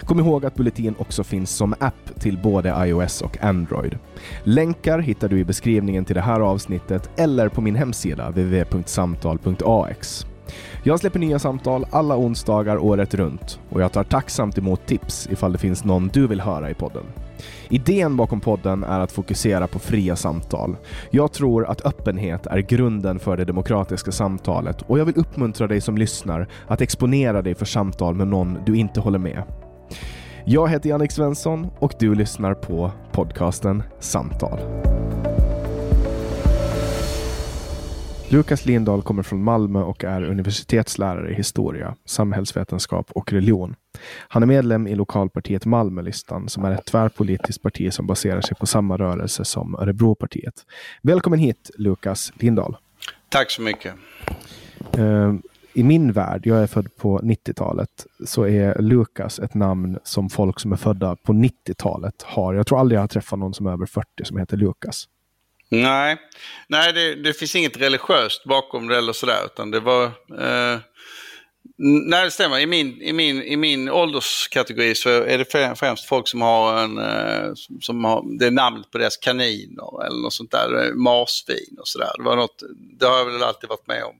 Kom ihåg att Bulletin också finns som app till både iOS och Android. Länkar hittar du i beskrivningen till det här avsnittet eller på min hemsida www.samtal.ax. Jag släpper nya samtal alla onsdagar året runt och jag tar tacksamt emot tips ifall det finns någon du vill höra i podden. Idén bakom podden är att fokusera på fria samtal. Jag tror att öppenhet är grunden för det demokratiska samtalet och jag vill uppmuntra dig som lyssnar att exponera dig för samtal med någon du inte håller med. Jag heter Jannik Svensson och du lyssnar på podcasten Samtal. Lukas Lindahl kommer från Malmö och är universitetslärare i historia, samhällsvetenskap och religion. Han är medlem i lokalpartiet Malmölistan som är ett tvärpolitiskt parti som baserar sig på samma rörelse som Örebropartiet. Välkommen hit Lukas Lindahl. Tack så mycket. I min värld, jag är född på 90-talet, så är Lukas ett namn som folk som är födda på 90-talet har. Jag tror aldrig jag har träffat någon som är över 40 som heter Lukas. Nej, Nej det, det finns inget religiöst bakom det eller sådär. Utan det var... Eh, nej, det stämmer. I min, i, min, I min ålderskategori så är det främst folk som har en... Eh, som har, det är namnet på deras kaniner eller något sånt där. Marsvin och sådär. Det, var något, det har jag väl alltid varit med om.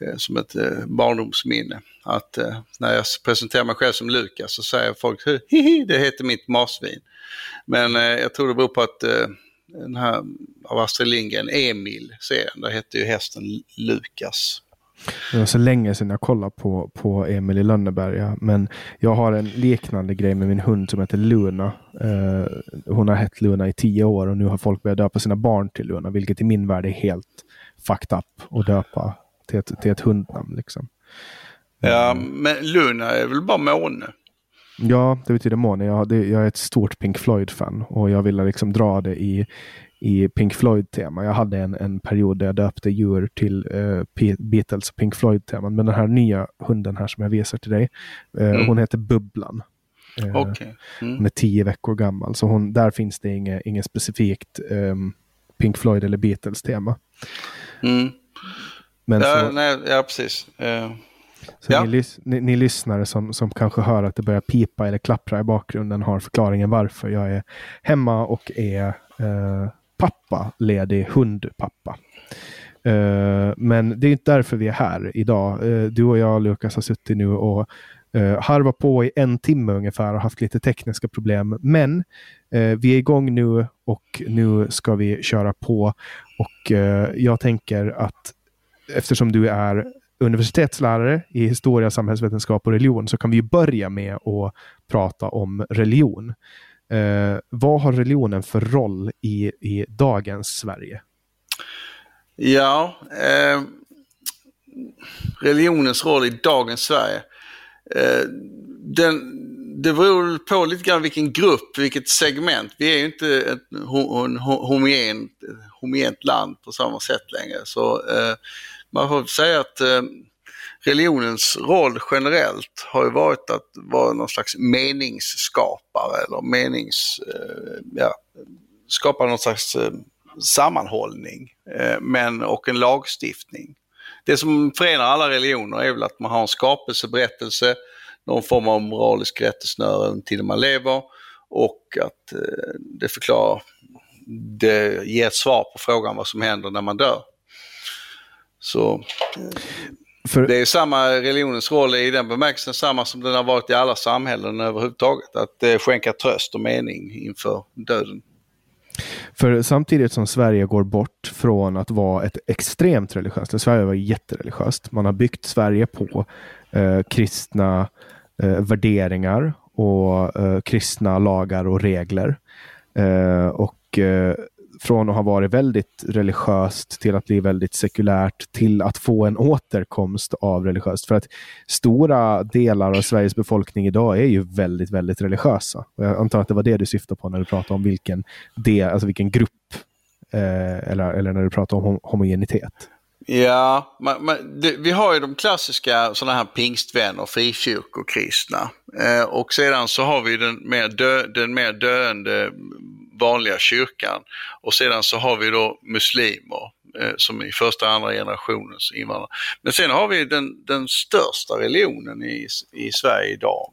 Eh, som ett eh, barndomsminne. Att eh, när jag presenterar mig själv som Lukas så säger folk hihi, det heter mitt marsvin. Men jag tror det beror på att den här av Astrid Lindgren, Emil serien, där hette ju hästen Lukas. Det var så länge sedan jag kollade på, på Emil i Lönneberga. Men jag har en liknande grej med min hund som heter Luna. Eh, hon har hett Luna i tio år och nu har folk börjat döpa sina barn till Luna. Vilket i min värld är helt fucked up att döpa till ett, till ett hundnamn. Liksom. Ja, men Luna är väl bara måne? Ja, det betyder måne. Jag, det, jag är ett stort Pink Floyd-fan och jag ville liksom dra det i, i Pink Floyd-tema. Jag hade en, en period där jag döpte djur till uh, Beatles och Pink Floyd-teman. Men den här nya hunden här som jag visar till dig, uh, mm. hon heter Bubblan. Uh, okay. mm. Hon är tio veckor gammal, så hon, där finns det inget, inget specifikt um, Pink Floyd eller Beatles-tema. Mm. Men ja, så, nej, ja, precis. Uh, så ja. ni, ni, ni, lyssnare som, som kanske hör att det börjar pipa eller klappra i bakgrunden har förklaringen varför jag är hemma och är uh, pappa, ledig hundpappa. Uh, men det är inte därför vi är här idag. Uh, du och jag, Lukas, har suttit nu och uh, harvat på i en timme ungefär och haft lite tekniska problem. Men vi är igång nu och nu ska vi köra på. Och jag tänker att eftersom du är universitetslärare i historia, samhällsvetenskap och religion så kan vi börja med att prata om religion. Eh, vad har religionen för roll i, i dagens Sverige? Ja, eh, religionens roll i dagens Sverige. Eh, den, det beror på lite grann vilken grupp, vilket segment. Vi är ju inte ett homogent, homogent land på samma sätt längre. Så eh, man får säga att eh, religionens roll generellt har ju varit att vara någon slags meningsskapare eller menings, eh, ja, skapa någon slags eh, sammanhållning men, och en lagstiftning. Det som förenar alla religioner är väl att man har en skapelseberättelse, någon form av moralisk rättesnöre under tiden man lever och att det förklarar, det ger ett svar på frågan vad som händer när man dör. Så för... Det är samma religionens roll i den bemärkelsen, samma som den har varit i alla samhällen överhuvudtaget. Att eh, skänka tröst och mening inför döden. För samtidigt som Sverige går bort från att vara ett extremt religiöst, Sverige var jättereligiöst. Man har byggt Sverige på eh, kristna eh, värderingar och eh, kristna lagar och regler. Eh, och eh, från att ha varit väldigt religiöst till att bli väldigt sekulärt till att få en återkomst av religiöst. För att stora delar av Sveriges befolkning idag är ju väldigt, väldigt religiösa. Och jag antar att det var det du syftade på när du pratade om vilken, del, alltså vilken grupp, eh, eller, eller när du pratade om homogenitet. Ja, man, man, det, vi har ju de klassiska sådana här pingstvänner, frikyrkokristna. Eh, och sedan så har vi den mer, dö, den mer döende vanliga kyrkan. Och sedan så har vi då muslimer eh, som i första och andra generationens invandrare. Men sen har vi den, den största religionen i, i Sverige idag,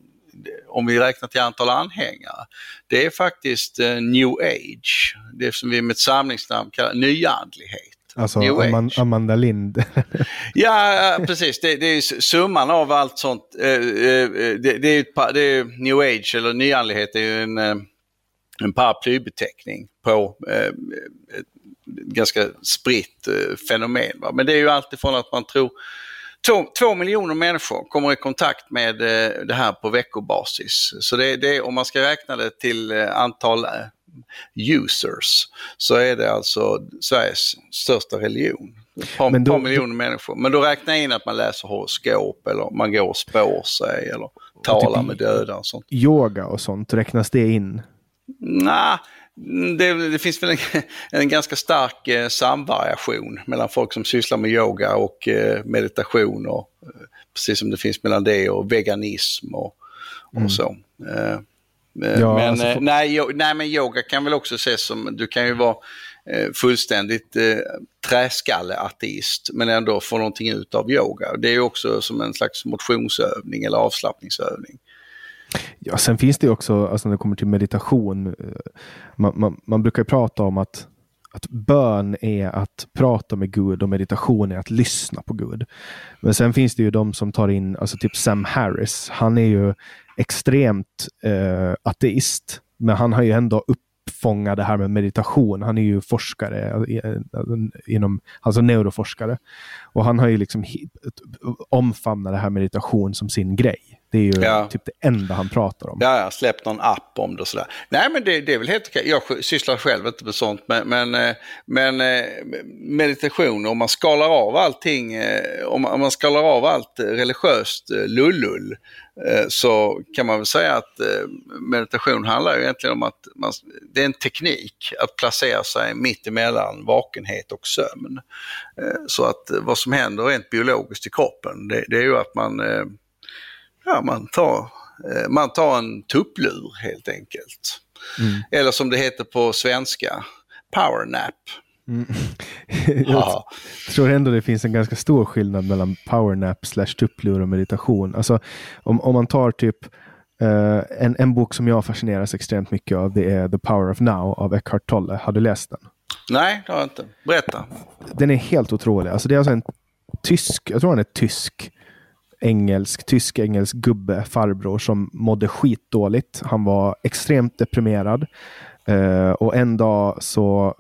om vi räknar till antal anhängare, det är faktiskt eh, new age. Det som vi med ett samlingsnamn kallar nyandlighet. Alltså Aman Amanda Lind. ja, precis. Det, det, är summan av allt sånt. Eh, eh, det, det, är, det är new age eller nyandlighet är ju en eh, en paraplybeteckning på eh, ganska spritt eh, fenomen. Va? Men det är ju alltifrån att man tror Två, två, miljoner människor kommer i kontakt med eh, det här på veckobasis. Så det, det, om man ska räkna det till eh, antal eh, users så är det alltså Sveriges största religion. Ett par, Men då, par miljoner människor. Men då räknar jag in att man läser horoskop eller man går och spår sig eller talar typ med döda och sånt. Yoga och sånt, räknas det in? Nej, det, det, finns väl en, en ganska stark eh, samvariation mellan folk som sysslar med yoga och eh, meditation. Och, eh, precis som det finns mellan det och veganism och, och mm. så. Eh, eh ja, men, alltså, eh, nej, jo, nej, men yoga kan väl också ses som, du kan ju vara fullständigt eh, träskalleateist men ändå få någonting ut av yoga. Det är ju också som en slags motionsövning eller avslappningsövning. Ja, sen finns det också, alltså när det kommer till meditation, eh, man, man, man brukar prata om att, att bön är att prata med Gud och meditation är att lyssna på Gud. Men sen finns det ju de som tar in, alltså typ Sam Harris, han är ju extremt eh, ateist, men han har ju ändå uppfångat det här med meditation. Han är ju forskare eh, inom, alltså neuroforskare. Och han har ju liksom omfamnat det här meditation som sin grej. Det är ju ja. typ det enda han pratar om. Ja, jag har släppt någon app om det och sådär. Nej, men det, det är väl helt okej. Jag sysslar själv inte med sånt, men, men, eh, men eh, meditation, om man skalar av allting, eh, om man skalar av allt religiöst lullull, så kan man väl säga att meditation handlar ju egentligen om att man, det är en teknik att placera sig mitt emellan vakenhet och sömn. Så att vad som händer rent biologiskt i kroppen, det, det är ju att man ja, man, tar, eh, man tar en tupplur helt enkelt. Mm. Eller som det heter på svenska, powernap. Mm. jag tror ändå det finns en ganska stor skillnad mellan powernap slash tupplur och meditation. Alltså, om, om man tar typ uh, en, en bok som jag fascineras extremt mycket av, det är The Power of Now av Eckhart Tolle. Har du läst den? Nej, det har jag inte. Berätta. Den är helt otrolig. Alltså, det är alltså en tysk, jag tror han är tysk, engelsk, tysk-engelsk gubbe, farbror, som mådde skitdåligt. Han var extremt deprimerad. Uh, och en dag så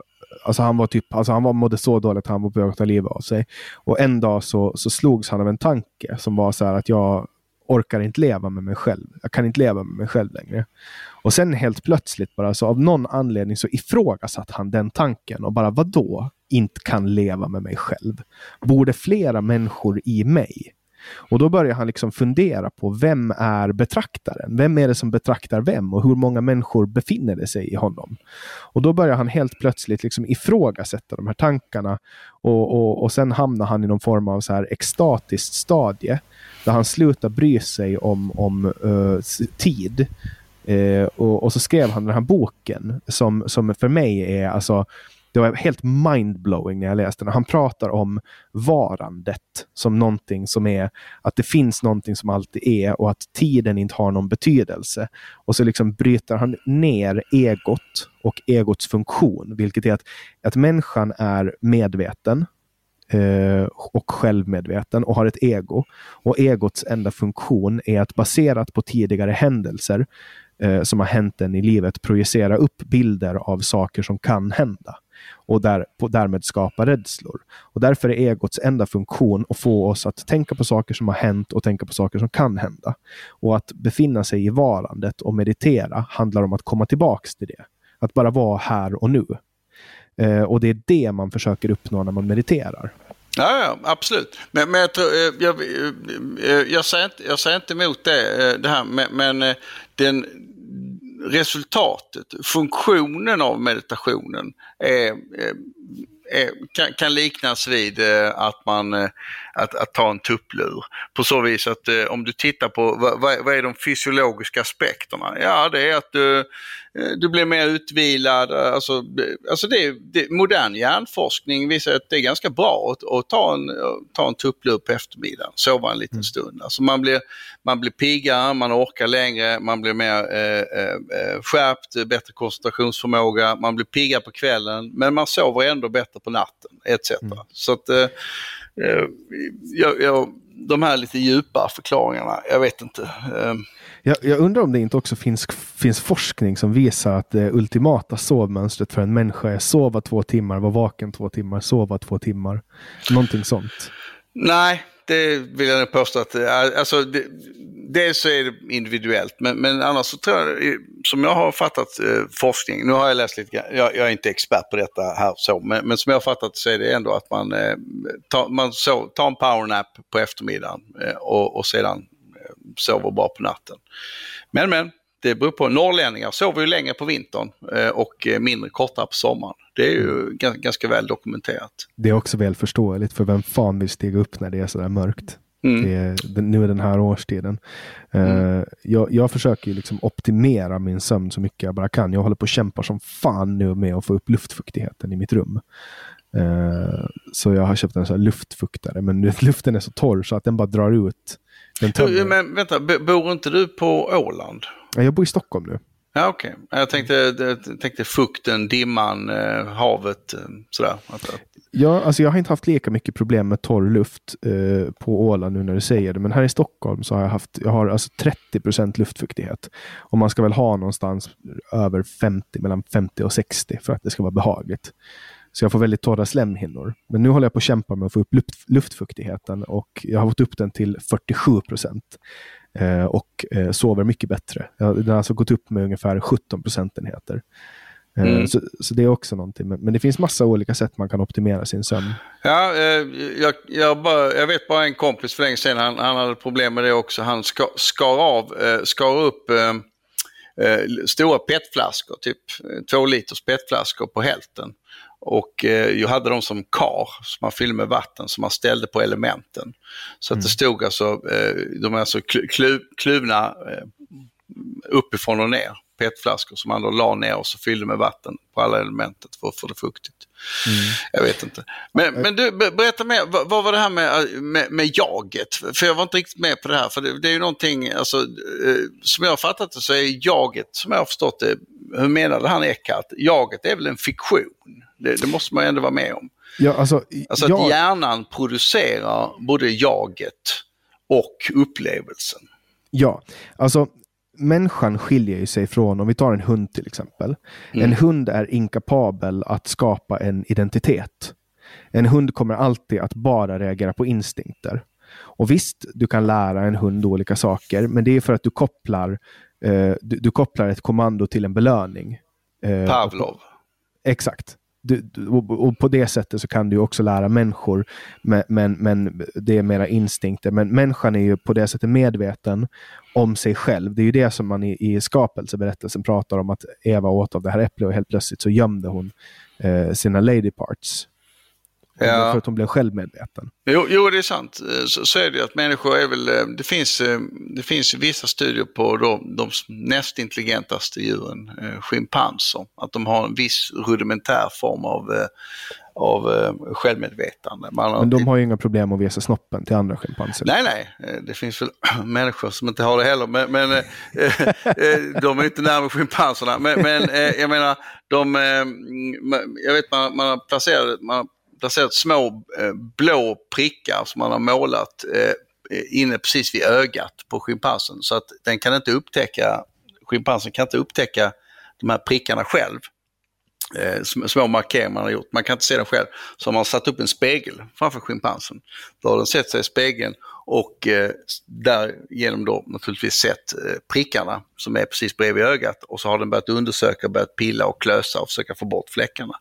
alltså han var typ, alltså han var, mådde så dåligt att han var på väg att ta livet av sig. Och en dag så, så slogs han av en tanke som var så här att jag orkar inte leva med mig själv. Jag kan inte leva med mig själv längre. Och sen helt plötsligt bara så av någon anledning så ifrågasatte han den tanken och bara vadå? Inte kan leva med mig själv. Borde flera människor i mig? Och då börjar han liksom fundera på vem är betraktaren? Vem är det som betraktar vem och hur många människor befinner det sig i honom? Och då börjar han helt plötsligt liksom ifrågasätta de här tankarna och, och, och sen hamnar han i någon form av så här extatiskt stadie där han slutar bry sig om, om uh, tid. Uh, och, och, så skrev han den här boken som, som för mig är alltså det var helt mindblowing när jag läste den. Han pratar om varandet som någonting som är att det finns någonting som alltid är och att tiden inte har någon betydelse. Och så liksom bryter han ner egot och egots funktion, vilket är att, att människan är medveten eh, och självmedveten och har ett ego. Och egots enda funktion är att baserat på tidigare händelser eh, som har hänt en i livet projicera upp bilder av saker som kan hända och där, på, därmed skapa rädslor. Och därför är egots enda funktion att få oss att tänka på saker som har hänt och tänka på saker som kan hända. Och att befinna sig i varandet och meditera handlar om att komma tillbaks till det. Att bara vara här och nu. Eh, och det är det man försöker uppnå när man mediterar. Ja, ja absolut. Men, men jag, tror, eh, jag, jag, jag, säger inte, jag säger inte emot det, det här, men, men den, resultatet, funktionen av meditationen är, är, kan, kan, liknas vid att, man, att, att ta en tupplur. På så vis att om du tittar på vad, vad är de fysiologiska aspekterna? Ja, det är att du Eh, du blir mer utvilad. Alltså, alltså det, det, modern hjärnforskning visar att det är ganska bra att, att ta, en, ta en tupplur på eftermiddagen, sova en liten mm. stund. Alltså man, blir, man blir piggare, man orkar längre, man blir mer eh, eh, eh, skärpt, bättre koncentrationsförmåga, man blir piggare på kvällen men man sover ändå bättre på natten etc. Mm. Så att eh, jag, jag, de här lite djupa förklaringarna, jag vet inte. Eh, jag, jag, undrar om det inte också finns, finns forskning som visar att det ultimata sovmönstret för en människa är sova två timmar, vara vaken två timmar, sova två timmar. Någonting sånt. Nej, det vill jag nog påstå att eh, alltså, det, dels så är det individuellt, men, men annars så tror jag, eh, som jag har fattat eh, forskning, nu har jag läst lite jag, jag är inte expert på detta här så, men, men som jag har fattat så är det ändå att man, eh, tar, man så, tar en powernap på eftermiddagen eh, och, och sedan eh, sover bra på natten. Men men, det beror på. Norrlänningar sover ju längre på vintern eh, och mindre kortare på sommaren. Det är ju mm. ganska väl dokumenterat. Det är också väl förståeligt för vem fan vill stiga upp när det är sådär mörkt? Mm. Är, nu är den här årstiden. Eh, mm. jag, jag, försöker ju liksom optimera min sömn så mycket jag bara kan. Jag håller på att kämpa som fan nu med att få upp luftfuktigheten i mitt rum. Så jag har köpt en sån luftfuktare, men luften är så torr så att den bara drar ut men vänta, bor inte du på Åland? Jag bor i Stockholm nu. Ja, Okej, okay. jag tänkte, jag tänkte fukten, dimman, eh, havet, eh, sådär. Ja, alltså jag har inte haft lika mycket problem med torr luft eh, på Åland nu när du säger det. Men här i Stockholm så har jag haft jag har alltså 30% luftfuktighet. Och man ska väl ha någonstans över 50, mellan 50 och 60 för att det ska vara behagligt. Så jag får väldigt torra slemhinnor. Men nu håller jag på att kämpa med att få upp luft, luftfuktigheten och jag har fått upp den till 47 procent. Eh, och eh, sover mycket bättre. Jag, den har alltså gått upp med ungefär 17 procentenheter. Eh, mm. Så, så, det är också någonting. Men, men, det finns massa olika sätt man kan optimera sin sömn. Ja, eh, jag, jag, bara, jag, vet bara en kompis för länge sedan, han, han hade problem med det också. Han ska, skar av, eh, skar upp stora petflaskor, typ två liters petflaskor på hälften. Och eh, jag hade dem som kar som man fyllde med vatten som man ställde på elementen. Så att det mm. stod alltså, eh, de är alltså klu, kluvna eh, uppifrån och ner, petflaskor som man då la ner och så fyllde med vatten på alla elementet för att få det fuktigt. Mm. Jag vet inte. Men, men du, berätta mer, vad, var det här med, med, med, jaget? För jag var inte riktigt med på det här, för det, det är ju någonting, alltså, eh, som jag har fattat det så är jaget, som jag har förstått det, hur menade han Eckhart, jaget är väl en fiktion? Det, det måste man ju ändå vara med om. Ja, alltså, alltså jag... att hjärnan producerar både jaget och upplevelsen. Ja, alltså människan skiljer ju sig från, om vi tar en hund till exempel. Mm. En hund är inkapabel att skapa en identitet. En hund kommer alltid att bara reagera på instinkter. Och visst, du kan lära en hund olika saker, men det är för att du kopplar, eh, du, du kopplar ett kommando till en belöning. Eh, Pavlov. Exakt. Du, och, och på det sättet så kan du också lära människor, men, men, men det är mera instinkter. Men människan är ju på det sättet medveten om sig själv. Det är ju det som man i, i skapelseberättelsen pratar om, att Eva åt av det här äpplet och helt plötsligt så gömde hon eh, sina lady parts. Ja. För att hon blev självmedveten. Jo, jo, det är sant. Eh, Så, så är det ju att människor är väl, eh, det finns, eh, det finns vissa studier på de, de näst intelligentaste djuren, schimpanser, att de har en viss rudimentär form av, av självmedvetande. Man Men de har ju inga problem att visa snoppen till andra schimpanser. Nej, nej, det finns väl människor som inte har det heller, men, men de är inte närmare schimpanserna. Men, men jag menar, de, jag vet man, man har placerat, man har placerat små eh, blå prickar som man har målat eh, inne precis vid ögat på schimpansen. Så att den kan inte upptäcka, schimpansen kan inte upptäcka de här prickarna själv eh, små markeringar man har gjort. Man kan inte se den själv. Så har man satt upp en spegel framför schimpansen. Då har den sett sig i spegeln och eh, därigenom då naturligtvis sett eh, prickarna som är precis bredvid ögat och så har den börjat undersöka, börjat pilla och klösa och försöka få bort fläckarna.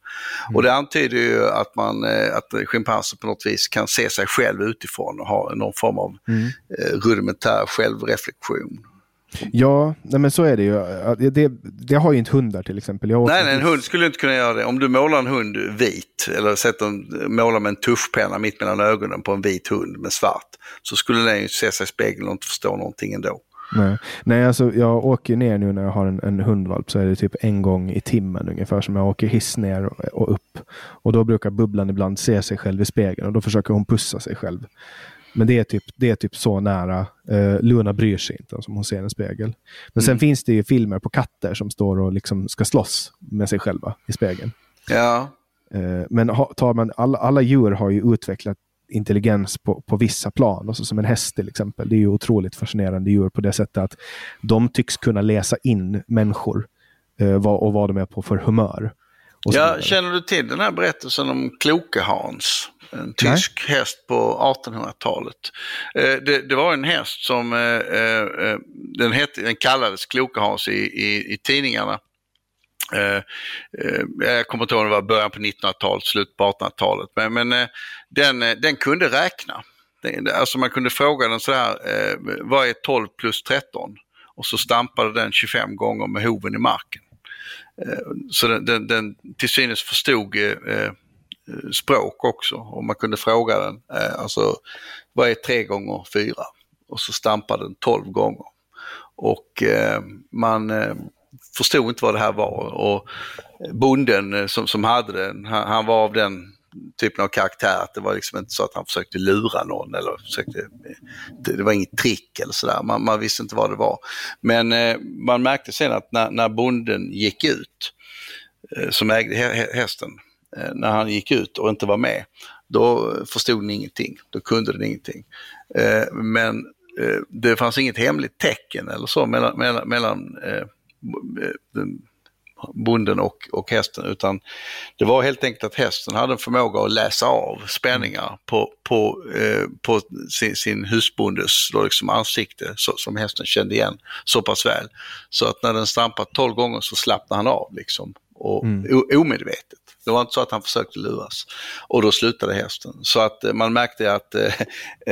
Och det antyder ju att, man, eh, att schimpanser på något vis kan se sig själv utifrån och ha någon form av eh, rudimentär självreflektion. Ja, nej men så är det ju. Det, det, har ju inte hundar till exempel. Nej, nej, en hund skulle inte kunna göra det. Om du målar en hund vit eller sätter målar med en tuschpenna mitt mellan ögonen på en vit hund med svart så skulle den ju se sig i spegeln och inte förstå någonting ändå. Nej, nej alltså jag åker ner nu när jag har en, en hundvalp så är det typ en gång i timmen ungefär som jag åker hiss ner och, och upp. Och då brukar bubblan ibland se sig själv i spegeln och då försöker hon pussa sig själv. Men det är typ, det är typ så nära. Uh, Luna bryr sig inte om hon ser en spegel. Men sen finns det ju filmer på katter som står och liksom ska slåss med sig själva i spegeln. Ja, Eh, Men ha- tar man, alla, alla djur har ju utvecklat intelligens på, på vissa plan. Alltså som en häst till exempel. Det är ju otroligt fascinerande djur på det sättet att de tycks kunna läsa in människor eh, vad, och vad de är på för humör. Ja känner du till den här berättelsen om Kloke-Hans? En tysk häst på 1800-talet. Eh, det, det var en häst som, eh, eh, den, hette, den kallades Kloke-Hans i, i, i tidningarna. Jag kommer inte ihåg om det var början på 1900-talet, slut på 1800-talet. Men, men den, den kunde räkna. Alltså man kunde fråga den sådär, vad är 12 plus 13? Och så stampade den 25 gånger med hoven i marken. Så den, den, den till synes förstod Eh, språk också och man kunde fråga den, eh, alltså vad är 3 gånger 4? Och så stampade den 12 gånger. Och eh, man eh, förstod inte vad det här var. Och bonden eh, som, som hade den, han, han var av den typen av karaktär att det var liksom inte så att han försökte lura någon eller försökte, det, var inget trick eller sådär, man, man visste inte vad det var. Men eh, man märkte sen att när, när bonden gick ut, eh, som ägde hä- hästen, när han gick ut och inte var med, då förstod den ingenting, då kunde den ingenting. Eh, men eh, det fanns inget hemligt tecken eller så mellan, mellan, mellan eh, eh, bonden och, och hästen utan det var helt enkelt att hästen hade en förmåga att läsa av spänningar på, på, eh, på sin, sin husbondes liksom ansikte så, som hästen kände igen så pass väl. Så att när den stampade 12 gånger så slappnade han av liksom och o, omedvetet. Det var inte så att han försökte luras. Och då slutade hästen. Så att eh, man märkte att eh,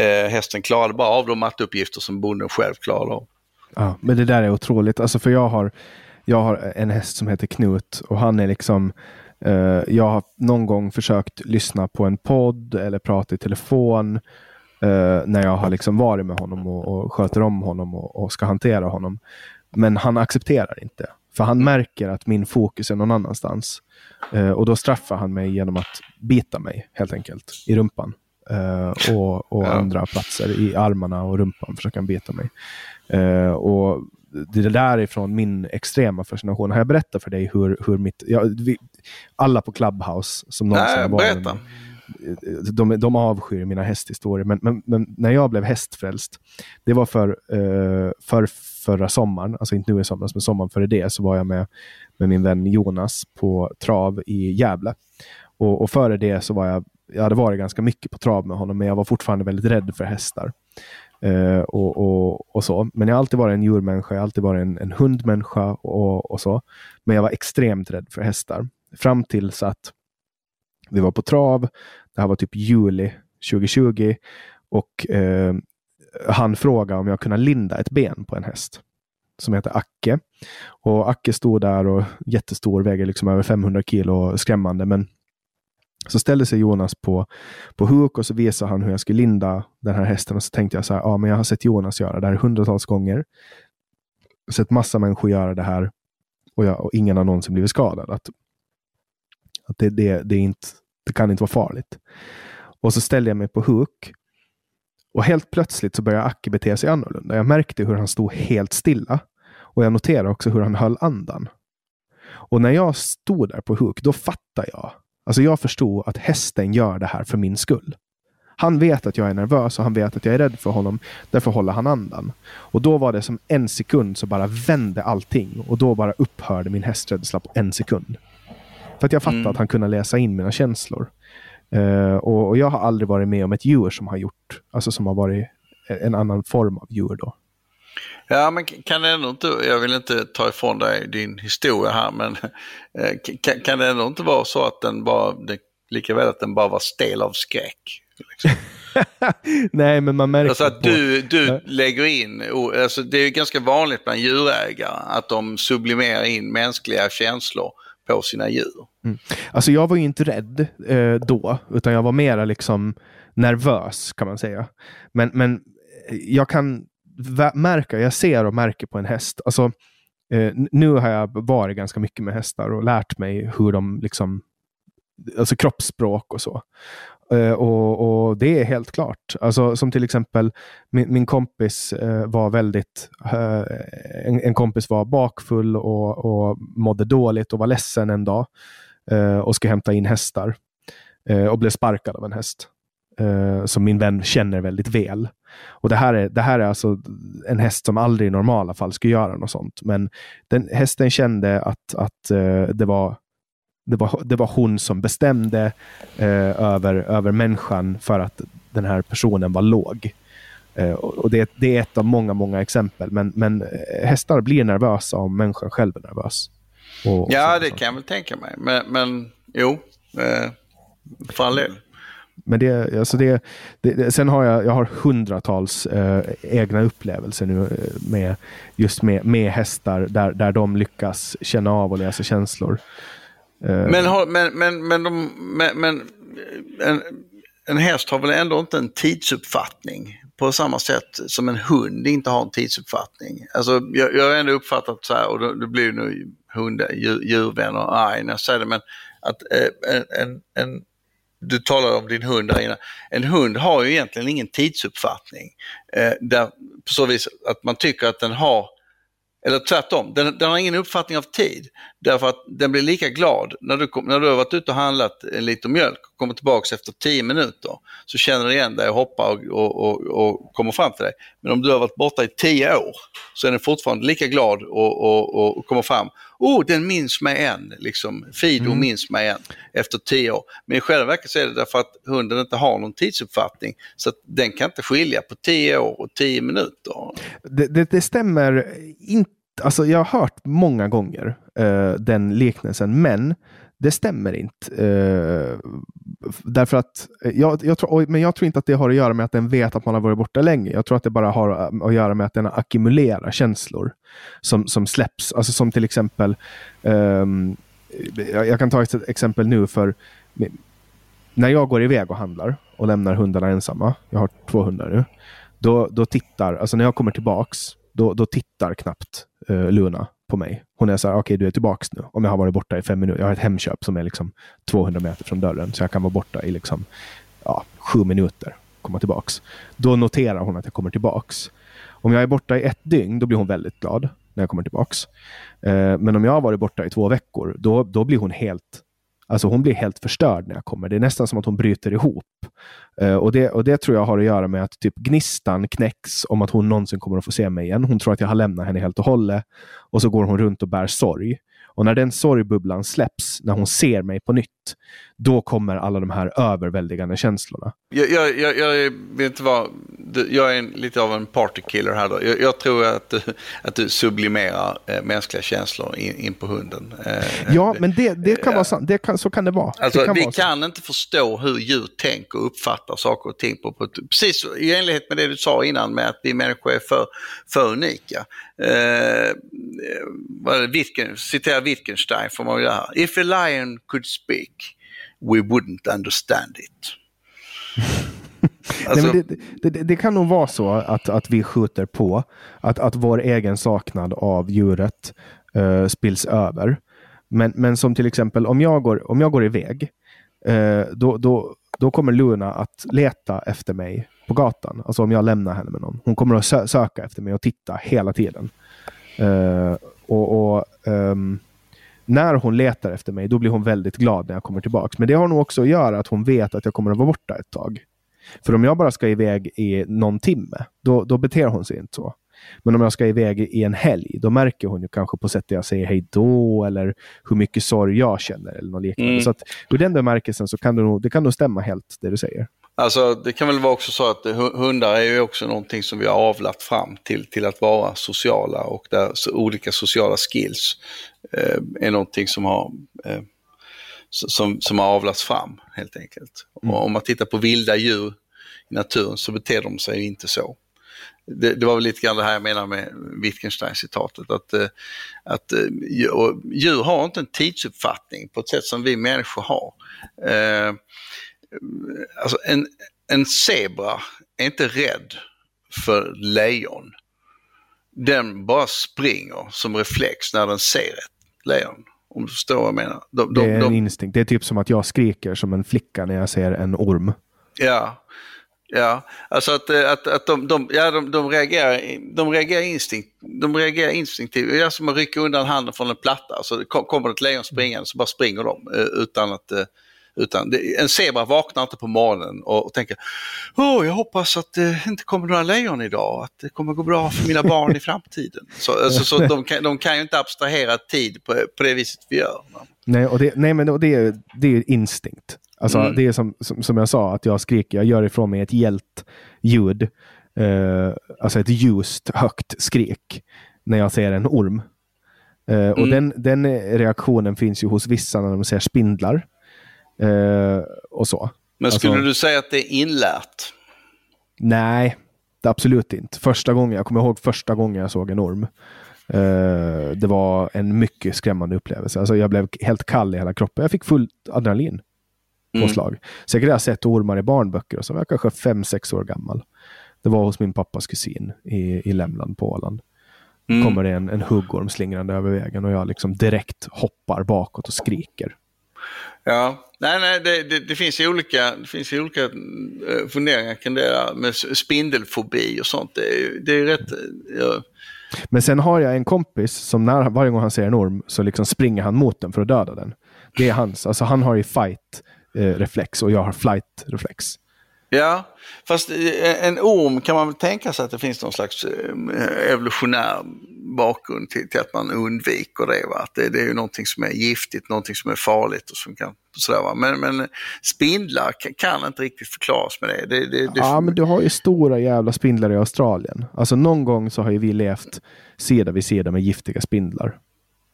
eh, hästen klarade bara av de matteuppgifter som bonden själv klarade av. Ja, men det där är otroligt. Alltså för jag har, jag har en häst som heter Knut och han är liksom eh, jag har någon gång försökt lyssna på en podd eller prata i telefon eh, när jag har liksom varit med honom och, och sköter om honom och, och ska hantera honom. Men han accepterar inte. För han märker att min fokus är någon annanstans. Eh, och då straffar han mig genom att bita mig helt enkelt i rumpan. Eh, och och Ja. andra platser i armarna och rumpan försöker han bita mig. Eh, och det är därifrån min extrema fascination. Har jag berättat för dig hur, hur mitt... Ja, vi, alla på Clubhouse som någonsin Nej, har varit berätta. med, de, de avskyr mina hästhistorier. Men, men, men, när jag blev hästfrälst, det var för, uh, för förra sommaren, alltså inte nu i somras, men sommaren före det, så var jag med, med min vän Jonas på trav i Gävle. Och, och före det så var jag, jag hade varit ganska mycket på trav med honom, men jag var fortfarande väldigt rädd för hästar. Uh, och, och, och, så. Men jag har alltid varit en djurmänniska, jag har alltid varit en, en hundmänniska och, och så. Men jag var extremt rädd för hästar. Fram tills att vi var på trav. Det här var typ juli 2020. Och eh, han frågade om jag kunde linda ett ben på en häst som heter Acke. Och Acke stod där och jättestor, väger liksom över 500 kilo, skrämmande. Men så ställde sig Jonas på, på huk och så visade han hur jag skulle linda den här hästen. Och så tänkte jag så här, ja men jag har sett Jonas göra det här hundratals gånger. Jag har sett massa människor göra det här och, jag, och ingen har någonsin blivit skadad. Att, att det, det, det, är inte, det kan inte vara farligt. Och så ställde jag mig på huk. Och helt plötsligt så började Acke bete sig annorlunda. Jag märkte hur han stod helt stilla. Och jag noterade också hur han höll andan. Och när jag stod där på huk, då fattade jag. Alltså jag förstod att hästen gör det här för min skull. Han vet att jag är nervös och han vet att jag är rädd för honom. Därför håller han andan. Och då var det som en sekund så bara vände allting. Och då bara upphörde min hästrädsla på en sekund. För att jag fattade mm. att han kunde läsa in mina känslor. Uh, och, och, jag har aldrig varit med om ett djur som har gjort, alltså som har varit en annan form av djur då. Ja, men kan det ändå inte, jag vill inte ta ifrån dig din historia här, men eh, kan, kan det ändå inte vara så att den bara, det, lika väl att den bara var stel av skräck? Liksom? Nej, men man märker alltså att du, du lägger in, alltså det är ganska vanligt bland djurägare att de sublimerar in mänskliga känslor på sina djur. Mm. Alltså jag var ju inte rädd eh, då, utan jag var mera liksom nervös kan man säga. Men, men eh, jag kan märka, jag ser och märker på en häst. Alltså, eh, nu har jag varit ganska mycket med hästar och lärt mig hur de liksom, alltså kroppsspråk och så. Uh, och, och, det är helt klart. Alltså, som till exempel min, min kompis uh, var väldigt... Uh, en, en, kompis var bakfull och, och mådde dåligt och var ledsen en dag och ska hämta in hästar. och blev sparkad av en häst. som min vän känner väldigt väl. Och det här, är, det här är alltså en häst som aldrig i normala fall skulle göra något sånt. Men den, hästen kände att, att det var det var, det var hon som bestämde eh, över, över människan för att den här personen var låg. Eh, och det, det, är ett av många, många exempel. Men, men eh, hästar blir nervösa om människan själv är nervös. Och, och ja, det kan jag väl tänka mig. Men, men jo, eh, för all del. Men det, alltså det, det, sen har jag, jag har hundratals eh, egna upplevelser nu eh, med just med, med hästar där, där de lyckas känna av och läsa känslor. Eh. Men, men, men, men, de, men, men en, en häst har väl ändå inte en tidsuppfattning på samma sätt som en hund inte har en tidsuppfattning. Alltså, jag, jag har ändå uppfattat så här, och det blir nu hund, djur, djurvänner arg när jag säger det, men att eh, en, en, en, du talade om din hund där innan. En hund har ju egentligen ingen tidsuppfattning. Eh, där, på så vis att man tycker att den har eller tvärtom, den, den, har ingen uppfattning av tid. Därför att den blir lika glad när du, när du har varit ute och handlat en liter mjölk och kommer tillbaka efter 10 minuter. Så känner du igen dig och hoppar och, och, och, och, kommer fram till dig. Men om du har varit borta i 10 år så är den fortfarande lika glad och, och, kommer fram. Oh, den minns mig än, liksom. Fido mm. minns mig än efter 10 år. Men i själva verket så är det därför att hunden inte har någon tidsuppfattning. Så att den kan inte skilja på 10 år och 10 minuter. Det, det, det stämmer inte alltså jag har hört många gånger uh, den liknelsen, men det stämmer inte. Uh, därför att, eh, jag, jag tror, men jag tror inte att det har att göra med att den vet att man har varit borta länge. Jag tror att det bara har att göra med att den ackumulerar känslor som, som släpps. Alltså som till exempel, um, jag, jag, kan ta ett exempel nu för när jag går iväg och handlar och lämnar hundarna ensamma, jag har två hundar nu, då, då tittar, alltså när jag kommer tillbaks, då, då tittar knappt eh, Luna på mig. Hon är så här, okej okay, du är tillbaks nu. Om jag har varit borta i fem minuter. Jag har ett Hemköp som är liksom 200 meter från dörren. Så jag kan vara borta i liksom, ja, sju minuter. Komma tillbaks. Då noterar hon att jag kommer tillbaks. Om jag är borta i ett dygn, då blir hon väldigt glad när jag kommer tillbaks. Eh, men om jag har varit borta i två veckor, då, då blir hon helt Alltså hon blir helt förstörd när jag kommer. Det är nästan som att hon bryter ihop. Uh, och, det, och det tror jag har att göra med att typ gnistan knäcks om att hon någonsin kommer att få se mig igen. Hon tror att jag har lämnat henne helt och hållet. Och så går hon runt och bär sorg. Och när den sorgbubblan släpps, när hon ser mig på nytt, då kommer alla de här överväldigande känslorna. Jag, jag, jag, jag vet inte vad, jag är lite av en partykiller här då. Jag, jag, tror att du, att du sublimerar äh, mänskliga känslor in, in på hunden. Äh, ja, men det, det kan äh, vara sant. Det kan, så kan det vara. Alltså, det kan vi vara kan inte förstå hur djur tänker och uppfattar saker och ting. På, på, precis i enlighet med det du sa innan med att vi människor är för, för unika. Eh, Wittgen, citera Wittgenstein får man göra. If a lion could speak we wouldn't understand it. alltså... Nej, det, det, det, kan nog vara så att, att vi skjuter på, att, att vår egen saknad av djuret uh, spills över. Men, men som till exempel om jag går, om jag går iväg, uh, då, då, då kommer Luna att leta efter mig på gatan. Alltså om jag lämnar henne med någon. Hon kommer att sö söka efter mig och titta hela tiden. Uh, och, och um, när hon letar efter mig, då blir hon väldigt glad när jag kommer tillbaka. Men det har nog också att göra att hon vet att jag kommer att vara borta ett tag. För om jag bara ska iväg i någon timme, då, då beter hon sig inte så. Men om jag ska iväg i en helg, då märker hon ju kanske på sättet jag säger hej då eller hur mycket sorg jag känner eller något liknande. Mm. Så att ur den bemärkelsen så kan det nog, det kan nog stämma helt det du säger. Alltså det kan väl vara också så att hundar är ju också någonting som vi har avlat fram till, till att vara sociala och där olika sociala skills eh, är någonting som har, eh, som, som har avlats fram helt enkelt. Mm. Om man tittar på vilda djur i naturen så beter de sig inte så. Det, det, var väl lite grann det här jag menar med Wittgenstein-citatet. Att, eh, att eh, djur har inte en tidsuppfattning på ett sätt som vi människor har. Eh, alltså en, en zebra är inte rädd för lejon. Den bara springer som reflex när den ser ett lejon. Om du förstår vad jag menar. De, de, det är en de, instinkt. Det är typ som att jag skriker som en flicka när jag ser en orm. Ja, ja. alltså att, att, att de, de, ja, de, de, reagerar, de reagerar instinkt. De reagerar instinktivt. Det är som att rycka undan handen från en platta. Alltså, kommer ett lejon springande så bara springer de eh, utan att eh, utan en zebra vaknar inte på morgonen och, tänker Åh, jag hoppas att det inte kommer några lejon idag, att det kommer gå bra för mina barn i framtiden. Så, alltså, så de, kan, de kan ju inte abstrahera tid på, på det viset vi gör. Nej, och det, nej men det, är, det är instinkt. Alltså, mm. Det är som, som, som, jag sa, att jag skriker, jag gör ifrån mig ett gällt ljud. Eh, alltså ett ljust, högt skrik när jag ser en orm. Eh, mm. Och den, den reaktionen finns ju hos vissa när de ser spindlar. Eh, och så. Men skulle alltså, du säga att det är inlärt? Nej, absolut inte. Första gången, jag kommer ihåg första gången jag såg en orm. Uh, det var en mycket skrämmande upplevelse. Alltså jag blev helt kall i hela kroppen. Jag fick fullt adrenalin påslag. Mm. Säkert har jag sett ormar i barnböcker och så var jag kanske fem sex år gammal. Det var hos min pappas kusin i, i Lämland på Åland. Mm. kommer det en, en huggorm slingrande över vägen och jag liksom direkt hoppar bakåt och skriker. Ja, nej, nej, det, det, det, finns ju olika, det finns ju olika eh, funderingar kring det där med spindelfobi och sånt. Det är, det är rätt... Eh, ja. Men sen har jag en kompis som när, varje gång han ser en orm så liksom springer han mot den för att döda den. Det är hans, alltså han har ju fight-reflex eh, och jag har flight-reflex. Ja, fast eh, en orm kan man väl tänka sig att det finns någon slags eh, evolutionär bakgrund till, till att man undviker det. Va? Att det, det är ju någonting som är giftigt, någonting som är farligt och som kan sådär, va? Men, men spindlar kan, kan, inte riktigt förklaras med det. det, det ja, men du har ju stora jävla spindlar i Australien. Alltså någon gång så har ju vi levt sida vid sida med giftiga spindlar.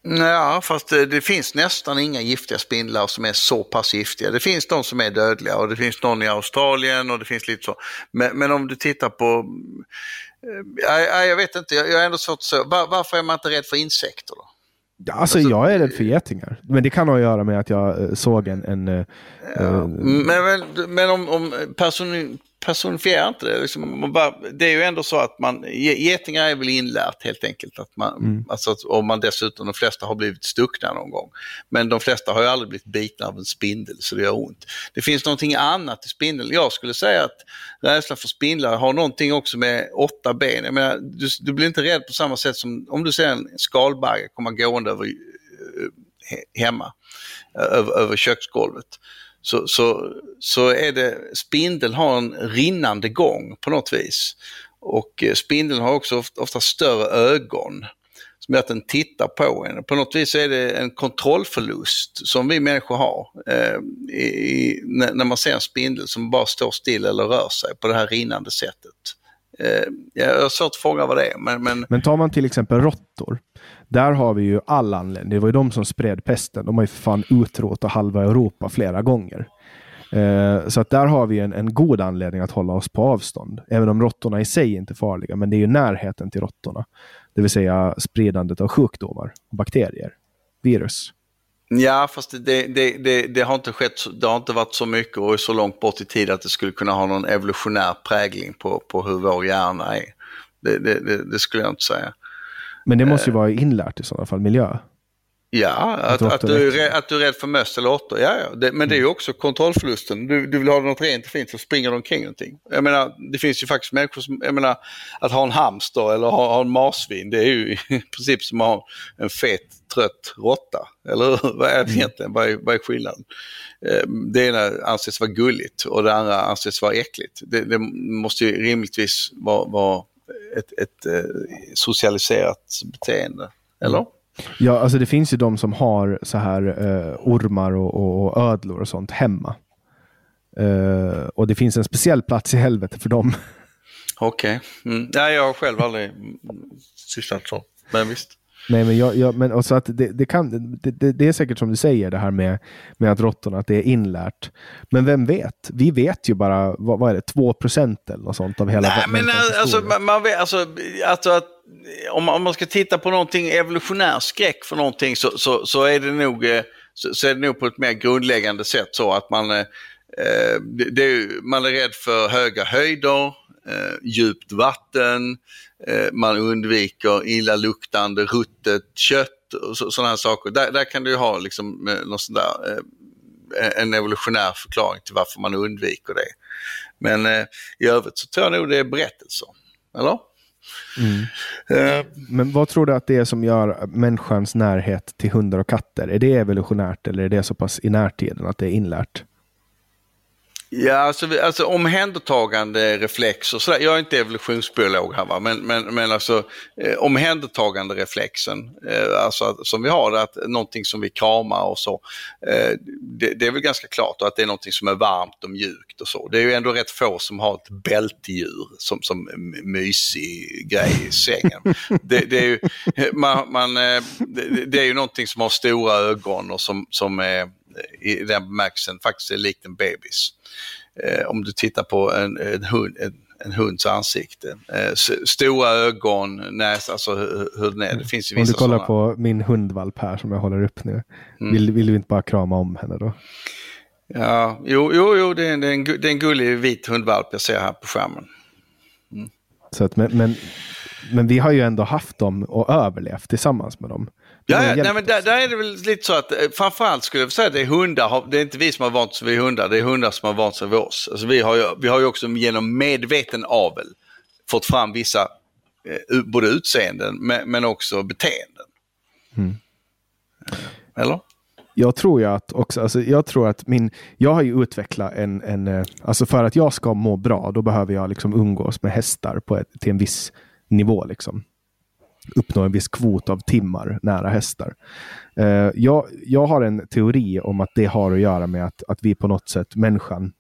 Ja, fast det, det, finns nästan inga giftiga spindlar som är så pass giftiga. Det finns de som är dödliga och det finns någon i Australien och det finns lite så. Men, men om du tittar på, äh, jag, vet inte, jag, jag är ändå svårt att säga, Var, varför är man inte rädd för insekter då? Ja, alltså, alltså, jag är rädd för getingar. Men det kan ha att göra med att jag äh, såg en... en äh, ja, men, men, men om, om person, personifierar inte det. Liksom, bara, det är ju ändå så att man, getingar är väl inlärt helt enkelt. Att man, mm. alltså, om man dessutom, de flesta har blivit stuckna någon gång. Men de flesta har ju aldrig blivit bitna av en spindel så det gör ont. Det finns någonting annat i spindeln. Jag skulle säga att rädslan för spindlar har någonting också med åtta ben. Jag menar, du, du blir inte rädd på samma sätt som om du ser en skalbagge komma gående över he, hemma över, över köksgolvet så, så, så är det, spindeln har en rinnande gång på något vis. Och eh, spindeln har också ofta, ofta större ögon som gör att den tittar på en. På något vis är det en kontrollförlust som vi människor har eh, i, när man ser en spindel som bara står still eller rör sig på det här rinnande sättet. Eh, jag har svårt att fånga vad det är. Men, men... men tar man till exempel råttor. Där har vi ju all anledning. Det var ju de som spred pesten. De har ju för fan utrotat halva Europa flera gånger. Eh, så att där har vi en, en god anledning att hålla oss på avstånd. Även om råttorna i sig inte är farliga, men det är ju närheten till råttorna. Det vill säga spridandet av sjukdomar, bakterier, virus. Ja, fast det, det, det, det, har inte skett, det har inte varit så mycket och så långt bort i tid att det skulle kunna ha någon evolutionär prägling på, på hur vår hjärna är. Det, det, det skulle jag inte säga. Men det måste ju vara inlärt i sådana fall, miljö. Ja, att, att, du, är, att du är rädd för möss eller råttor. Ja, ja. Det, men det är ju mm. också kontrollförlusten. Du, du vill ha något rent och fint så springer de omkring någonting. Jag menar, det finns ju faktiskt människor som, jag menar, att ha en hamster eller ha, ha en marsvin, det är ju i princip som att ha en fet, trött råtta. Eller? Vad är det mm. egentligen? Vad är, vad är skillnaden? Eh, det ena anses vara gulligt och det andra anses vara äckligt. Det, det måste ju rimligtvis vara, vara ett, ett, ett eh, socialiserat beteende. Eller? Mm. Ja, alltså det finns ju de som har så här uh, ormar och, och, och, ödlor och sånt hemma. Uh, och det finns en speciell plats i helvetet för dem. Okej. Okay. Mm. Ja, jag har själv aldrig sysslat så. Men visst. Nej, men, jag, jag, men och att det, det, kan, det, det, det, är säkert som du säger det här med, med att råttorna, att det är inlärt. Men vem vet? Vi vet ju bara, vad, vad är det, 2 procent eller något sånt av hela Nej, men alltså, man, man vet, alltså, alltså att om, om man ska titta på någonting evolutionär skräck för någonting så, så, så, är det nog, eh, så, så, är det nog på ett mer grundläggande sätt så att man, eh, det, man är rädd för höga höjder, eh, djupt vatten, man undviker illaluktande ruttet kött och sådana här saker. Där, där kan du ha liksom, eh, något sånt där, eh, en evolutionär förklaring till varför man undviker det. Men eh, i övrigt så tror jag nog det är berättelser. Eller? Mm. Uh, Men vad tror du att det är som gör människans närhet till hundar och katter? Är det evolutionärt eller är det så pass i närtiden att det är inlärt? Ja, alltså, alltså omhändertagande reflex och sådär. Jag är inte evolutionsbiolog här va, men, men, men alltså eh, omhändertagande reflexen, eh, alltså som vi har, att någonting som vi kramar och så. Eh, det, det, är väl ganska klart och att det är någonting som är varmt och mjukt och så. Det är ju ändå rätt få som har ett bältdjur som, som mysig grej i sängen. det, det, är ju, man, man eh, det, det, är ju någonting som har stora ögon och som, som är i den bemärkelsen faktiskt är likt en bebis. Eh, om du tittar på en, en, hund, en, en hunds ansikte. Eh, stora ögon, näsa, alltså hur, hur den är. Det finns ju vissa Om du kollar såna... på min hundvalp här som jag håller upp nu. Mm. Vill, vill du inte bara krama om henne då? Ja, jo, jo, jo det, är, det, är en, det är en gullig vit hundvalp jag ser här på skärmen. Mm. Så att, men, men, men vi har ju ändå haft dem och överlevt tillsammans med dem. Ja, ja nej, men där, där, är det väl lite så att eh, framförallt skulle jag säga att det är hundar, det är inte vi som har vant sig vid hundar, det är hundar som har vant sig vid oss. Alltså vi, har ju, vi har ju också genom medveten avel fått fram vissa, eh, både utseenden men, men också beteenden. Mm. Eller? Jag tror ju att också, alltså jag tror att min, jag har ju utvecklat en, en, eh, alltså för att jag ska må bra, då behöver jag liksom umgås med hästar på ett, till en viss nivå liksom uppnå en viss kvot av timmar nära hästar. Eh, jag, jag har en teori om att det har att göra med att, att vi på något sätt, människan,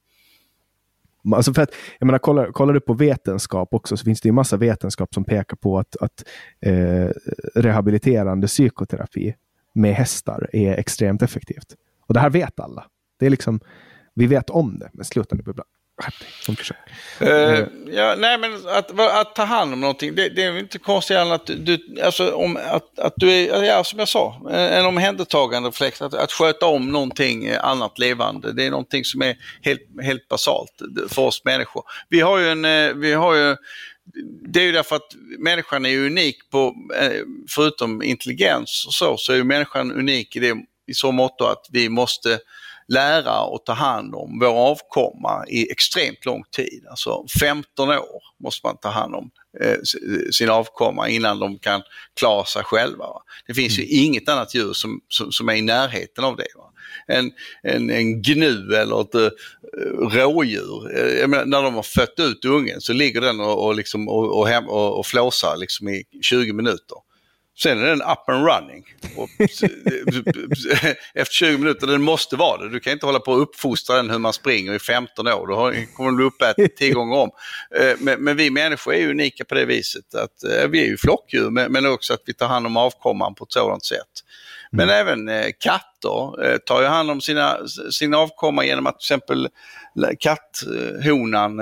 Alltså för att, jag menar, kollar, kollar du på vetenskap också så finns det ju massa vetenskap som pekar på att, att eh, rehabiliterande psykoterapi med hästar är extremt effektivt. Och det här vet alla. Det är liksom, vi vet om det, men sluta nu bubbla. Uh, ja, nej men att, att, ta hand om någonting, det, det är inte konstigt än att du, alltså om, att, att du är, ja som jag sa, en omhändertagande reflex, att, att sköta om någonting annat levande, det är någonting som är helt, helt basalt för oss människor. Vi har ju en, eh, vi har ju, det är ju därför att människan är unik på, förutom intelligens och så, så är ju människan unik i det i så mått att vi måste lära och ta hand om vår avkomma i extremt lång tid. Alltså 15 år måste man ta hand om eh, sin avkomma innan de kan klara sig själva. Det finns ju mm. inget annat djur som, som, som, är i närheten av det. Va? En, en, en gnu eller ett uh, rådjur, menar, när de har fött ut ungen så ligger den och, och, liksom, och, och, hem, och, och flåsar liksom i 20 minuter. Sen är den up and running. Och efter 20 minuter, den måste vara det. Du kan inte hålla på och uppfostra den hur man springer i 15 år. Då kommer den bli uppäten 10 gånger om. Eh, men, men, vi människor är unika på det viset att eh, vi är ju flockdjur men, också att vi tar hand om avkomman på ett sådant sätt. Men mm. även eh, katter tar ju hand om sina, sin avkomma genom att till exempel katthonan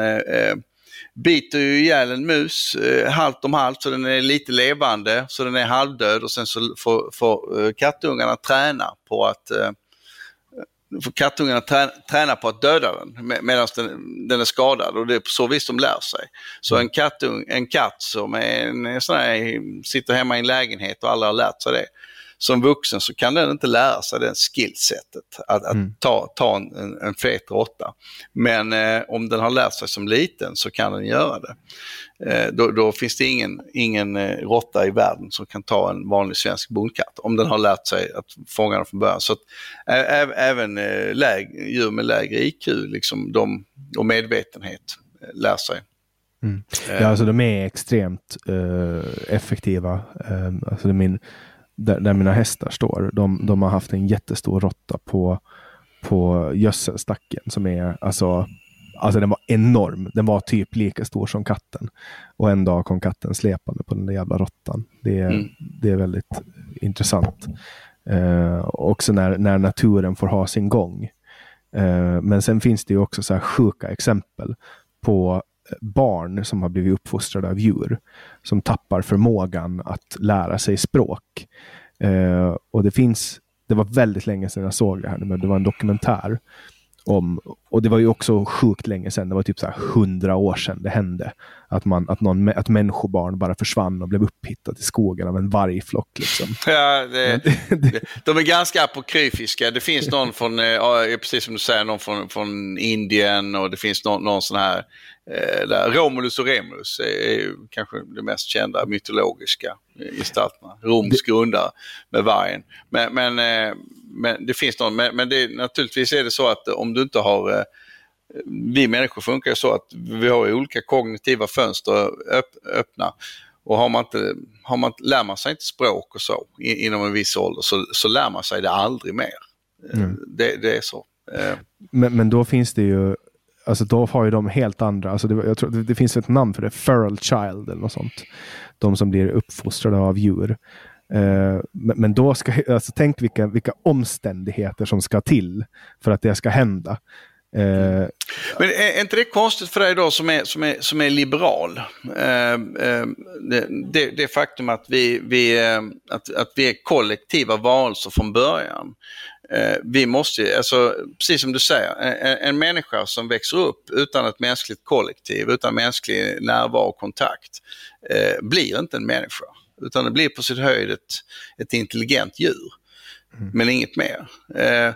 biter ju ihjäl en mus eh, halvt om halvt så den är lite levande så den är halvdöd och sen så får, får eh, kattungarna träna på att eh, får kattungarna träna, på att döda den med, medan den, den, är skadad och det är på så vis de lär sig. Så en, kattung, en katt som är en, sån här, sitter hemma i en lägenhet och alla har lärt sig det som vuxen så kan den inte lära sig det skillsetet att, att mm. ta, ta en, en, en fet råtta. Men eh, om den har lärt sig som liten så kan den göra det. Eh, då, då, finns det ingen, ingen eh, råtta i världen som kan ta en vanlig svensk bondkatt om den har lärt sig att fånga den från början. Så att, ä, även eh, läg, djur med lägre IQ liksom de, och medvetenhet eh, lär sig. Mm. Ja, alltså de är extremt effektiva. Uh, alltså det är min där, där, mina hästar står, de, de har haft en jättestor råtta på, på gödselstacken som är alltså Alltså den var enorm. Den var typ lika stor som katten. Och en dag kom katten släpande på den där jävla råttan. Det, mm. det är väldigt intressant. Eh, också när, när naturen får ha sin gång. Eh, men sen finns det ju också så här sjuka exempel på barn som har blivit uppfostrade av djur som tappar förmågan att lära sig språk. Eh, och det finns, det var väldigt länge sedan jag såg det här, men det var en dokumentär om, och det var ju också sjukt länge sedan, det var typ så hundra år sedan det hände. Att, man, att, någon, att människobarn bara försvann och blev upphittat i skogen av en vargflock. Liksom. Ja, det, det, de är ganska apokryfiska. Det finns någon från, ja, precis som du säger, någon från, från Indien och det finns någon, någon sån här Eh, där Romulus och Remus är kanske de mest kända mytologiska gestalterna. Roms grundare med vargen. Men, men, eh, men det finns någon, men, men det, naturligtvis är det så att om du inte har eh, vi människor funkar ju så att vi har olika kognitiva fönster öpp, öppna. Och har man inte, har man, lär man sig inte språk och så inom en viss ålder så, så lär man sig det aldrig mer. Mm. Det, det, är så. Men, men då finns det ju alltså då har ju de helt andra, alltså det, jag tror, det, det finns ett namn för det, feral child eller något sånt. De som blir uppfostrade av djur. Uh, men, men, då ska, alltså tänk vilka, vilka omständigheter som ska till för att det ska hända. Uh, men är inte det konstigt för dig då som är, som är, som är liberal? Uh, det, det, det, faktum att vi, vi, att, att vi är kollektiva varelser från början. Eh, vi måste, alltså, precis som du säger, en, en människa som växer upp utan ett mänskligt kollektiv, utan mänsklig närvaro och kontakt, eh, blir inte en människa. Utan det blir på sitt höjd ett, ett intelligent djur. Mm. Men inget mer. Eh,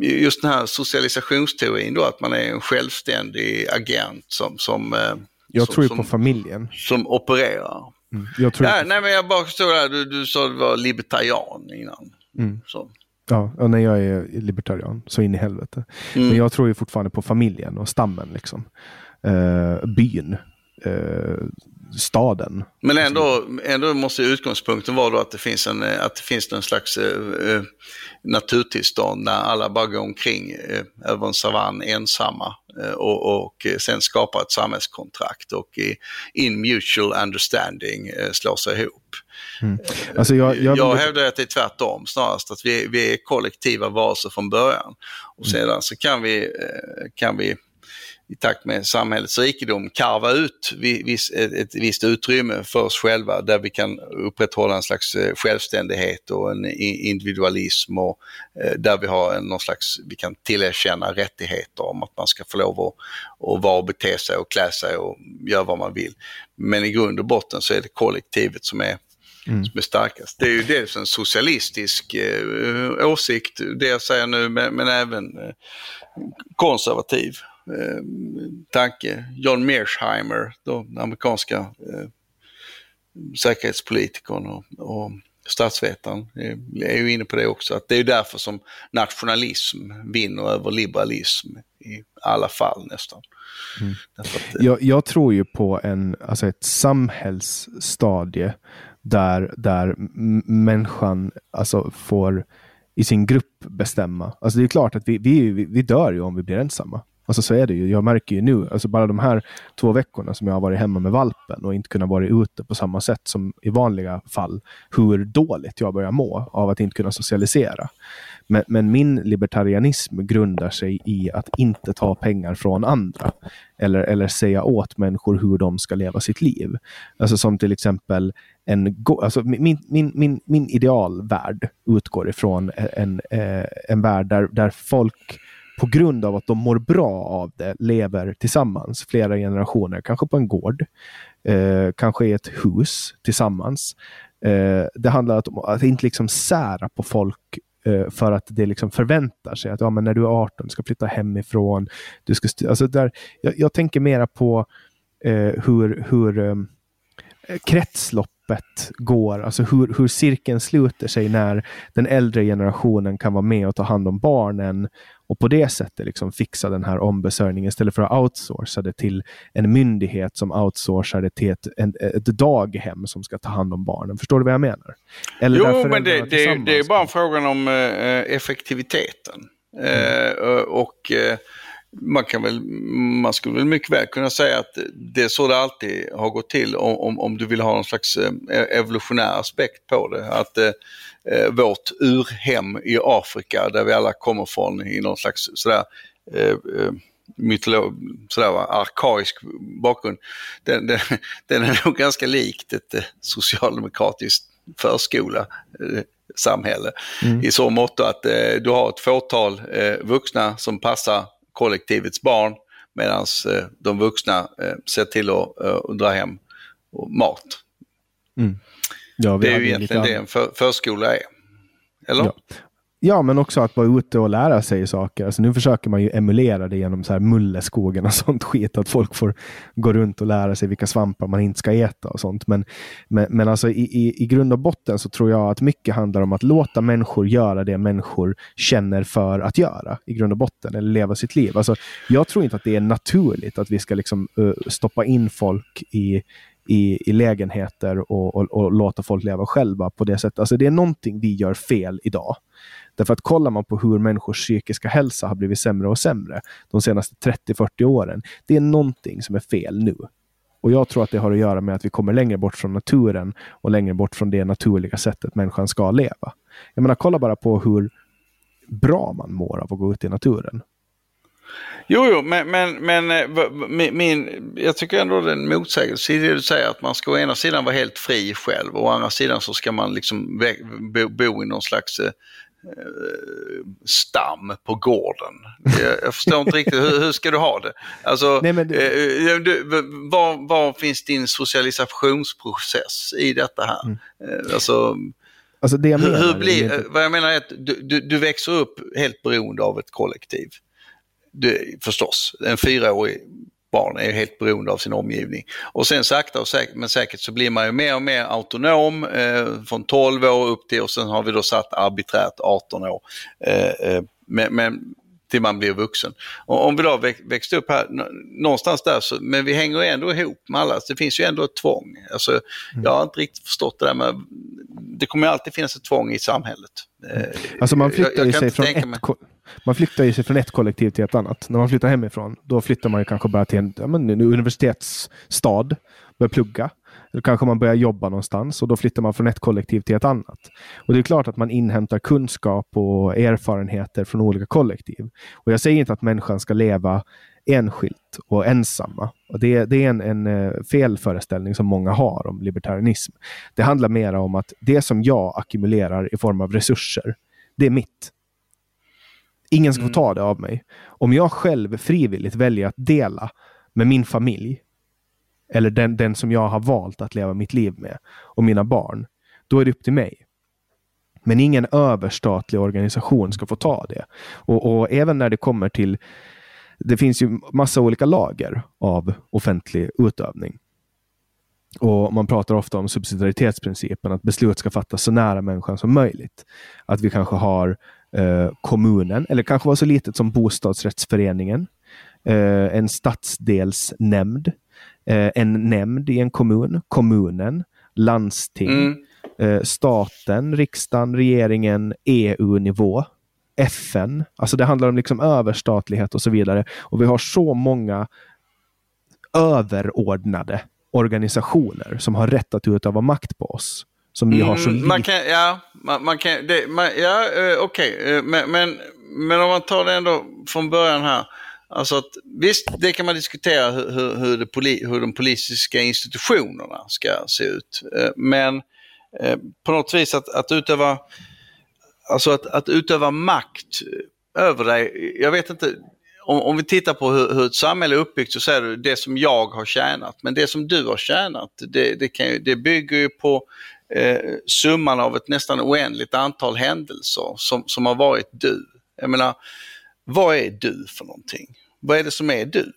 just den här socialisationsteorin då, att man är en självständig agent som... som eh, jag som, tror ju på familjen. Som opererar. Mm. Jag tror ja, nej, men jag bara förstår det här, du, du sa att du var libertarian innan. Mm. Så. Ja, och när jag är libertarian, så in i helvete. Mm. Men jag tror ju fortfarande på familjen och stammen. Liksom. Uh, byn. Uh, staden. Men ändå, ändå måste utgångspunkten vara då att det finns en, att det finns en slags uh, naturtillstånd när alla bara går omkring uh, över en savann ensamma uh, och, och sen skapar ett samhällskontrakt och i, in mutual understanding slår sig ihop. Mm. Alltså jag, jag, jag hävdar att det är tvärtom snarast, att vi, vi är kollektiva varelser från början. Och mm. sedan så kan vi, kan vi i takt med samhällets rikedom karva ut ett, visst utrymme för oss själva där vi kan upprätthålla en slags eh, självständighet och en individualism och eh, där vi har någon slags, vi kan tillerkänna rättigheter om att man ska få lov att, att vara och bete sig och klä sig och göra vad man vill. Men i grund och botten så är det kollektivet som är mm. som är starkast. Det är ju dels en socialistisk eh, åsikt, det jag säger nu, men, men även eh, konservativ eh, tanke. John Mearsheimer, då, den amerikanska eh, säkerhetspolitikern och, och statsvetaren är ju inne på det också, att det är därför som nationalism vinner över liberalism i alla fall nästan. Mm. Att, jag, jag, tror ju på en, alltså ett samhällsstadie där, där människan alltså får i sin grupp bestämma. Alltså det är klart att vi, vi, vi dör ju om vi blir ensamma. Alltså så är det ju. Jag märker ju nu, alltså bara de här två veckorna som jag har varit hemma med valpen och inte kunnat vara ute på samma sätt som i vanliga fall, hur dåligt jag börjar må av att inte kunna socialisera. Men, men, min libertarianism grundar sig i att inte ta pengar från andra. Eller, eller säga åt människor hur de ska leva sitt liv. Alltså som till exempel en, alltså min, min, min, min idealvärld utgår ifrån en, en, eh, en värld där, där folk på grund av att de mår bra av det lever tillsammans flera generationer, kanske på en gård, eh, kanske i ett hus tillsammans. Eh, det handlar om att inte liksom sära på folk eh, för att det liksom förväntar sig att ja, men när du är 18 du ska flytta hemifrån. Du ska alltså där, jag, jag tänker mera på eh, hur, hur eh, kretslopp går, alltså hur, hur cirkeln sluter sig när den äldre generationen kan vara med och ta hand om barnen och på det sättet liksom fixa den här ombesörjningen istället för att outsourca det till en myndighet som outsourcar det till ett, en, ett daghem som ska ta hand om barnen. Förstår du vad jag menar? Eller jo, men det, det, det, är bara frågan om uh, effektiviteten. Mm. Uh, och uh, man, kan väl, man skulle väl mycket väl kunna säga att det är så det alltid har gått till om, om, om du vill ha någon slags eh, evolutionär aspekt på det. Att eh, eh, vårt urhem i Afrika där vi alla kommer från i någon slags sådär eh, eh mytolog, sådär va, arkaisk bakgrund. Den, den, den, är nog ganska likt ett socialdemokratiskt förskola samhälle. Mm. I så mått att eh, du har ett fåtal eh, vuxna som passar kollektivets barn medan eh, de vuxna eh, ser till att eh, dra hem mat. Mm. Ja, det är ju egentligen det en för, förskola är. Eller? Ja. Ja, men också att vara ute och lära sig saker. Alltså nu försöker man ju emulera det genom så här mulleskogen och sånt skit. Att folk får gå runt och lära sig vilka svampar man inte ska äta och sånt. Men, men, men alltså i, i, i grund och botten så tror jag att mycket handlar om att låta människor göra det människor känner för att göra. I grund och botten, eller leva sitt liv. Alltså, jag tror inte att det är naturligt att vi ska liksom, uh, stoppa in folk i i, i lägenheter och, och, och, låta folk leva själva på det sättet. Alltså det är någonting vi gör fel idag. Därför att kollar man på hur människors psykiska hälsa har blivit sämre och sämre de senaste 30-40 åren. Det är någonting som är fel nu. Och jag tror att det har att göra med att vi kommer längre bort från naturen och längre bort från det naturliga sättet människan ska leva. Jag menar, kolla bara på hur bra man mår av att gå ut i naturen. Jo, jo, men, men, men eh, min, jag tycker ändå det är en motsägelse i det du säger att man ska å ena sidan vara helt fri själv och å andra sidan så ska man liksom bo, bo i någon slags eh, stam på gården. Jag, förstår inte riktigt, hur, hur, ska du ha det? Alltså, Nej, du... Eh, du, var, var, finns din socialisationsprocess i detta här? Mm. Eh, alltså, alltså det jag menar, hur, hur blir, inte... Vad jag menar är att du, du, du växer upp helt beroende av ett kollektiv. Du, förstås, en fyraårig barn är helt beroende av sin omgivning. Och sen sakta och säkert, men säkert så blir man ju mer och mer autonom eh, från 12 år upp till och sen har vi då satt arbiträrt 18 år. Eh, eh, men, men, till man blir vuxen. Och om vi då växte upp här, någonstans där, så, men vi hänger ändå ihop med alla. Det finns ju ändå ett tvång. Alltså, mm. Jag har inte riktigt förstått det där men det kommer alltid finnas ett tvång i samhället. Mm. Alltså man flyttar jag, jag sig från ett... Mig man flyttar ju sig från ett kollektiv till ett annat. När man flyttar hemifrån, då flyttar man ju kanske bara till en, ja, men, en universitetsstad, börjar plugga. Eller kanske man börjar jobba någonstans och då flyttar man från ett kollektiv till ett annat. Och Det är klart att man inhämtar kunskap och erfarenheter från olika kollektiv. Och Jag säger inte att människan ska leva enskilt och ensamma. Och det, det är en, en eh, felföreställning som många har om libertarianism. Det handlar mer om att det som jag ackumulerar i form av resurser, det är mitt. Ingen ska få ta mm. det av mig. Om jag själv frivilligt väljer att dela med min familj, eller den, den som jag har valt att leva mitt liv med, och mina barn, då är det upp till mig. Men ingen överstatlig organisation ska få ta det. Och, och, även när det kommer till... Det finns ju massa olika lager av offentlig utövning. Och Man pratar ofta om subsidiaritetsprincipen, att beslut ska fattas så nära människan som möjligt. Att vi kanske har eh, kommunen, eller kanske var så litet som bostadsrättsföreningen, eh, en stadsdelsnämnd, eh, en nämnd i en kommun, kommunen, landsting, mm. eh, staten, riksdagen, regeringen, EU-nivå, FN. Alltså det handlar om liksom överstatlighet och så vidare. Och vi har så många överordnade organisationer som har rätt att utöva makt på oss. Som vi har så mm, man kan, Ja, man, man kan, det, man, ja uh, okej. Okay. Uh, men, men, men om man tar det ändå från början här. Alltså att, visst, det kan man diskutera hur, hur, poli, hur de politiska institutionerna ska se ut. Eh, men eh, på något vis att, att utöva Alltså att, att utöva makt över dig. Jag vet inte, om, om vi tittar på hur, hur ett samhälle är uppbyggt så säger du det som jag har tjänat. Men det som du har tjänat, det, det, kan ju, det bygger ju på eh, summan av ett nästan oändligt antal händelser som, som har varit du. Jag menar, vad är du för någonting? Vad är det som är du?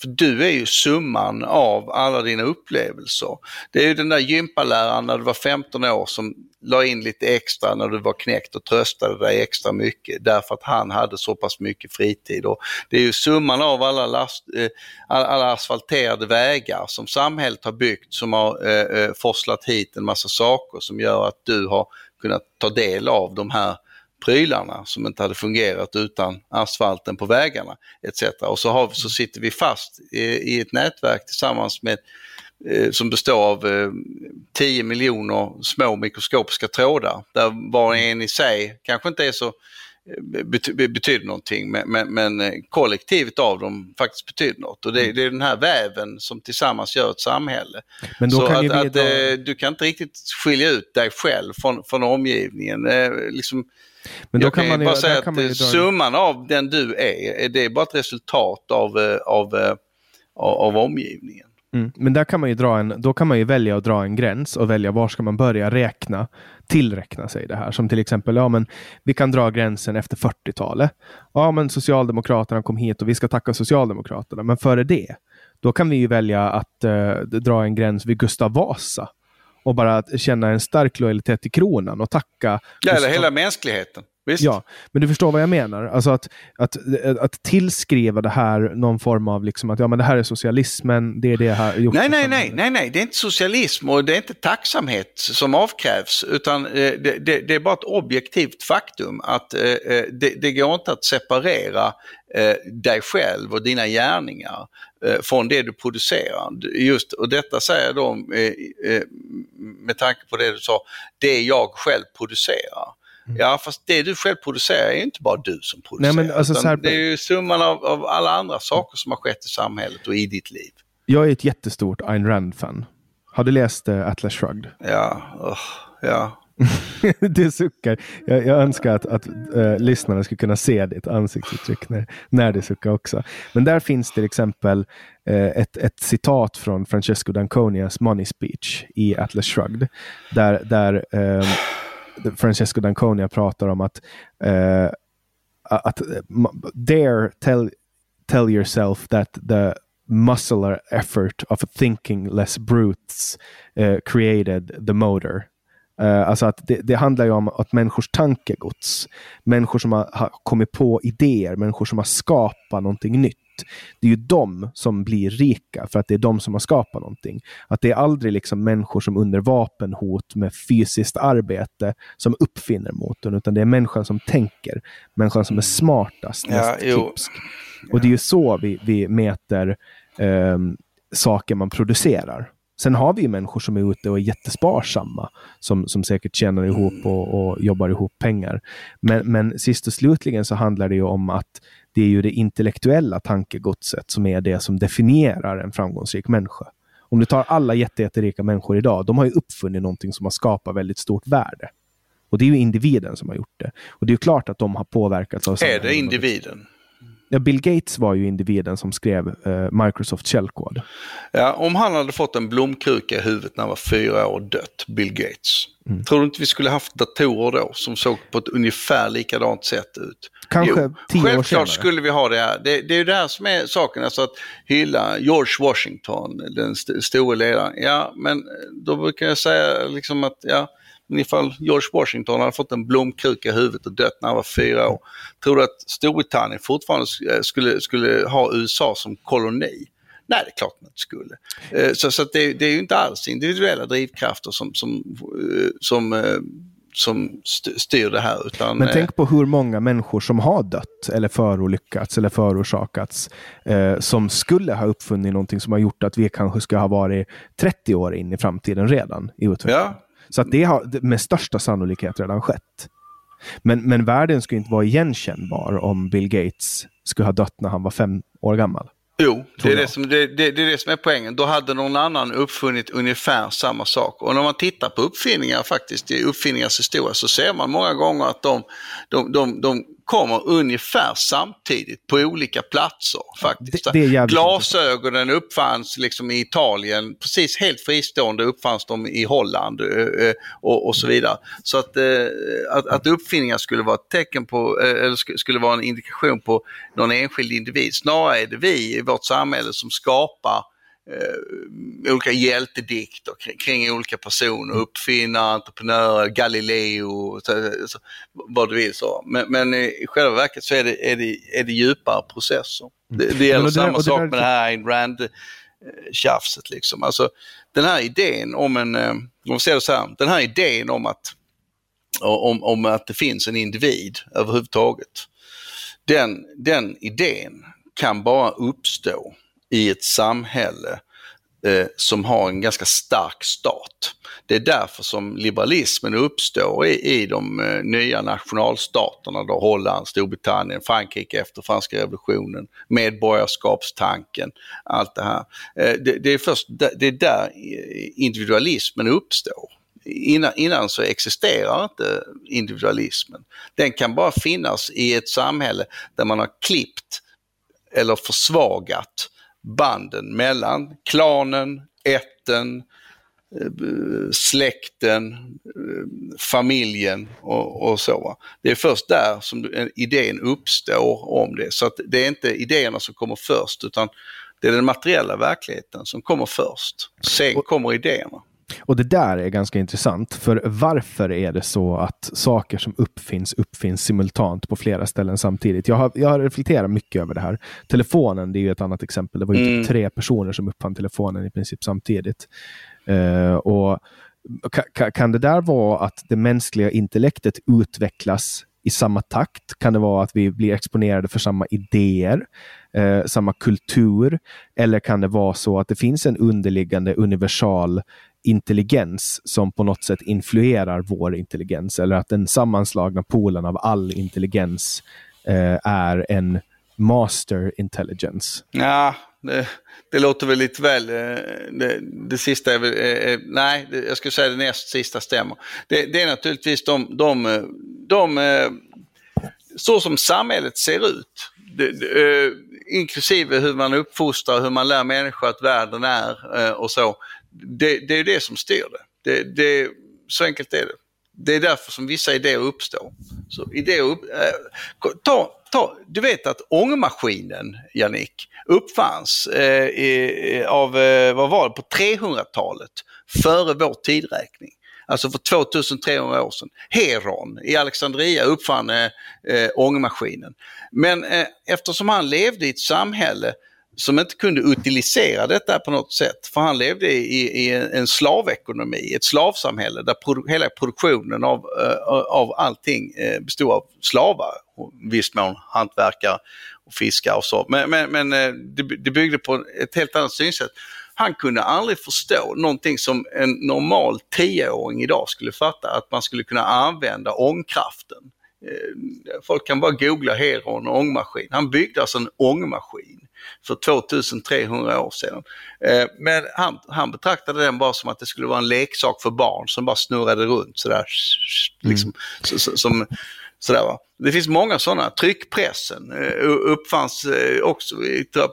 För du är ju summan av alla dina upplevelser. Det är ju den där gympaläraren när du var 15 år som la in lite extra när du var knäckt och tröstade dig extra mycket därför att han hade så pass mycket fritid. Och det är ju summan av alla, last, eh, alla asfalterade vägar som samhället har byggt som har eh, eh, forslat hit en massa saker som gör att du har kunnat ta del av de här prylarna som inte hade fungerat utan asfalten på vägarna etc. Och så, har, så sitter vi fast i, i ett nätverk tillsammans med eh, som består av eh, 10 miljoner små mikroskopiska trådar där var och en i sig kanske inte är så eh, bety betyder någonting men, men, men, eh, kollektivet av dem faktiskt betyder något. Och det, det, är den här väven som tillsammans gör ett samhälle. Men då så kan att, att. Eh, du kan inte riktigt skilja ut dig själv från, från omgivningen. Eh, liksom, men då jag kan, man ju, bara säga att man summan av den du är, det är bara ett resultat av, eh, av, eh, av, av omgivningen. Mm. Men där kan man ju dra en, då kan man ju välja att dra en gräns och välja var ska man börja räkna, tillräkna sig det här. Som till exempel, ja men vi kan dra gränsen efter 40-talet. Ja men Socialdemokraterna kom hit och vi ska tacka Socialdemokraterna. Men före det, då kan vi ju välja att uh, dra en gräns vid Gustav Vasa och bara känna en stark lojalitet till kronan och tacka. Ja, eller hela mänskligheten. Visst. Ja, men du förstår vad jag menar. Alltså att, att, att tillskriva det här någon form av liksom att ja, men det här är socialismen, det är det här gjort. Nej, nej, nej, nej, nej, det är inte socialism och det är inte tacksamhet som avkrävs utan eh, det, det, det är bara ett objektivt faktum att eh, eh, det, det går inte att separera dig själv och dina gärningar från det du producerar. Just, och detta säger jag då med tanke på det du sa, det jag själv producerar. Mm. Ja, fast det du själv producerar är inte bara du som producerar. Nej, men alltså, här... Det är ju summan av, av, alla andra saker som har skett i samhället och i ditt liv. Jag är ett jättestort Ayn Rand-fan. Har du läst Atlas Shrugged? Ja, oh, ja. du suckar. Jag, jag önskar att, att äh, lyssnarna skulle kunna se ditt ansiktsuttryck när, när du suckar också. Men där finns till exempel äh, ett, ett citat från Francesco Danconias Money Speech i Atlas Shrugged. Där, där äh, Francesco Danconia pratar om att, eh, att dare tell, tell yourself that the muscular effort of thinking less brutes uh, created the motor. Uh, alltså att det, det, handlar ju om att människors tankegods, människor som har, har, kommit på idéer, människor som har skapat någonting nytt det är ju de som blir rika för att det är de som har skapat någonting. Att det är aldrig liksom människor som under vapenhot med fysiskt arbete som uppfinner motorn, utan det är människan som tänker, människan som är smartast, mest ja, klipsk. Och det är ju så vi, vi mäter eh, saker man producerar. Sen har vi människor som är ute och är jättesparsamma, som, som säkert tjänar ihop och, och jobbar ihop pengar. Men, men sist och slutligen så handlar det ju om att det är ju det intellektuella tankegodset som är det som definierar en framgångsrik människa. Om du tar alla jätterika människor idag, de har ju uppfunnit någonting som har skapat väldigt stort värde. Och det är ju individen som har gjort det. Och det är klart att de har påverkats av... Är det individen? Ja, Bill Gates var ju individen som skrev eh, Microsoft källkod. Ja, om han hade fått en blomkruka i huvudet när han var fyra år och dött, Bill Gates. Mm. Tror du inte vi skulle haft datorer då som såg på ett ungefär likadant sätt ut? Kanske jo, tio år senare. Självklart skulle vi ha det här. Det, det är ju det här som är saken, alltså att hylla George Washington, den st store ledaren. Ja, men då brukar jag säga liksom att ja, men ifall George Washington hade fått en blomkruka i huvudet och dött när han var fyra år, tror du att Storbritannien fortfarande eh, skulle, skulle ha USA som koloni? Nej, det är klart man inte skulle. Eh, så, så det, det, är ju inte alls individuella drivkrafter som, som, eh, som, som styr det här. Utan, Men tänk på hur många människor som har dött eller förolyckats eller förorsakats eh, som skulle ha uppfunnit någonting som har gjort att vi kanske ska ha varit 30 år in i framtiden redan i utvecklingen. Ja, så att det har med största sannolikhet redan skett. Men, men världen skulle inte vara igenkännbar om Bill Gates skulle ha dött när han var fem år gammal. Jo, det är det, som, det, det, det är det som är poängen. Då hade någon annan uppfunnit ungefär samma sak. Och när man tittar på uppfinningar faktiskt, i uppfinningars historia, så ser man många gånger att de, de, de, de kommer ungefär samtidigt på olika platser. faktiskt. Det, Glasögonen uppfanns liksom i Italien, precis helt fristående uppfanns de i Holland och, och så vidare. Så att, eh, att, att uppfinningar skulle vara ett tecken på, eh, eller skulle vara en indikation på någon enskild individ. Snarare är det vi i vårt samhälle som skapar eh, olika hjältedikter kring, kring, olika personer, mm. uppfinnare, entreprenörer, Galileo, så, så, vad du vill. Så. Men, men, i själva verket så är det, är det, är det djupare processer. Mm. Det, det gäller det samma sak med det här Rand-tjafset. Liksom. Alltså, den här idén om en, eh, om vi säger så här, den här idén om att, om, om att det finns en individ överhuvudtaget. Den, den idén kan bara uppstå i ett samhälle eh, som har en ganska stark stat. Det är därför som liberalismen uppstår i, i de eh, nya nationalstaterna, då Holland, Storbritannien, Frankrike efter franska revolutionen, medborgarskapstanken, allt det här. Eh, det, det, är först det är där eh, individualismen uppstår. Innan, innan, så existerar inte individualismen. Den kan bara finnas i ett samhälle där man har klippt eller försvagat banden mellan klanen, ätten, eh, släkten, eh, familjen och, och, så. Det är först där som idén uppstår om det. Så det är inte idéerna som kommer först utan det är den materiella verkligheten som kommer först. Sen kommer idéerna. Och det där är ganska intressant, för varför är det så att saker som uppfinns, uppfinns simultant på flera ställen samtidigt? Jag har, jag har reflekterat mycket över det här. Telefonen, det är ju ett annat exempel. Det var ju typ mm. tre personer som uppfann telefonen i princip samtidigt. Uh, och kan, kan det där vara att det mänskliga intellektet utvecklas i samma takt? Kan det vara att vi blir exponerade för samma idéer, eh, samma kultur? Eller kan det vara så att det finns en underliggande universal intelligens som på något sätt influerar vår intelligens eller att den sammanslagna poolen av all intelligens eh, är en master intelligence. Ja, det, det låter väl lite väl... Eh, det, det sista är väl... Eh, eh nej, jag skulle säga det näst sista stämmer. Det, det är naturligtvis de, de, de, eh, så som samhället ser ut. Det, det, inklusive hur man uppfostrar, hur man lär människor att världen är och så det, det är det som styr det. det. det. Så enkelt är det. Det är därför som vissa idéer uppstår. Så idéer upp, äh, ta, ta, du vet att ångmaskinen, Jannik, uppfanns eh, i, av, eh, vad var det, på 300-talet, före vår tidräkning. Alltså för 2300 år sedan. Heron i Alexandria uppfann eh, eh, ångmaskinen. Men eh, eftersom han levde i ett samhälle som inte kunde utilisera detta på något sätt. För han levde i, i en slavekonomi, ett slavsamhälle där produ hela produktionen av, uh, av allting uh, bestod av slavar. I viss mån hantverkare och fiskare och så. Men, men, men uh, det, det byggde på ett helt annat synsätt. Han kunde aldrig förstå någonting som en normal tioåring idag skulle fatta, att man skulle kunna använda ångkraften. Folk kan bara googla Heron och ångmaskin. Han byggde alltså en ångmaskin för 2300 år sedan. Eh, men han, han betraktade den bara som att det skulle vara en leksak för barn som bara snurrade runt sådär. Mm. Liksom, så, så, som, Sådär, va? Det finns många sådana. Tryckpressen eh, uppfanns eh, också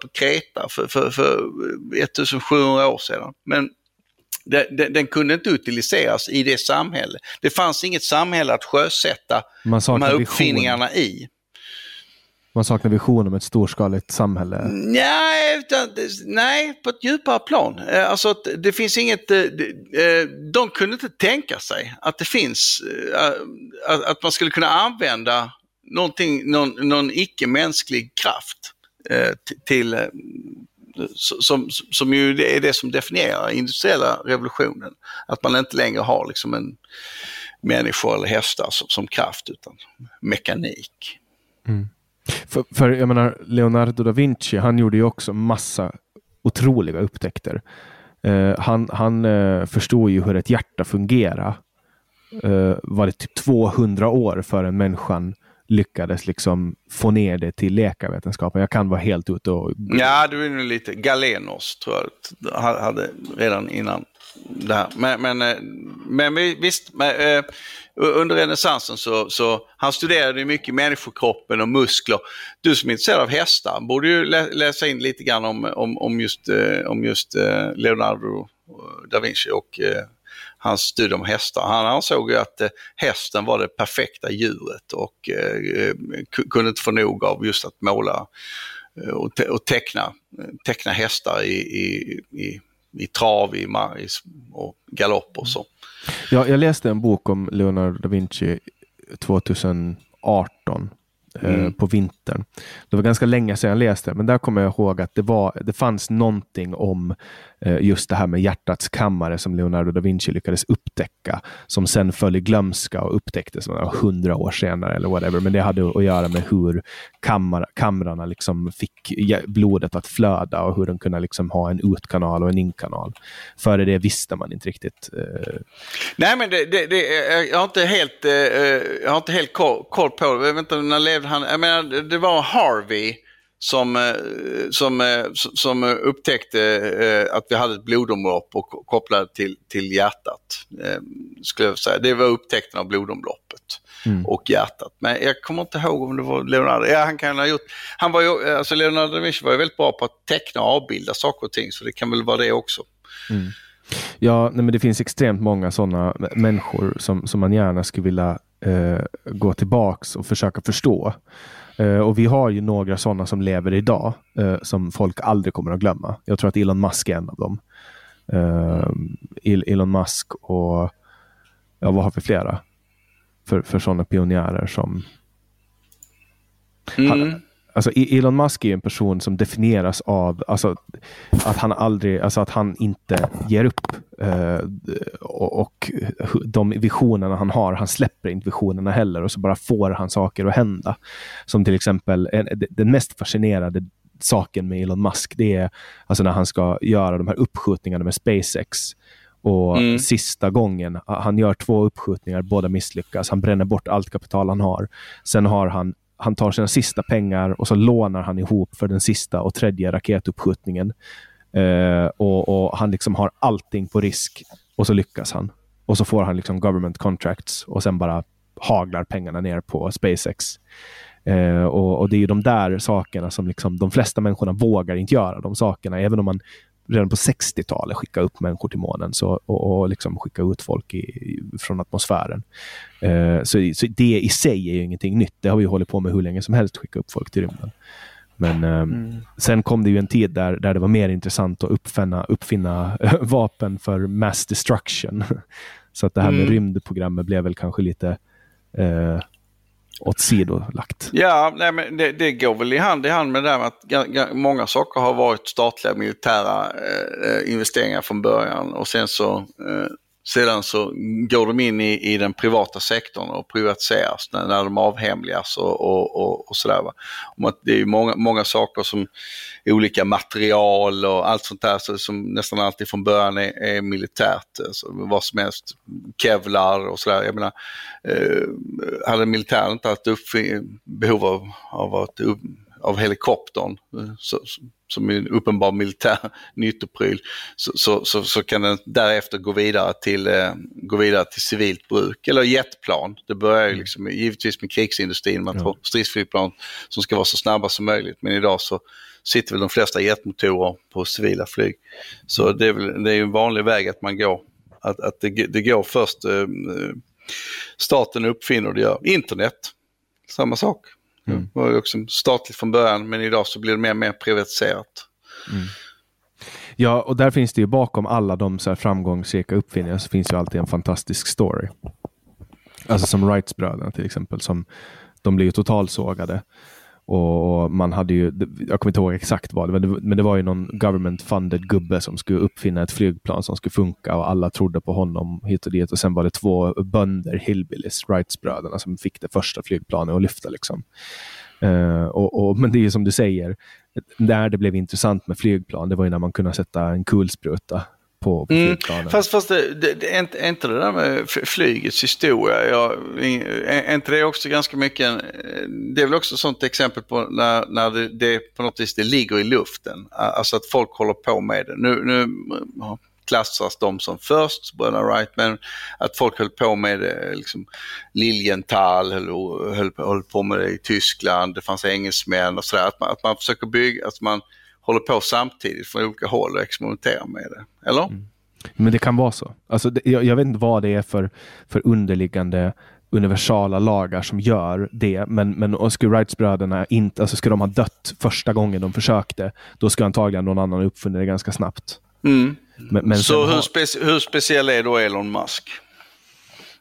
på Kreta för, för, för 1700 år sedan. Men den, den, kunde inte utiliseras i det samhälle. Det fanns inget samhälle att sjösätta de här uppfinningarna vision. i. Man saknar vision om ett storskaligt samhälle? Nej, utan, nej på ett djupare plan. Eh, alltså det finns inget, eh, eh, de kunde inte tänka sig att det finns, att man skulle kunna använda någonting, någon, någon icke-mänsklig kraft till, som, som ju är det som definierar industriella revolutionen. Att man inte längre har liksom en människor eller hästar som, som kraft utan mekanik. Mm. För, för jag menar, Leonardo da Vinci, han gjorde ju också massa otroliga upptäckter. Uh, han han uh, förstod ju hur ett hjärta fungerar. Uh, var det typ 200 år före människan lyckades liksom få ner det till läkarvetenskapen. Jag kan vara helt ute och... Ja, du är nog lite... Galenos tror jag hade redan innan det här. Men, men, eh, men visst, men, eh, under renässansen så, så han studerade ju mycket människokroppen och muskler. Du som är intresserad av hästar borde ju läsa in lite grann om, om, om just, eh, om just Leonardo da Vinci och hans studie om hästar. Han ansåg ju att hästen var det perfekta djuret och kunde inte få nog av just att måla och, teckna, teckna hästar i, i, i i trav, i, i och galopp och så. Ja, jag läste en bok om Leonardo da Vinci 2018 Eh, mm. på vintern. Det var ganska länge sedan jag läste, men där kommer jag ihåg att det, var, det fanns någonting om eh, Eh, just det här med hjärtats kammare som Leonardo da Vinci lyckades upptäcka, som sen föll i glömska och upptäcktes hundra år senare eller whatever. Men det hade att göra med hur kammar, kamrarna liksom fick blodet att flöda och hur de kunde liksom ha en utkanal och en inkanal. Före det visste man inte riktigt. Eh... Nej, men det, det, det, eh, jag har inte helt, eh, eh jag har inte helt koll, koll på det. Jag vet inte, när levde han, jag menar, det var Harvey som, eh, som, eh, som upptäckte eh, att vi hade ett blodomlopp och kopplade till, till hjärtat. Skulle jag säga. Det var upptäckten av blodomloppet mm. och hjärtat. Men jag kommer inte ihåg om det var Leonardo. Ja, han kan ha gjort. Han var ju, alltså Leonardo da Vinci var ju väldigt bra på att teckna och avbilda saker och ting, så det kan väl vara det också. Mm. Ja, nej, men det finns extremt många sådana människor som, som man gärna skulle vilja eh, gå tillbaks och försöka förstå. Eh, och vi har ju några sådana som lever idag eh, som folk aldrig kommer att glömma. Jag tror att Elon Musk är en av dem. Eh, Elon Musk och ja, vad har vi flera? För, för sådana pionjärer som mm. han, Alltså e- Elon Musk är en person som definieras av alltså, att han aldrig, alltså att han inte ger upp. Eh, och, och, de visionerna han har, han släpper inte visionerna heller och så bara får han saker att hända. Som till exempel, en, den mest fascinerande saken med Elon Musk, det är alltså när han ska göra de här uppskjutningarna med SpaceX. Och mm. sista gången, han gör två uppskjutningar, båda misslyckas. Han bränner bort allt kapital han har. Sen har han han tar sina sista pengar och så lånar han ihop för den sista och tredje raketuppskjutningen. Eh, och, och, Han liksom har allting på risk och så lyckas han. Och så får han liksom government contracts och sen bara haglar pengarna ner på SpaceX. Eh, och, och, Det är de där sakerna som liksom, de flesta människorna vågar inte göra. De sakerna, även om man redan på 60-talet skicka upp människor till månen så, och, och liksom skicka ut folk i, från atmosfären. Uh, så, så, det i sig är ju ingenting nytt. Det har vi hållit på med hur länge som helst, skicka upp folk till rymden. Men uh, mm. sen kom det ju en tid där, där det var mer intressant att uppfinna, uppfinna vapen för mass destruction. så att det här med mm. rymdprogrammet blev väl kanske lite uh, åt sidolagt. Ja, nej, men det, det, går väl i hand i hand med det där med att många saker har varit statliga militära eh, eh, investeringar från början och sen så eh, sedan så går de in i, i den privata sektorn och privatiseras när, när de avhemligas och, och, och, och sådär. det är många, många saker som olika material och allt sånt där så, som nästan alltid från början är, är militärt. Alltså, vad som helst, kevlar och sådär. Jag menar, eh, hade militären inte haft behov av, av, att, av helikoptern så, som är en uppenbar militär nyttopryl, så, så, så, så, kan den därefter gå vidare, till, eh, gå vidare till civilt bruk. Eller jetplan. Det börjar ju liksom, givetvis med krigsindustrin, man ja. stridsflygplan som ska vara så snabba som möjligt. Men idag så sitter väl de flesta jetmotorer på civila flyg. Så det är, väl, det är en vanlig väg att man går. Att, att det, det går först, eh, staten uppfinner det gör. Internet, samma sak. Mm. Det var ju också statligt från början men idag så blir det mer och mer privatiserat. Mm. Ja, och där finns det ju bakom alla de så här framgångsrika uppfinningar så finns ju alltid en fantastisk story. Alltså som Wrights-bröderna till exempel. Som, de blev ju totalsågade och man hade ju, jag kommer inte ihåg exakt vad det var, men det var ju någon government funded gubbe som skulle uppfinna ett flygplan som skulle funka och alla trodde på honom hit och dit. Och sen var det två bönder, hillbillies, Wrights-bröderna, som fick det första flygplanet att lyfta. Liksom. Uh, och, och, men det är ju som du säger, när det blev intressant med flygplan, det var ju när man kunde sätta en kulspruta på, på mm. Fast, fast det, det, det, är, inte, det där med flygets historia, jag, är inte det också ganska mycket, det är väl också ett sånt exempel på när, när det, det på något vis det ligger i luften, alltså att folk håller på med det. Nu, nu klassas de som först, bröderna Wright, men att folk höll på med det, liksom Lilienthal höll, höll, höll på med det i Tyskland, det fanns engelsmän och sådär, att man, att man försöker bygga, att man håller på samtidigt från olika håll och experimenterar med det. Eller? Mm. Men det kan vara så. Alltså, det, jag, jag, vet inte vad det är för, för underliggande universala lagar som gör det. Men, men skulle Wrights-bröderna inte, alltså skulle de ha dött första gången de försökte, då skulle antagligen någon annan uppfunnit det ganska snabbt. Mm. Men, men så hur, speci hur speciell är då Elon Musk?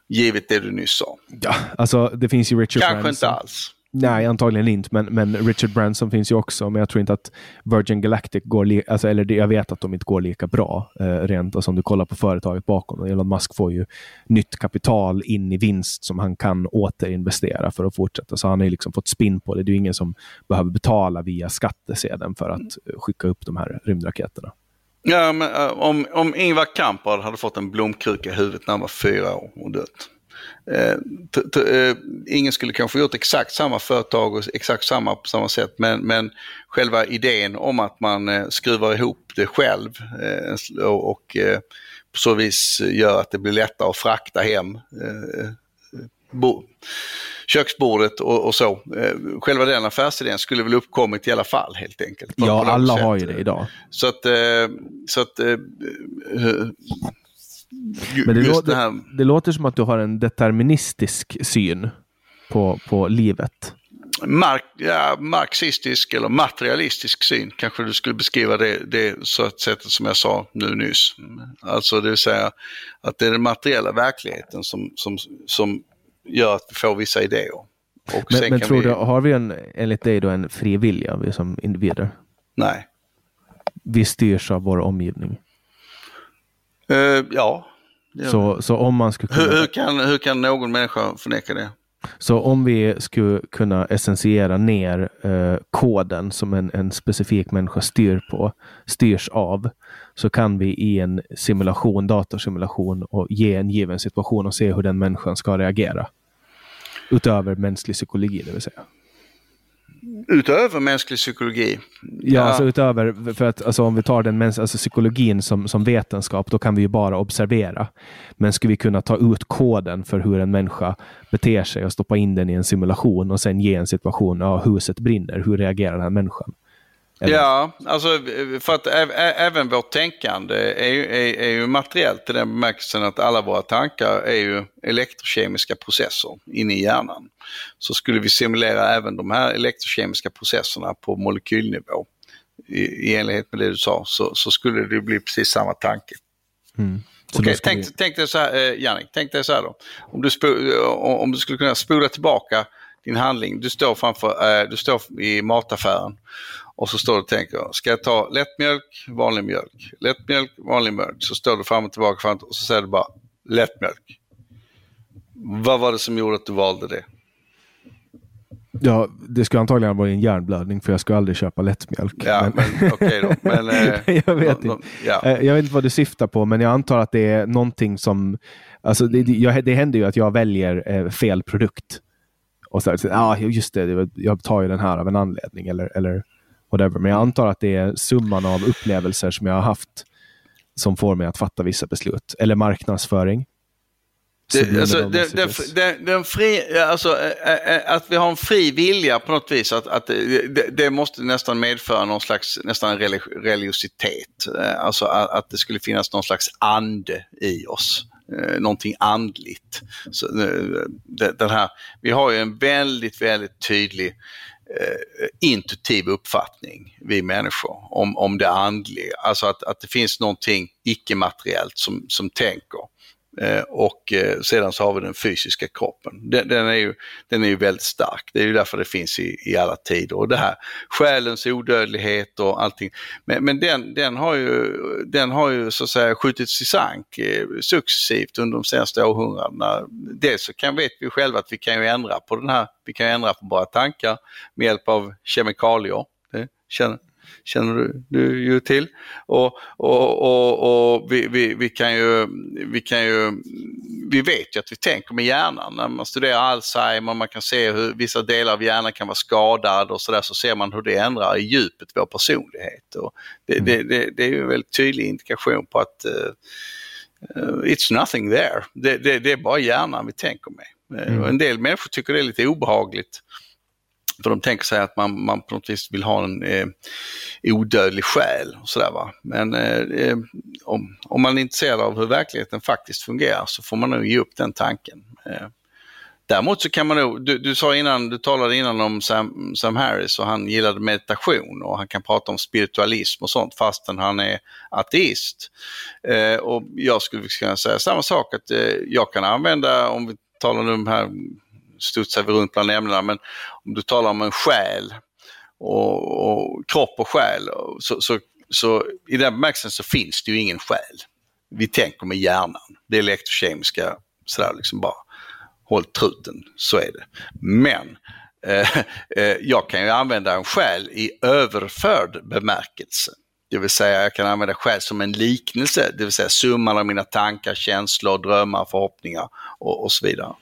Givet det du nyss sa. Ja, alltså det finns ju Richard Kanske Branson. inte alls. Nej, antagligen inte, men, men Richard Branson finns ju också, men jag tror inte att Virgin Galactic går, alltså, eller jag vet att de inte går lika bra eh, rent, alltså om du kollar på företaget bakom. Elon Musk får ju nytt kapital in i vinst som han kan återinvestera för att fortsätta, så han har ju liksom fått spinn på det. Det är ju ingen som behöver betala via skattesedeln för att eh, skicka upp de här rymdraketerna. Ja, men eh, om, om Ingvar Kamprad hade fått en blomkruka i huvudet när han var fyra år och dött. Eh, eh, ingen skulle kanske gjort exakt samma företag och exakt samma på samma sätt men, men själva idén om att man eh, skruvar ihop det själv och, på så vis gör att det blir lättare att frakta hem bo, köksbordet och, och så. själva den affärsidén skulle väl uppkommit i alla fall helt enkelt. Ja, alla sätt. har ju det idag. Så att, så att men det, låter, det, här... det låter som att du har en deterministisk syn på, på livet. Mark, ja, marxistisk eller materialistisk syn kanske du skulle beskriva det, det så att sättet som jag sa nu nyss. Alltså det vill säga att det är den materiella verkligheten som, som, som gör att vi får vissa idéer. Och men men tror vi... du, har vi en, enligt dig då en fri vilja vi som individer? Nej. Vi styrs av vår omgivning? Uh, ja. Så, så om man skulle kunna... hur, hur, kan, hur kan någon människa förneka det? Så om vi skulle kunna essentiera ner eh, koden som en, en specifik människa styr på, styrs av, så kan vi i en simulation, datorsimulation, och ge en given situation och se hur den människan ska reagera. Utöver mänsklig psykologi, det vill säga. Utöver mänsklig psykologi? Ja, ja. Alltså utöver, för att alltså, om vi tar den mäns alltså, psykologin som, som vetenskap, då kan vi ju bara observera. Men skulle vi kunna ta ut koden för hur en människa beter sig och stoppa in den i en simulation och sen ge en situation, ja, huset brinner, hur reagerar den här människan? Eller? Ja, alltså för att även vårt tänkande är ju, är, är ju materiellt i den bemärkelsen att alla våra tankar är ju elektrokemiska processer inne i hjärnan. Så skulle vi simulera även de här elektrokemiska processerna på molekylnivå i, i enlighet med det du sa så, så skulle det bli precis samma tanke. Mm. Okej, tänk, vi... tänk dig så här, eh, Jannik, tänk dig så här då. Om du, spo, om du skulle kunna spola tillbaka din handling. Du står, framför, eh, du står i mataffären och så står du och tänker, ska jag ta lättmjölk, vanlig mjölk, lättmjölk, vanlig mjölk. Så står du fram och tillbaka fram och så säger du bara lättmjölk. Vad var det som gjorde att du valde det? Ja, det skulle antagligen vara en hjärnblödning för jag skulle aldrig köpa lättmjölk. Ja, men, men okej då. Men, eh, jag, vet de, inte. ja. Eh, jag vet inte vad du syftar på, men jag antar att det är någonting som... Alltså det, jag, det händer ju att jag väljer eh, fel produkt. Och så, ja, ah, just det, jag tar ju den här av en anledning. Eller, eller whatever. Men jag antar att det är summan av upplevelser som jag har haft som får mig att fatta vissa beslut. Eller marknadsföring. Det, alltså, den, fri, alltså, att vi har en fri vilja på något vis, att, att det, måste nästan medföra någon slags nästan religiositet. Alltså att det skulle finnas någon slags ande i oss. Någonting andligt. Så, den här, vi har ju en väldigt, väldigt tydlig Eh, intuitiv uppfattning, vi människor, om, om det andliga. Alltså att, att det finns någonting icke-materiellt som, som tänker. Eh, och eh, sedan så har vi den fysiska kroppen. Den, den, är ju, den är ju väldigt stark. Det är ju därför det finns i, i alla tider. Och det här själens odödlighet och allting. Men, men den, den, har ju, den har ju så att säga skjutits i sank eh, successivt under de senaste århundradena. Dels så kan, vet vi själva att vi kan ju ändra på den här, vi kan ändra på våra tankar med hjälp av kemikalier. Det känner, känner du, du ju till. Och, och, och, och vi, vi, vi, kan ju, vi kan ju, vi vet ju att vi tänker med hjärnan. När man studerar Alzheimer, man kan se hur vissa delar av hjärnan kan vara skadad och sådär, så ser man hur det ändrar i djupet vår personlighet. Och det, mm. det, det, det är ju en väldigt tydlig indikation på att uh, it's nothing there. Det, det, det, är bara hjärnan vi tänker med. Mm. En del människor tycker det är lite obehagligt för de tänker sig att man, man på något vis vill ha en eh, odödlig själ. Och sådär, va? Men eh, eh, om, om man är intresserad av hur verkligheten faktiskt fungerar så får man nog ge upp den tanken. Eh, däremot så kan man nog, du, du, sa innan, du talade innan om Sam, Sam, Harris och han gillade meditation och han kan prata om spiritualism och sånt fastän han är ateist. Eh, och jag skulle kunna säga samma sak att eh, jag kan använda, om vi talar om de här studsar vi runt bland ämnena, men om du talar om en själ och, och kropp och själ, så, så, så i den bemärkelsen så finns det ju ingen själ. Vi tänker med hjärnan. Det elektrokemiska, sådär liksom bara håll truten, så är det. Men eh, eh, jag kan ju använda en själ i överförd bemärkelse. Det vill säga jag kan använda själ som en liknelse, det vill säga summan av mina tankar, känslor, drömmar, förhoppningar och, och så vidare.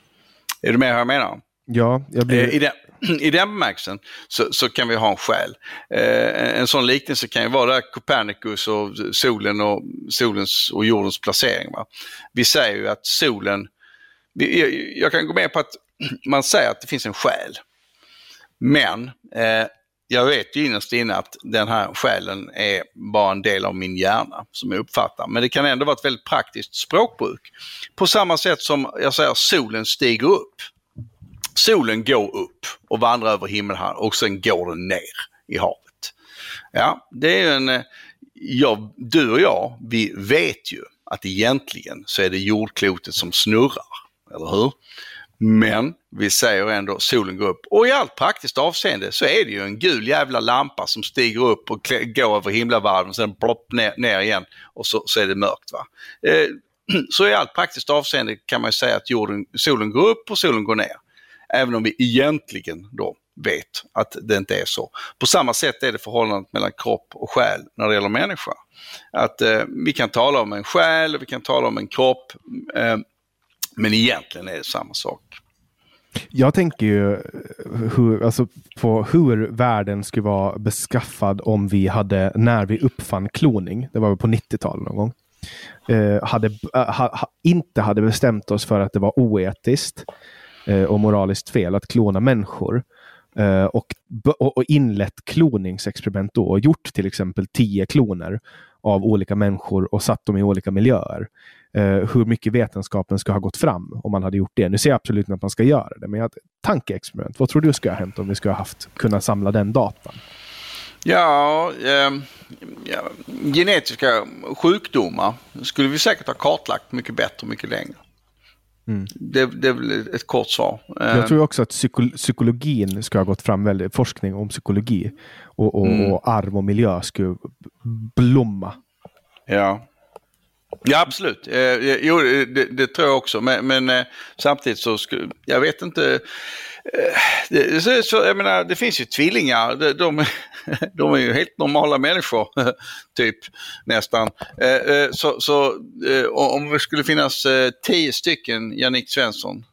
Är du med hur jag menar? Ja, jag blir... Eh, I den, i den bemärkelsen så, så, kan vi ha en själ. Eh, en sån liknelse kan ju vara Copernicus och solen och, solens och jordens placering. Va? Vi säger ju att solen, jag, kan gå med på att man säger att det finns en själ. Men eh, jag vet ju innerst inne att den här själen är bara en del av min hjärna som jag uppfattar. Men det kan ändå vara ett väldigt praktiskt språkbruk. På samma sätt som jag säger solen stiger upp. Solen går upp och vandrar över himlen och sen går den ner i havet. Ja, det är en... Eh, ja, du och jag, vi vet ju att egentligen så är det jordklotet som snurrar. Eller hur? Men vi säger ändå solen går upp. Och i allt praktiskt avseende så är det ju en gul jävla lampa som stiger upp och går över himlavalven och sen plopp ner, ner igen och så, så är det mörkt. Va? Eh, så i allt praktiskt avseende kan man säga att jorden, solen går upp och solen går ner. Även om vi egentligen då vet att det inte är så. På samma sätt är det förhållandet mellan kropp och själ när det gäller människa. Att eh, vi kan tala om en själ vi kan tala om en kropp. Eh, men egentligen är det samma sak. Jag tänker ju hur, alltså på hur världen skulle vara beskaffad om vi hade, när vi uppfann kloning, det var på 90-talet någon gång, eh, hade, eh, ha, ha, inte hade bestämt oss för att det var oetiskt eh, och moraliskt fel att klona människor. Eh, och, och, och inlett kloningsexperiment då och gjort till exempel tio kloner av olika människor och satt dem i olika miljöer eh, hur mycket vetenskapen ska ha gått fram om man hade gjort det. Nu ser jag absolut inte att man ska göra det, men jag, tankeexperiment. Vad tror du skulle ha hänt om vi skulle ha haft, kunnat samla den datan? Ja, eh, ja, genetiska sjukdomar skulle vi säkert ha kartlagt mycket bättre och mycket längre. Mm. Det, det, är väl ett kort svar. Jag ehm. tror också att psyko psykologin ska ha gått fram väldigt, forskning om psykologi och, och, mm. och arv och miljö skulle blomma. Ja. Ja absolut, eh, eh jo eh, det, det, tror jag också men, men eh, samtidigt så skulle, jag vet inte. Eh, det, så, så, jag menar, det finns ju tvillingar, de, de, de är ju helt normala människor, typ nästan. Eh, eh så, så om det skulle finnas tio stycken Jannik Svensson,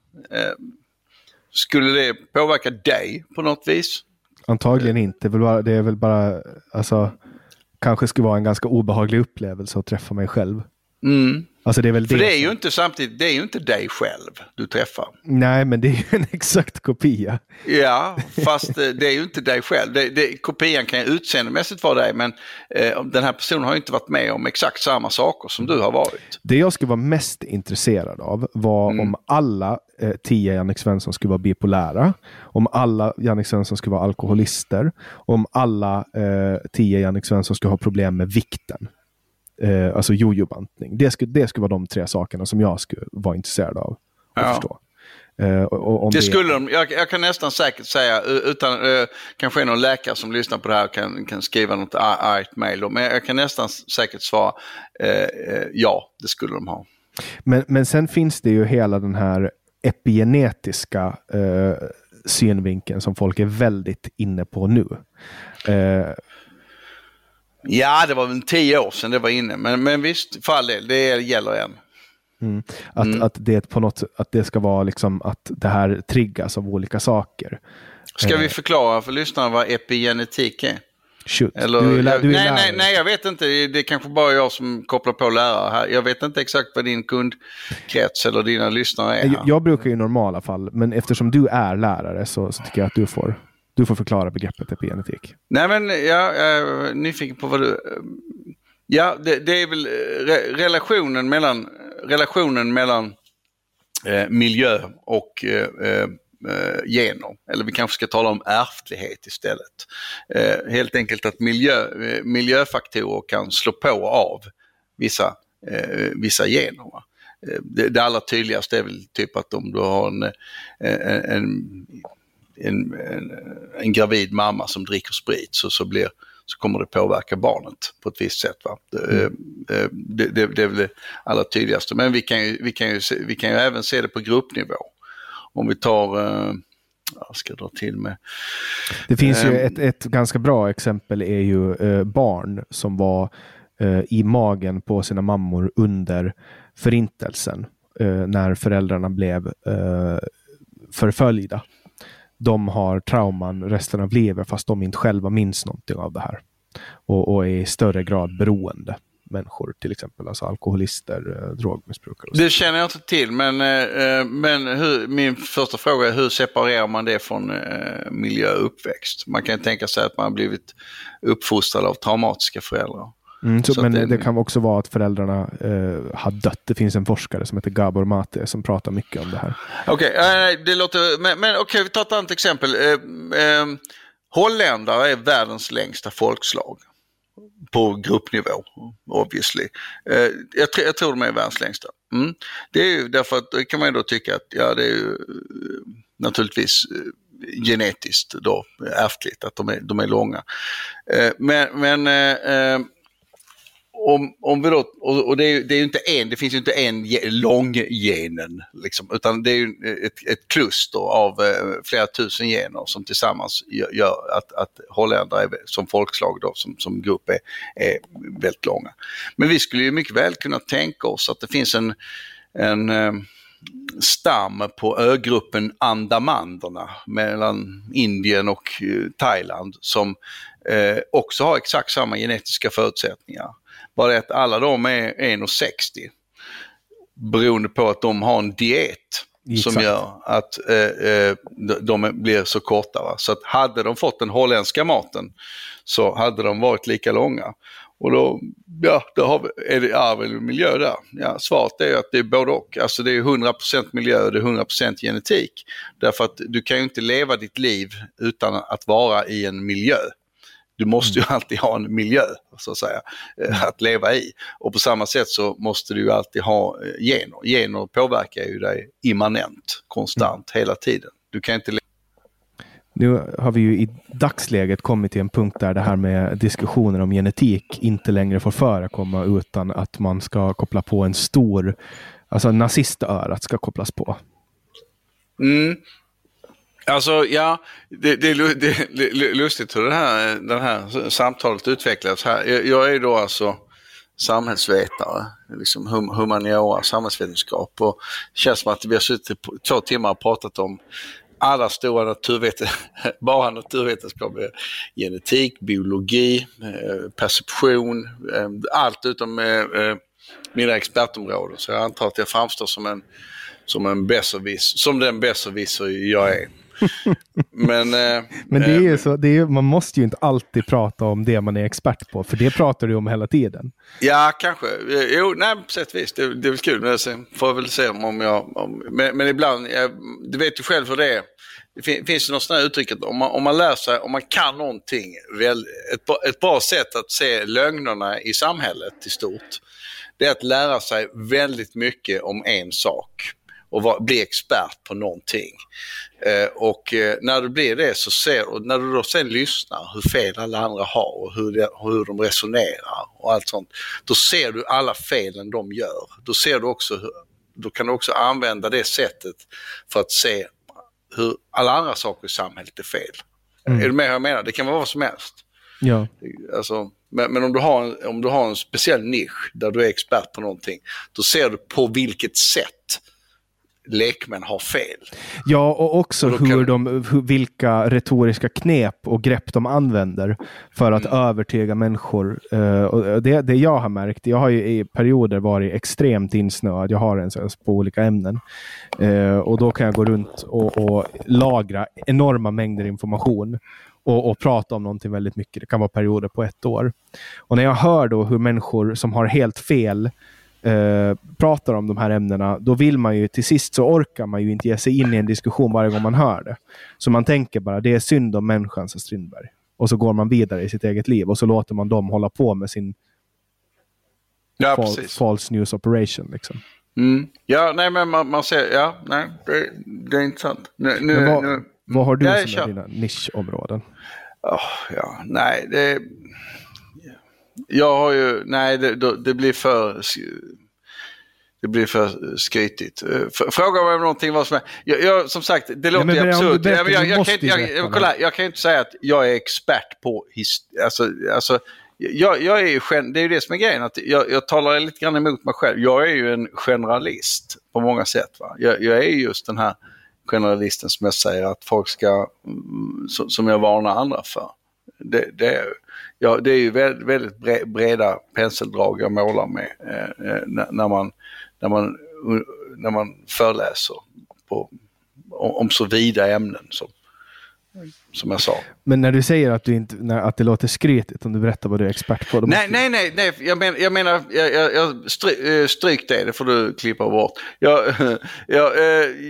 skulle det påverka dig på något vis? Antagligen inte. Det är väl bara, det är väl bara alltså, kanske skulle vara en ganska obehaglig upplevelse att träffa mig själv. Mm. Alltså det är väl För det. det är ju inte samtidigt, det är ju inte dig själv du träffar. Nej, men det är ju en exakt kopia. Ja, fast eh, det är ju inte dig själv. Det, det, kopian kan ju utseendemässigt vara dig, men eh, den här personen har ju inte varit med om exakt samma saker som du har varit. Det jag skulle vara mest intresserad av var Mm. om alla eh, tio Jannik Svensson skulle vara bipolära, om alla Jannik Svensson skulle vara alkoholister, om alla eh, tio Jannik Svensson skulle ha problem med vikten. Eh, alltså jojo-bantning. Det skulle, det skulle vara de tre sakerna som jag skulle vara intresserad av att Ja. förstå. Eh, och, och Det skulle de, jag, jag kan nästan säkert säga, utan eh, kanske är någon läkare som lyssnar på det här kan, kan skriva något ar- argt mejl, då, men jag kan nästan säkert svara eh, eh, ja, det skulle de ha. Men, men sen finns det ju hela den här epigenetiska eh, synvinkeln som folk är väldigt inne på nu. Eh, Ja, det var väl tio år sedan det var inne, men, men visst, för all del, det gäller än. Att, Mm. att, det på något, att det ska vara liksom att det här triggas av olika saker. Ska Eh. vi förklara för lyssnarna vad epigenetik är? Shoot. Eller, du är, lä- du är nej, nej, nej, jag vet inte. Det är kanske bara jag som kopplar på lärare här. Jag vet inte exakt vad din kundkrets eller dina lyssnare är. Jag, jag brukar i normala fall, men eftersom du är lärare så, så tycker jag att du får, du får förklara begreppet epigenetik. Nej, men jag är eh, nyfiken på vad du... Eh, ja, det, det är väl eh, re, relationen mellan, relationen mellan eh, miljö och eh, eh, gener. Eller vi kanske ska tala om ärftlighet istället. Eh, helt enkelt att miljö, eh, miljöfaktorer kan slå på och av vissa, eh, vissa gener. Eh, Det, det allra tydligaste är väl typ att om du har en, en, en, en, en, en gravid mamma som dricker sprit så, så, blir, så kommer det påverka barnet på ett visst sätt. Va? Det, eh, det, det, det är väl det allra tydligaste. Men vi kan, ju, vi, kan ju se, vi kan ju även se det på gruppnivå. Om vi tar, eh, jag ska dra till med, Det finns ju Ehm. ett, ett ganska bra exempel är ju eh, barn som var eh, i magen på sina mammor under förintelsen eh, när föräldrarna blev eh, förföljda. De har trauman resten av livet fast de inte själva minns någonting av det här. Och, och är i större grad beroende människor, till exempel alltså alkoholister, eh, drogmissbrukare. och så. det känner jag inte till men, eh, eh, men hur, min första fråga är hur separerar man det från miljö och uppväxt? Man kan tänka sig att man har blivit uppfostrad av traumatiska föräldrar. Mm, så, Så men det- det kan också vara att föräldrarna eh, har dött. Det finns en forskare som heter Gabor Mate som pratar mycket om det här. Okej, eh, det låter, men, men okej, vi tar ett annat exempel. Eh, eh, holländare är världens längsta folkslag på gruppnivå, obviously. Eh, jag, jag tror de är världens längsta. Mm. Det är ju därför att, det kan man ju då tycka att, ja det är ju eh, naturligtvis genetiskt då, ärftligt, att de är, de är långa. Eh, men men eh, om, om vi då, och, och det, är, ju- det är ju inte en, det finns ju inte en lång långgenen, liksom, utan det är ju ett, ett kluster av eh, flera tusen gener som tillsammans gör, gör att, att holländare är, som folkslag då, som, som grupp är, är väldigt långa. Men vi skulle ju mycket väl kunna tänka oss att det finns en, en eh, stam på ögruppen Andamanderna mellan Indien och eh, Thailand som eh, också har exakt samma genetiska förutsättningar. Bara det att alla de är 1,60 beroende på att de har en diet som Exakt. gör att eh, eh, de- de blir så korta. Va? Så att hade de fått den holländska maten så hade de varit lika långa. Och då, ja, då har vi, är det arv eller miljö där? Ja, svaret är ju att det är både och. Alltså det är 100% miljö och det är 100% genetik. Därför att du kan ju inte leva ditt liv utan att vara i en miljö. Du måste ju alltid ha en miljö så att säga, eh, att leva i. Och på samma sätt så måste du ju alltid ha eh, gener. Gener påverkar ju dig immanent, konstant, hela tiden. Du kan inte Nu har vi ju i dagsläget kommit till en punkt där det här med diskussioner om genetik inte längre får förekomma utan att man ska koppla på en stor, alltså nazistörat ska kopplas på. Mm. Alltså ja, det, det, är det, det är lustigt hur det här, det här samtalet utvecklas här. Jag, jag är då alltså samhällsvetare, liksom hum, humaniora, samhällsvetenskap och det känns som att vi har suttit på två timmar och pratat om alla stora naturvetenskaper, bara naturvetenskapliga, eh, genetik, biologi, eh, perception, eh, allt utom mina expertområden. Så jag antar att jag framstår som en, som en besserwisser, som den besserwisser jag är. Men, eh, Men det är ju så, det är, man måste ju inte alltid prata om det man är expert på, för det pratar du om hela tiden. Ja, kanske. Jo, nej, på sätt och vis. Det, det är väl kul. Men sen får jag väl se om jag... Om, men, men ibland, jag, du vet ju själv hur det är. Det fin, finns ju något sånt här uttryck att om man, om man lär sig, om man kan någonting, väl, ett, ett bra sätt att se lögnerna i samhället i stort, det är att lära sig väldigt mycket om en sak och var, bli expert på någonting. Eh, och eh, när du blir det så ser och när du då sen lyssnar hur fel alla andra har och hur, det, hur de resonerar och allt sånt. Då ser du alla felen de gör. Då ser du också hur, då kan du också använda det sättet för att se hur alla andra saker i samhället är fel. Mm. Är du med hur jag menar? Det kan vara vad som helst. Ja. Alltså, men, men om, du har en, om du har en speciell nisch där du är expert på någonting, då ser du på vilket sätt lekmän har fel. Ja, och också och hur de, hur, vilka retoriska knep och grepp de använder för att mm. övertyga människor. Uh, och det, det jag har märkt, jag har ju i perioder varit extremt insnöad. Jag har en på olika ämnen. Uh, och då kan jag gå runt och, och lagra enorma mängder information och, och, prata om någonting väldigt mycket. Det kan vara perioder på ett år. Och när jag hör då hur människor som har helt fel eh, pratar om de här ämnena, då vill man ju till sist så orkar man ju inte ge sig in i en diskussion varje gång man hör det. Så man tänker bara, det är synd om människan, sa Strindberg. Och så går man vidare i sitt eget liv och så låter man dem hålla på med sin ja, fal false news operation. Liksom. Mm. Ja, nej men man, man ser, ja, nej, det, det är intressant. Nu, nu, vad, nu, vad har du som är dina nischområden? Oh, ja, nej, det... Jag har ju, nej det, det blir för det blir för skrytigt. Fråga mig om någonting vad som är. Jag, jag, som sagt, det låter ja, absurt. Jag, jag, jag, kan, jag, kolla, jag kan inte säga att jag är expert på historia. Alltså, alltså, jag, jag är ju, det är ju det som är grejen. Att jag, jag talar lite grann emot mig själv. Jag är ju en generalist på många sätt. Va? Jag, jag är just den här generalisten som jag säger att folk ska, mm, som jag varnar andra för. Det, det är ja, det är ju väldigt, väldigt breda penseldrag jag målar med eh, eh när, man, när, man, när man föreläser på, om så vida ämnen som, som jag sa. Men när du säger att, du inte, när, att det låter skrytigt om du berättar vad du är expert på. Nej, nej, nej, nej, jag, men, jag menar, jag, jag, jag stry, eh, stryk det, det får du klippa bort. Jag, jag, eh,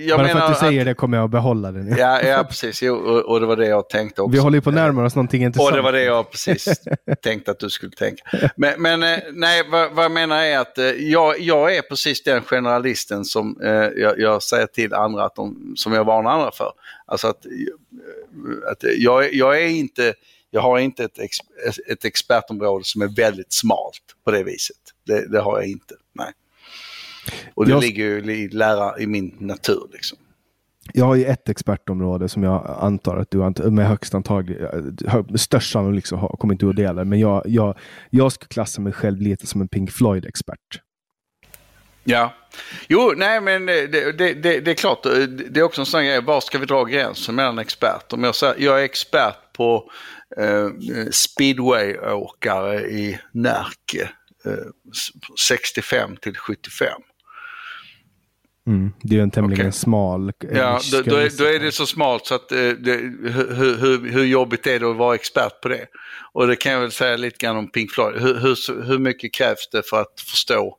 jag Bara menar för att du säger att, det kommer jag att behålla det nu. Ja, ja precis, jo, och, och, det var det jag tänkte också. Vi håller ju på att närma oss någonting intressant. Och det var det jag precis tänkte att du skulle tänka. Men, men eh, nej, vad, vad, jag menar är att jag, jag är precis den generalisten som jag, jag säger till andra att de, som jag varnar andra för. Alltså att, att jag, jag är inte jag har inte ett, ex, ett expertområde som är väldigt smalt på det viset. Det, det har jag inte. Nej. Och det jag... ligger ju i, lära, i min natur. Liksom. Jag har ju ett expertområde som jag antar att du med högst antagligen, störst sannolikhet liksom, kommer inte du att dela. Men jag, jag, jag skulle klassa mig själv lite som en Pink Floyd-expert. Ja, jo, nej men det, det, det, det, är klart, det är också en sån grej, var ska vi dra gränsen mellan expert? Om jag säger, jag är expert på eh, speedwayåkare i Närke eh, 65 till 75. Mm, det är en tämligen okay. smal... Ja, då, då, är, då, är, det så smalt så att eh, det, hur, hur, hur jobbigt är det att vara expert på det? Och det kan jag väl säga lite grann om Pink Floyd. Hur, hur, hur mycket krävs det för att förstå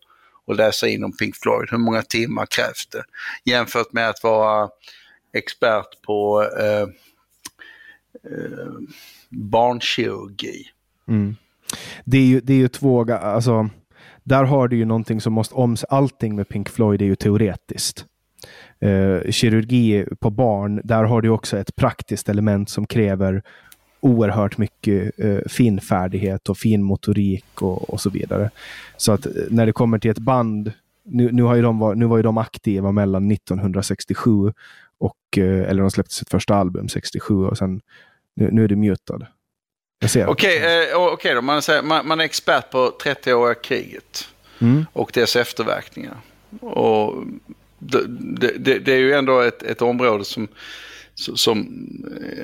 och läsa in om Pink Floyd? Hur många timmar krävs det? Jämfört med att vara expert på eh, eh, barnkirurgi. Mm. Det, är ju, det är ju två, alltså, där har du ju någonting som måste om Allting med Pink Floyd är ju teoretiskt. Eh, kirurgi på barn, där har du också ett praktiskt element som kräver oerhört mycket uh, finfärdighet och fin motorik och, och, så vidare. Så att uh, när det kommer till ett band, nu, nu, har ju de var, nu var ju de aktiva mellan 1967 och, eller de släppte sitt första album 67 och sen nu, nu är du mutad. Okej, okay, eh, okay då. Man, säger, man, man, är expert på 30-åriga kriget mm. och dess efterverkningar. Och det, det, det, är ju ändå ett, ett område som, som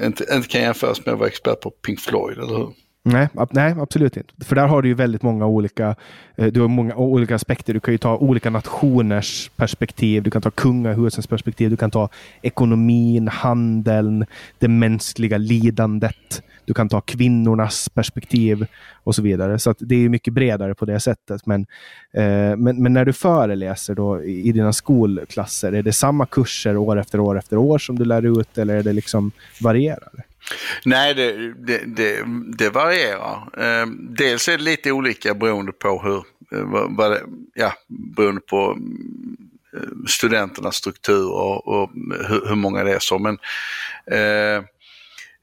inte, inte kan jämföras med att vara expert på Pink Floyd, eller hur? Nej, ab nej, absolut inte. För där har du ju väldigt många olika, eh, du har många olika aspekter. Du kan ju ta olika nationers perspektiv, du kan ta kungahusens perspektiv, du kan ta ekonomin, handeln, det mänskliga lidandet. Du kan ta kvinnornas perspektiv och så vidare. Så det är mycket bredare på det sättet. Men, eh, men, men, när du föreläser då i, i dina skolklasser, är det samma kurser år efter år efter år som du lär ut eller är det liksom varierar? Nej, det, det, det, det varierar. Ehm, dels är det lite olika beroende på hur, eh, vad det, ja, beroende på mm, eh, studenternas struktur och, och hur, hur, många det är så. Men eh,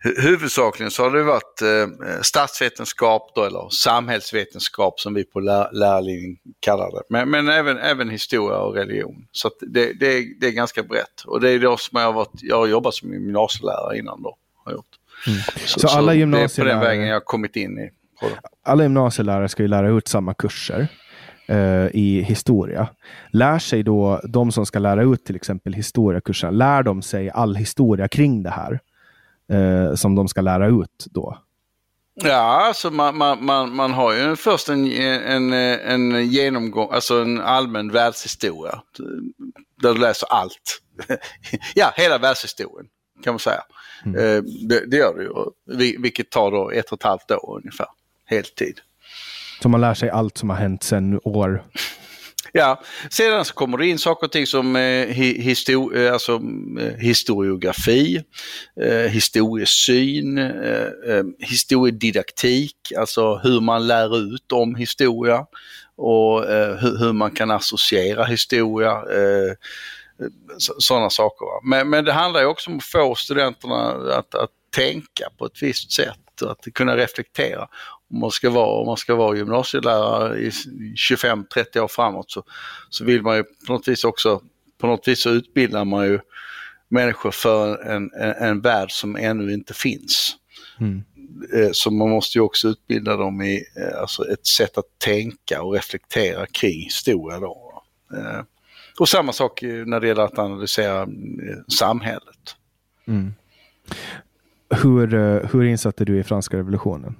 huvudsakligen så har det varit eh, statsvetenskap då, eller samhällsvetenskap som vi på lär, lärarlinjen kallar det. Men, men även, även historia och religion. Så det, det, det är ganska brett. Och det är då som jag har, varit, jag har jobbat som gymnasielärare innan då har gjort. Mm. Så, så, alla gymnasielärare... Det är på den vägen jag har kommit in i. Alla gymnasielärare ska ju lära ut samma kurser uh, i historia. Lär sig då de som ska lära ut till exempel historiekurserna, lär de sig all historia kring det här uh, som de ska lära ut då? Ja, alltså man, man, man, man har ju först en, en, en genomgång, alltså en allmän världshistoria. Där du läser allt. ja, hela världshistorien kan man säga. Mm. Eh, det, det, gör det ju, vilket tar då ett och ett halvt år ungefär, heltid. Så man lär sig allt som har hänt sedan år? Ja, sedan så kommer det in saker och ting som eh, histor eh, alltså, eh, historiografi, eh, historiesyn, eh, eh, historiedidaktik, alltså hur man lär ut om historia och eh, hur, hur, man kan associera historia sådana saker. Men, men, det handlar ju också om att få studenterna att, att tänka på ett visst sätt, att kunna reflektera. Om man ska vara, om man ska vara gymnasielärare i 25-30 år framåt så, så vill man ju på något vis också, på något vis så utbildar man ju människor för en, en, en värld som ännu inte finns. Mm. Eh, så man måste ju också utbilda dem i eh, alltså ett sätt att tänka och reflektera kring historia. Då. Och samma sak när det gäller att analysera eh, samhället. Mm. Hur, eh, hur insatte du i franska revolutionen?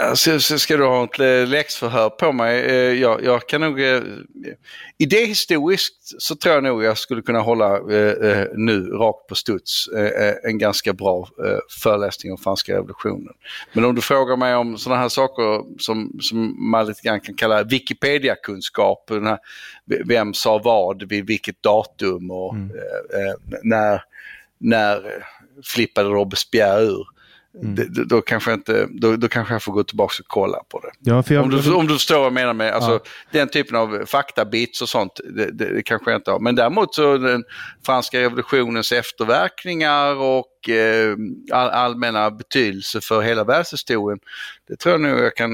Alltså, ska du ha ett läxförhör på mig? Eh, jag, jag kan nog... Eh, idéhistoriskt så tror jag nog jag skulle kunna hålla eh, nu rakt på studs en ganska bra föreläsning om franska revolutionen. Men om du frågar mig om sådana här saker som, som man lite grann kan kalla Wikipedia-kunskap, vem sa vad vid vilket datum och mm. när, när flippade Robespierre ur? Mm. Då, då, kanske inte, då, då kanske jag får gå tillbaka och kolla på det. Ja, jag, om, du, om du förstår vad jag menar med alltså, ja. den typen av faktabits och sånt, det, det, det, kanske jag inte har. Men däremot så den franska revolutionens efterverkningar och eh, all, allmänna betydelse för hela världshistorien, det tror jag nog jag kan,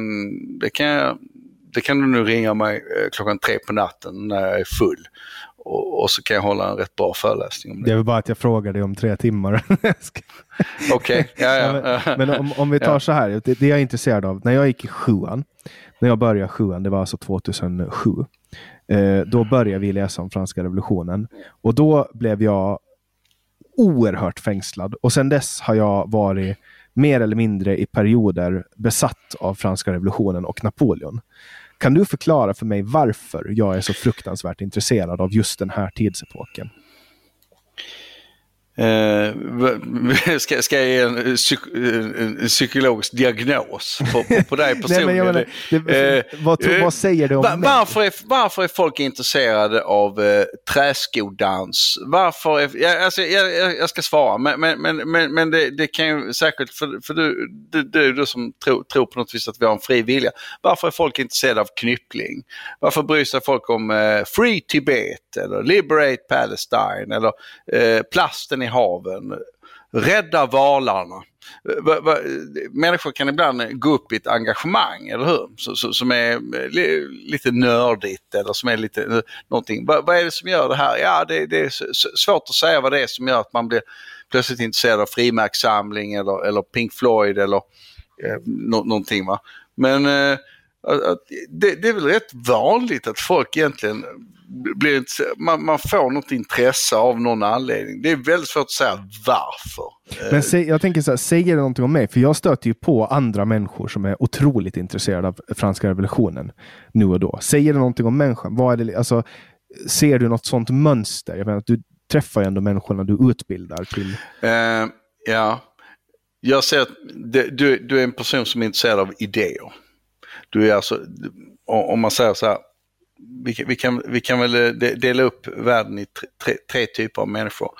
det kan jag, det kan du nu ringa mig eh, klockan tre på natten när jag är full och, och, så kan jag hålla en rätt bra föreläsning om det. Det är väl bara att jag frågar dig om tre timmar. Okej, ja, ja. men, men om, om, vi tar så här, det, det jag är intresserad av, när jag gick i sjuan, när jag började sjuan, det var alltså 2007, eh, då började vi läsa om franska revolutionen. Och då blev jag oerhört fängslad. Och sedan dess har jag varit mer eller mindre i perioder besatt av franska revolutionen och Napoleon. Kan du förklara för mig varför jag är så fruktansvärt intresserad av just den här tidsepoken? Uh, ska, ska jag ge en, psyk, en psykologisk diagnos på, på, på dig personligen? Nej, menar, uh, vad, vad, säger det om var? Varför är, varför är folk intresserade av uh, träskodans? Varför är, jag, alltså, jag, jag, ska svara, men, men, men, men, det, det, kan ju säkert, för, för du, du, du, du som tror, tror på något vis att vi har en fri vilja. Varför är folk intresserade av knyppling? Varför bryr sig folk om Free Tibet eller Liberate Palestine eller plasten i haven. Rädda valarna. Människor kan ibland gå upp i ett engagemang, eller hur? Som är eh, lite nördigt eller som är lite eh, någonting. Vad är det som gör det här? Ja, det, är svårt att säga vad det är som gör att man blir plötsligt intresserad av frimärkssamling eller, eller Pink Floyd eller eh, någonting. Va? Men eh, det, det är väl rätt vanligt att folk egentligen blir man, man får något intresse av någon anledning. Det är väldigt svårt att säga varför. Men säg, jag tänker så här, säger det någonting om mig? För jag stöter ju på andra människor som är otroligt intresserade av franska revolutionen nu och då. Säger det någonting om människan? Vad är det, alltså, ser du något sånt mönster? Jag menar, du träffar ju ändå människorna du utbildar till. Uh, ja, jag ser att det, du, du är en person som är intresserad av idéer. Du är alltså, om man säger så här, vi, vi, kan, vi kan väl eh, dela upp världen i tre, tre, tre typer av människor.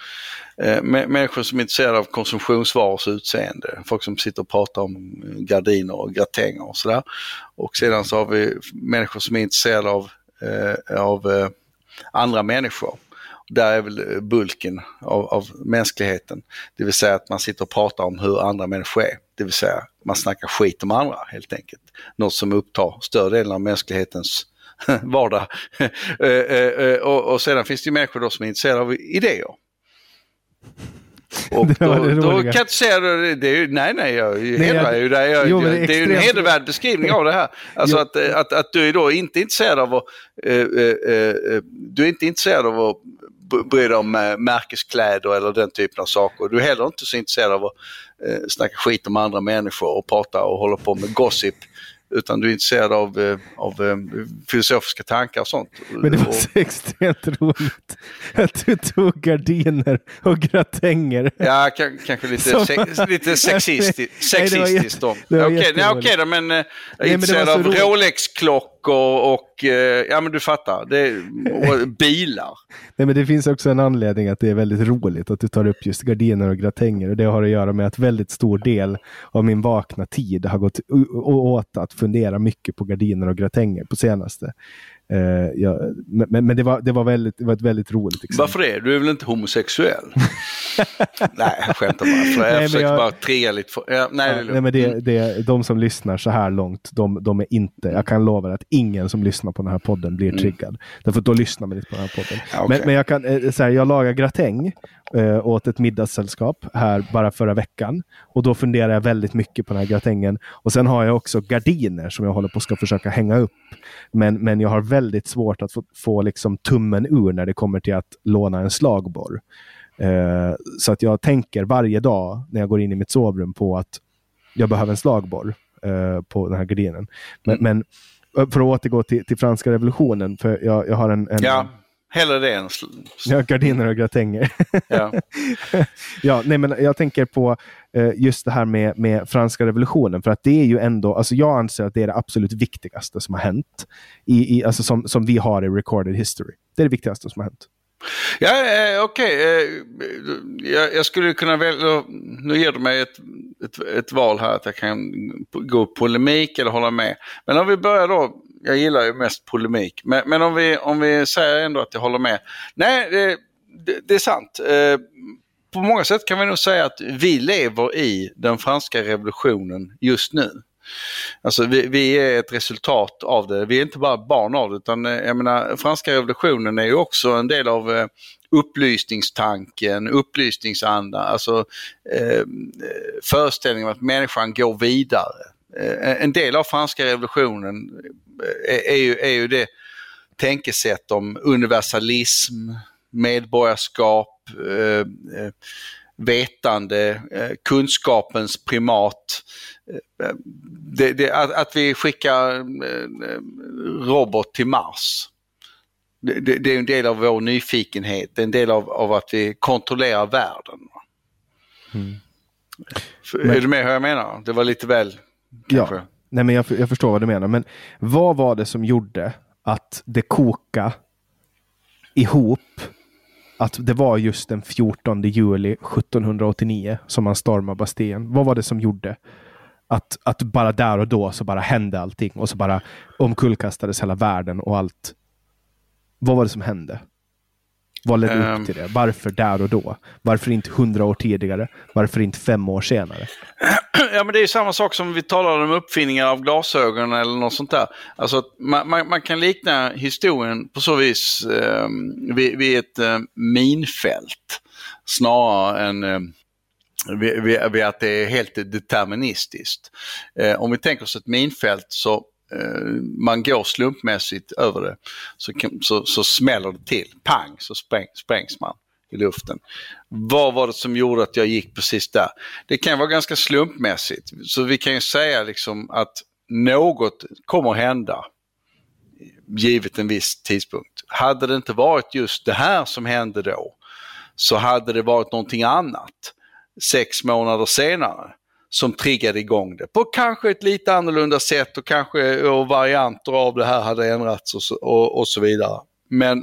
Eh, människor som är intresserade av konsumtionsvarors utseende. Folk som sitter och pratar om gardiner och gratänger och sådär. Och sedan så har vi människor som är intresserade av, eh, av eh, andra människor. Där är väl eh, bulken av, av mänskligheten. Det vill säga att man sitter och pratar om hur andra människor är. Det vill säga man snackar skit om andra helt enkelt. Något som upptar större delen av mänsklighetens vardag. Eh, eh, eh, och, och sedan finns det ju människor då som är intresserade av idéer. Och då, då kan jag inte säga det, det är nej nej, jag hedrar ju det. Jag, jo, det, är, det är ju en hedervärd beskrivning av det här. Alltså att, att, att du är då inte intresserad av att, uh, uh, uh, du är inte intresserad av att bry dig om märkeskläder eller den typen av saker. Du är heller inte så intresserad av att uh, snacka skit om andra människor och prata och hålla på med gossip utan du är intresserad av, eh, av eh, filosofiska tankar och sånt. Men det var så extremt roligt att du tog gardiner och gratänger. Ja, kanske lite, sex, lite sexistiskt. då. Okej, okay, okay, då, men jag är intresserad av Rolex-klockor och Eh, ja men du fattar, det är, bilar. Nej, men det finns också en anledning att det är väldigt roligt att du tar upp just gardiner och gratänger och det har att göra med att väldigt stor del av min vakna tid har gått åt att fundera mycket på gardiner och gratänger på senaste. Uh, ja, men, men det, var, det, var väldigt, det var ett väldigt roligt exempel. Varför det? Du är väl inte homosexuell? nej, jag skämtar bara. Jag nej, försöker jag... bara lite. För... Ja, nej, ja, nej, men det, det, de som lyssnar så här långt, de, de är inte, jag kan lova att ingen som lyssnar på den här podden blir mm. triggad. Därför att då lyssnar man inte på den här podden. Ja, okay. men, men, jag kan, eh, så här, jag lagar gratäng eh, åt ett middagssällskap här bara förra veckan. Och då funderar jag väldigt mycket på den här gratängen. Och sen har jag också gardiner som jag håller på att ska försöka hänga upp. Men, men jag har väldigt svårt att få, få liksom tummen ur när det kommer till att låna en slagborr. Eh, så att jag tänker varje dag när jag går in i mitt sovrum på att jag behöver en slagborr eh, på den här gardinen. Men, mm. men eh, för att återgå till, till franska revolutionen, för jag, jag har en, en ja. Hellre det än... Ja, gardiner och gratänger. Ja. ja, nej, men jag tänker på eh, just det här med, med franska revolutionen. För att det är ju ändå, alltså jag anser att det är det absolut viktigaste som har hänt. I, i, alltså som, som vi har i recorded history. Det är det viktigaste som har hänt. Ja, eh, okej. Okay. Eh, jag, jag, skulle kunna välja, nu ger du mig ett, ett, ett, val här att jag kan gå polemik eller hålla med. Men om vi börjar då jag gillar ju mest polemik. Men, men, om, vi, om vi säger ändå att jag håller med. Nej, det, det, det är sant. Eh, på många sätt kan vi nog säga att vi lever i den franska revolutionen just nu. Alltså vi, vi, är ett resultat av det. Vi är inte bara barn av det utan eh, jag menar franska revolutionen är ju också en del av eh, upplysningstanken, upplysningsanda, alltså eh, föreställningen om att människan går vidare. Eh, en del av franska revolutionen är, ju, är ju det tänkesätt om universalism, medborgarskap, eh, eh vetande, eh, kunskapens primat. Det, det, att, att, vi skickar robot till Mars. Det, det, är en del av vår nyfikenhet, det är en del av, av att vi kontrollerar världen. Mm. Men, är du med hur jag menar? Det var lite väl Kanske. Ja, nej men jag, jag förstår vad du menar. Men vad var det som gjorde att det koka ihop att det var just den 14 juli 1789 som man stormade Bastien. Vad var det som gjorde att, att bara där och då så bara hände allting och så bara omkullkastades hela världen och allt. Vad var det som hände? Vad ledde um, upp ehm. till det? Varför där och då? Varför inte hundra år tidigare? Varför inte fem år senare? Ja, men det är samma sak som vi talade om uppfinningar av glasögon eller något sånt där. Alltså, man, man, man kan likna historien på så vis eh, vid, vid, ett eh, minfält snarare än eh, vid, vid, att det är helt deterministiskt. Eh, om vi tänker oss ett minfält så Eh, man går slumpmässigt över det så, så, så smäller det till. Pang så spräng, sprängs man i luften. Vad var det som gjorde att jag gick precis där? Det kan vara ganska slumpmässigt. Så vi kan ju säga liksom att något kommer hända givet en viss tidpunkt. Hade det inte varit just det här som hände då så hade det varit någonting annat sex månader senare som triggade igång det på kanske ett lite annorlunda sätt och kanske och varianter av det här hade ändrats och så, och, och så vidare. Men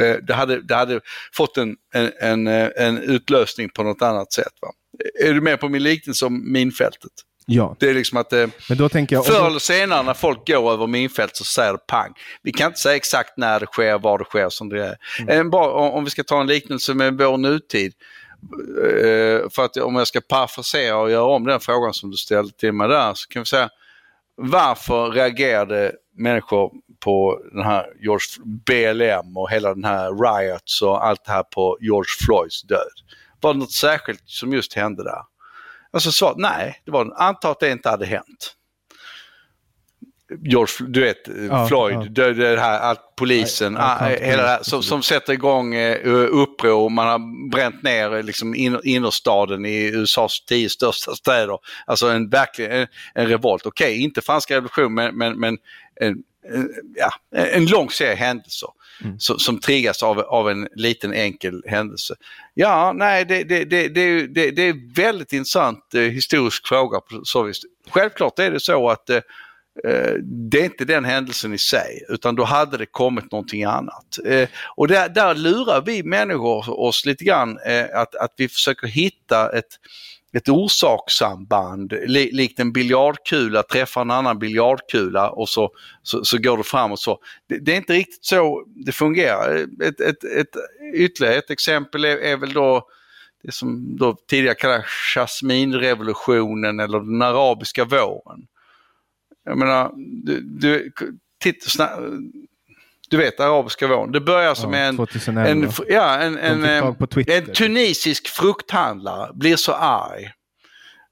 eh, det, hade, det hade fått en, en, en, en utlösning på något annat sätt. Va? Är du med på min liknelse om minfältet? Ja. Det är liksom att eh, Men då tänker jag, förr eller senare när folk går över minfält så säger det pang. Vi kan inte säga exakt när det sker, var det sker. Som det är. Mm. En bra, om vi ska ta en liknelse med vår nutid. Eh, Eh, för att om jag ska parafrasera och göra om den frågan som du ställde till mig där så kan vi säga varför reagerade människor på den här George BLM och hela den här riots och allt det här på George Floyds död? Var det något särskilt som just hände där? Alltså så, nej, det var, anta att det inte hade hänt. George, du vet, ja, Floyd, ja. Det, här att polisen, ja, ah, hela det här, som, som sätter igång uh, uppror, man har bränt ner liksom in, innerstaden i USAs tio största städer. Alltså en verklig en, en revolt. Okej, okay, inte franska revolution men, men, men en, ja, en lång serie händelser mm. som, som triggas av, av en liten enkel händelse. Ja, nej, det, det, det, det, det, det är väldigt intressant eh, historisk fråga på så vis. Självklart är det så att eh, eh, Eh, det är inte den händelsen i sig utan då hade det kommit någonting annat. Eh, och där, där lurar vi människor oss lite grann eh, att, att vi försöker hitta ett ett orsakssamband, li, likt en biljardkula träffar en annan biljardkula och så, så, så går det fram och så. Det, det, är inte riktigt så det fungerar. Ett, ett, ett, ytterligare ett exempel är, är väl då det som då tidigare kallades jasminrevolutionen eller den arabiska våren. Jag menar, du, du, titta, du vet arabiska våren. Det börjar som ja, en, en, ja, en, en, en, tunisisk frukthandlare blir så arg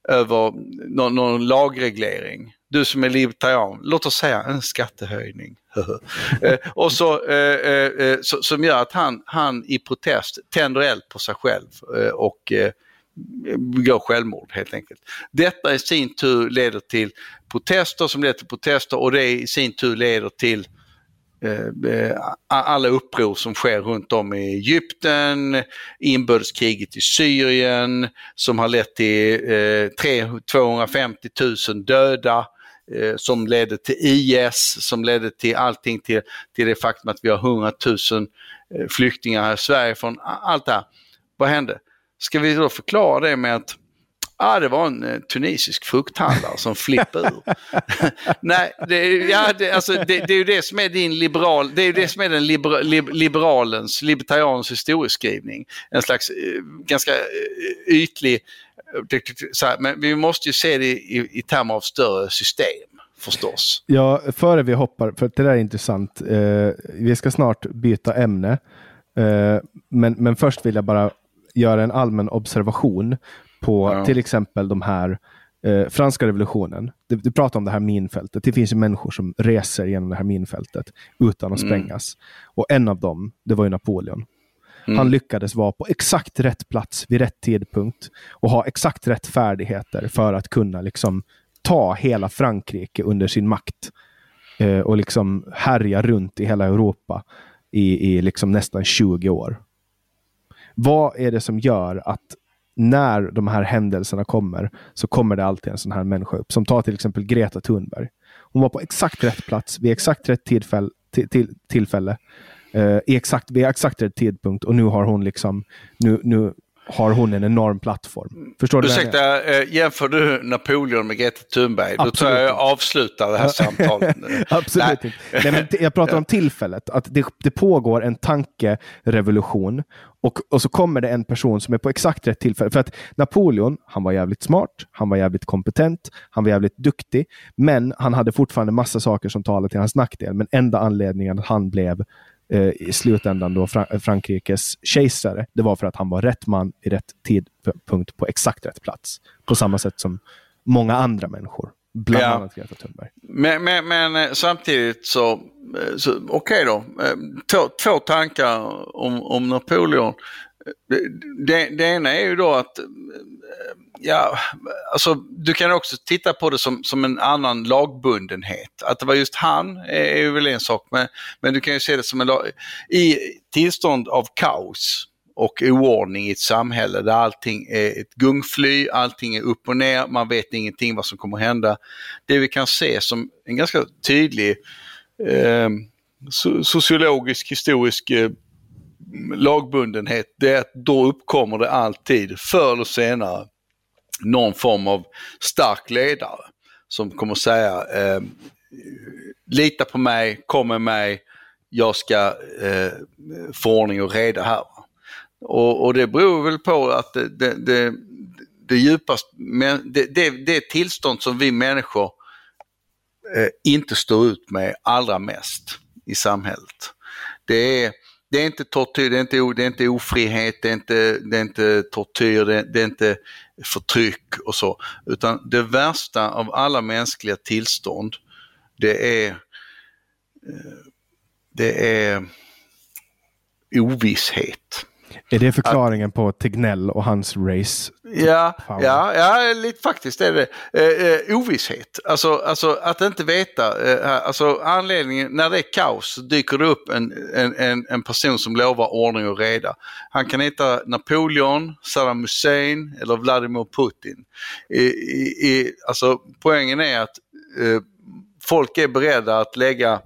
över någon, någon lagreglering. Du som är libertarian, låt oss säga en skattehöjning. eh, och så, eh, eh, eh, så, som gör att han, han i protest tänder eld på sig själv eh, och eh, begår självmord helt enkelt. Detta i sin tur leder till protester som leder till protester och det i sin tur leder till Eh, eh alla uppror som sker runt om i Egypten, inbördeskriget i Syrien som har lett till eh, 250 000 döda eh, som ledde till IS, som ledde till allting till, till det faktum att vi har 100 000 eh, flyktingar här i Sverige från allt det här. Vad hände? Ska vi då förklara det med att ah, det var en eh, tunisisk frukthandlare som flippade ur. Nej, det, ja, det, alltså, det, det, är ju det som är din liberal, det är ju det som är den libera, liberalens, libertarianens historieskrivning. En slags eh, ganska eh, ytlig, här, men vi måste ju se det i, i termer av större system förstås. Ja, före vi hoppar, för det där är intressant. Eh, vi ska snart byta ämne. Eh, men, men först vill jag bara göra en allmän observation på ja. till exempel de här eh, franska revolutionen. Du, du pratar om det här minfältet. Det finns ju människor som reser genom det här minfältet utan att mm. sprängas. Och en av dem, det var ju Napoleon. Mm. Han lyckades vara på exakt rätt plats vid rätt tidpunkt och ha exakt rätt färdigheter för att kunna liksom ta hela Frankrike under sin makt eh, och liksom härja runt i hela Europa i, i liksom nästan 20 år. Vad är det som gör att när de här händelserna kommer så kommer det alltid en sån här människa upp. Som tar till exempel Greta Thunberg. Hon var på exakt rätt plats vid exakt rätt tillfälle, till, tillfälle uh, i exakt, vid exakt rätt tidpunkt och nu har hon liksom nu, nu har hon en enorm plattform. Förstår du? Ursäkta, äh, jämför du Napoleon med Greta Thunberg? Absolut Då tror jag jag avslutar det här samtalet. Absolut Nej. Nej, men jag pratar om tillfället, att det, det pågår en tankerevolution och, och så kommer det en person som är på exakt rätt tillfälle. För att Napoleon, han var jävligt smart, han var jävligt kompetent, han var jävligt duktig, men han hade fortfarande massa saker som talade till hans nackdel. Men enda anledningen att han blev eh, i slutändan då Fra Frankrikes kejsare, det var för att han var rätt man i rätt tidpunkt på exakt rätt plats. På samma sätt som många andra människor. Bland ja. annat Greta Thunberg. men, men, men eh, samtidigt så, eh, så okej okay då. Två, två tankar om, om Napoleon. Det, det, ena är ju då att eh, ja, alltså, du kan också titta på det som, som en annan lagbundenhet. Att det var just han är, är väl en sak, men, men du kan ju se det som en lag... I tillstånd av kaos och oordning i ett samhälle där allting är ett gungfly, allting är upp och ner, man vet ingenting vad som kommer att hända. Det vi kan se som en ganska tydlig eh, sociologisk, historisk eh, lagbundenhet, det är att då uppkommer det alltid, förr eller senare, någon form av stark ledare som kommer säga eh, lita på mig, kom med mig, jag ska eh, få ordning och reda här. Och, och det beror väl på att det, det, det, det djupast, det, det, det tillstånd som vi människor eh, inte står ut med allra mest i samhället. Det är, det är inte tortyr, det är inte, det är inte ofrihet, det är inte, det är inte tortyr, det är, det är inte förtryck och så. Utan det värsta av alla mänskliga tillstånd, det är, eh, det är ovisshet. Är det förklaringen att, på Tegnell och hans race? Ja, ja, ja lite faktiskt är det. Eh, eh, ovisshet. Alltså, alltså att inte veta. Eh, alltså anledningen, när det är kaos dyker det upp en, en, en person som lovar ordning och reda. Han kan heta Napoleon, Saddam Hussein eller Vladimir Putin. I, i, alltså, poängen är att eh, folk är beredda att lägga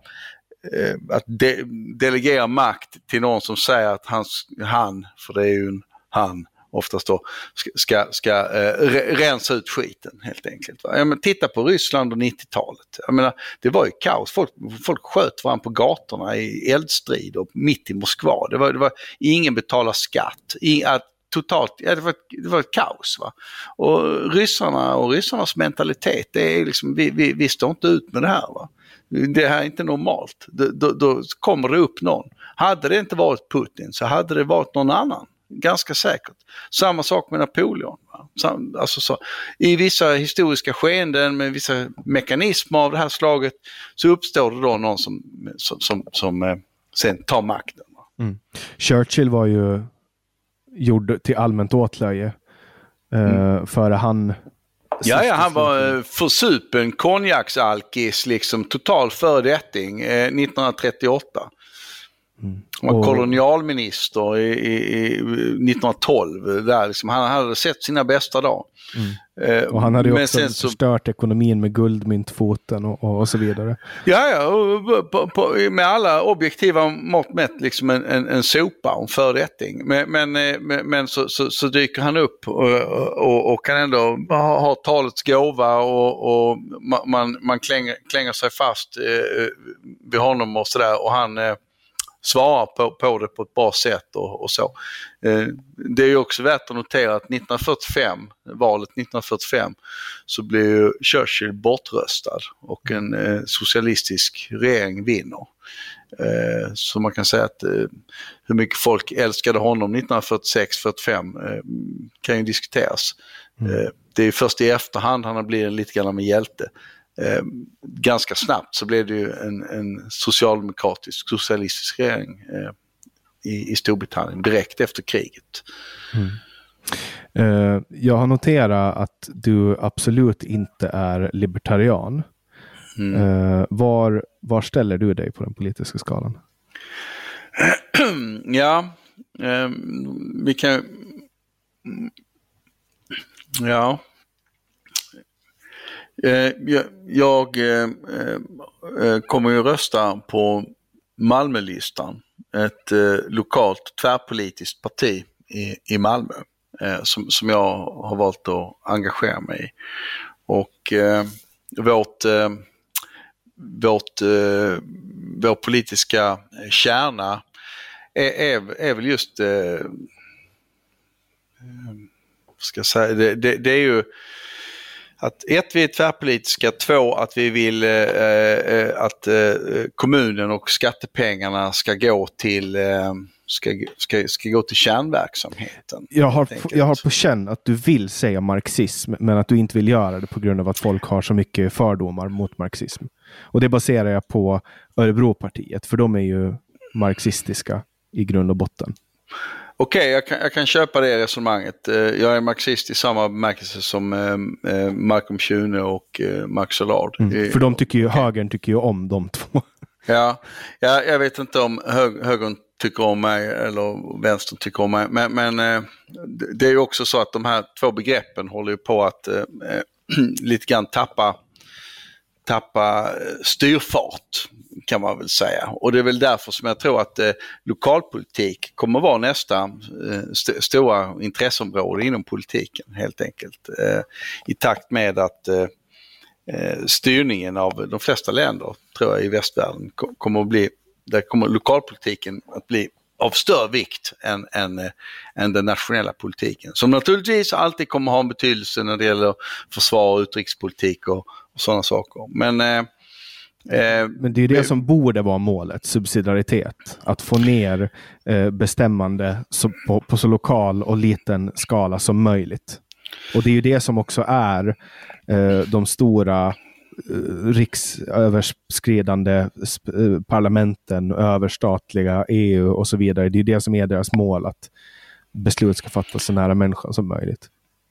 Eh, att de, delegera makt till någon som säger att han, han för det är ju en han oftast då, ska, ska, ska eh, rensa ut skiten helt enkelt. Va? Ja, men titta på Ryssland och 90-talet. Jag menar, det var ju kaos. Folk, folk sköt varandra på gatorna i eldstrid och mitt i Moskva. Det var, det var ingen betalar skatt. I, att, totalt, ja, det, var, det var ett kaos. Va? Och ryssarna och ryssarnas mentalitet, det är liksom, vi, vi, vi står inte ut med det här. Va? Det här är inte normalt. Då, då, kommer det upp någon. Hade det inte varit Putin så hade det varit någon annan. Ganska säkert. Samma sak med Napoleon. Alltså så, I vissa historiska skeenden med vissa mekanismer av det här slaget så uppstår det då någon som, som, som, som eh, sen tar makten. Mm. Churchill var ju gjord till allmänt åtlöje. Eh, mm. Före han Ja, ja, han var eh, försupen konjaksalkis, liksom total föredetting eh, 1938. Mm. Han var kolonialminister i, i, i 1912. Där liksom, han hade sett sina bästa dagar. Mm. Eh, och han hade ju också förstört så... ekonomin med guldmyntfoten och, och, och, så vidare. Ja, ja och, på, på, med alla objektiva mått mätt liksom en, en, en sopa en föredetting. Men, men, eh, men så, så, så, dyker han upp och, och, och kan ändå ha, ha talets gåva och, och man, man klänger, klänger sig fast eh, vid honom och sådär. Och han eh, svarar på, på det på ett bra sätt och, och så. Eh, det är också värt att notera att 1945, valet 1945, så blev Churchill bortröstad och en eh, socialistisk regering vinner. Eh, så man kan säga att eh, hur mycket folk älskade honom 1946-45 eh, kan ju diskuteras. Mm. Eh, det är först i efterhand han har blivit lite grann av en hjälte eh, ganska snabbt så blev det ju en, en socialdemokratisk, socialistisk regering eh, i, i Storbritannien direkt efter kriget. Mm. Uh, jag har noterat att du absolut inte är libertarian. Mm. Uh, var, var ställer du dig på den politiska skalan? ja, uh, vi kan... Ja, Eh, jag, jag eh, eh, kommer ju rösta på Malmölistan, ett lokalt tvärpolitiskt parti i, Malmö som, som jag har valt att engagera mig i. Och vårt, vårt, vår politiska kärna är, är, är väl just, ska jag säga, det, det, det är ju att ett, vi är tvärpolitiska, två, att vi vill eh, eh, att eh, kommunen och skattepengarna ska gå till eh, ska, ska, ska gå till kärnverksamheten. Jag har, jag har på känn att du vill säga marxism, men att du inte vill göra det på grund av att folk har så mycket fördomar mot marxism. Och det baserar jag på Örebropartiet, för de är ju marxistiska i grund och botten. Okej, okay, jag, kan, jag kan köpa det resonemanget. Eh, jag är marxist i samma bemärkelse som eh, eh Malcolm Schune och Max Allard. Mm, för de tycker ju, okay. högern tycker ju om de två. Ja, ja jag vet inte om hög, högern tycker om mig eller vänstern tycker om mig. Men, men det är ju också så att de här två begreppen håller ju på att eh, lite grann tappa, tappa styrfart kan man väl säga. Och det är väl därför som jag tror att eh, lokalpolitik kommer vara nästa eh, st stora intresseområde inom politiken helt enkelt. Eh, I takt med att eh, eh styrningen av de flesta länder, tror jag, i västvärlden kommer att bli, där kommer lokalpolitiken att bli av större vikt än, än, eh, än den nationella politiken. Som naturligtvis alltid kommer ha en betydelse när det gäller försvar och utrikespolitik och, och sådana saker. Men eh, Eh, Men det är det som borde vara målet, subsidiaritet. Att få ner eh, bestämmande så, på, på, så lokal och liten skala som möjligt. Och det är ju det som också är eh, de stora eh, riksöverskridande eh, parlamenten, överstatliga EU och så vidare. Det är det som är deras mål, att beslut ska fattas så nära människan som möjligt.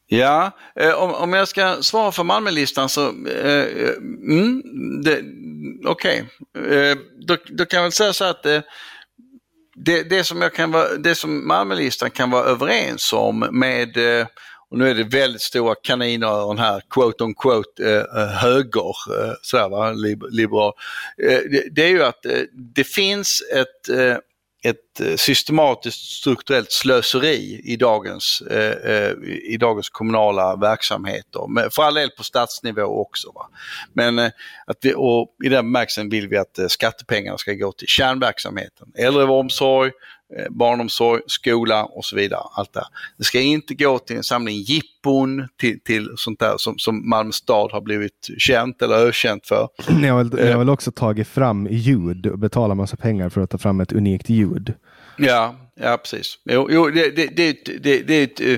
Ja, eh, om, om jag ska svara för Malmölistan så, eh, eh mm, okej. Okay. Eh, då, då, kan jag väl säga så att eh, det, det, som jag kan vara, det som Malmölistan kan vara överens om med eh, och nu är det väldigt stora kaninöron här, quote on quote, eh, höger, sådär va, liberal. Det, det, är ju att det finns ett ett eh, systematiskt strukturellt slöseri i dagens, eh, eh i dagens kommunala verksamheter. För all del på stadsnivå också. Va? Men eh, att vi, och i den bemärkelsen vill vi att eh, skattepengarna ska gå till kärnverksamheten. Äldreomsorg, barnomsorg, skola och så vidare. Allt det. det ska inte gå till en samling jippon, till, till sånt där som, som Malmö stad har blivit känt eller ökänt för. Ni har, väl, ni har väl också tagit fram ljud och betalat massa pengar för att ta fram ett unikt ljud? Ja, ja precis. Jo, jo det, det, det, det, är ett uh,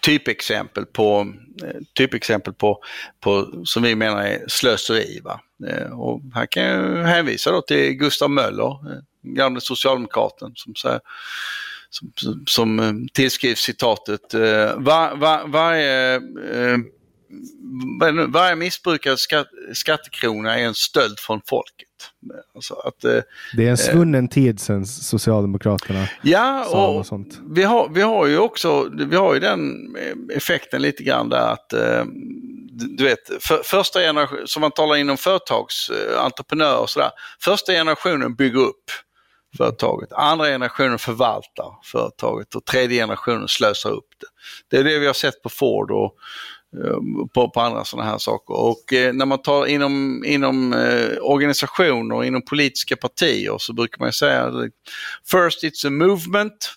typexempel på, uh, typexempel på, på, som vi menar är slöseri. Va? Och här kan jag hänvisa då till Gustav Möller, gamle socialdemokraten som, så som, som, som eh, tillskrivs citatet eh, var, var, varje, eh, varje missbrukad skatt, skattekrona är en stöld från folket. Alltså att, det är en svunnen tid sen Socialdemokraterna ja, sa och sånt. Vi har, vi har ju också vi har ju den effekten lite grann där att du vet, för, första generationen, som man talar inom företagsentreprenörer och sådär, första generationen bygger upp företaget. Andra generationen förvaltar företaget och tredje generationen slösar upp det. Det är det vi har sett på Ford och ehm, på, på andra sådana här saker. Och eh, när man tar inom, inom eh, organisationer, inom politiska partier så brukar man säga First it's a movement,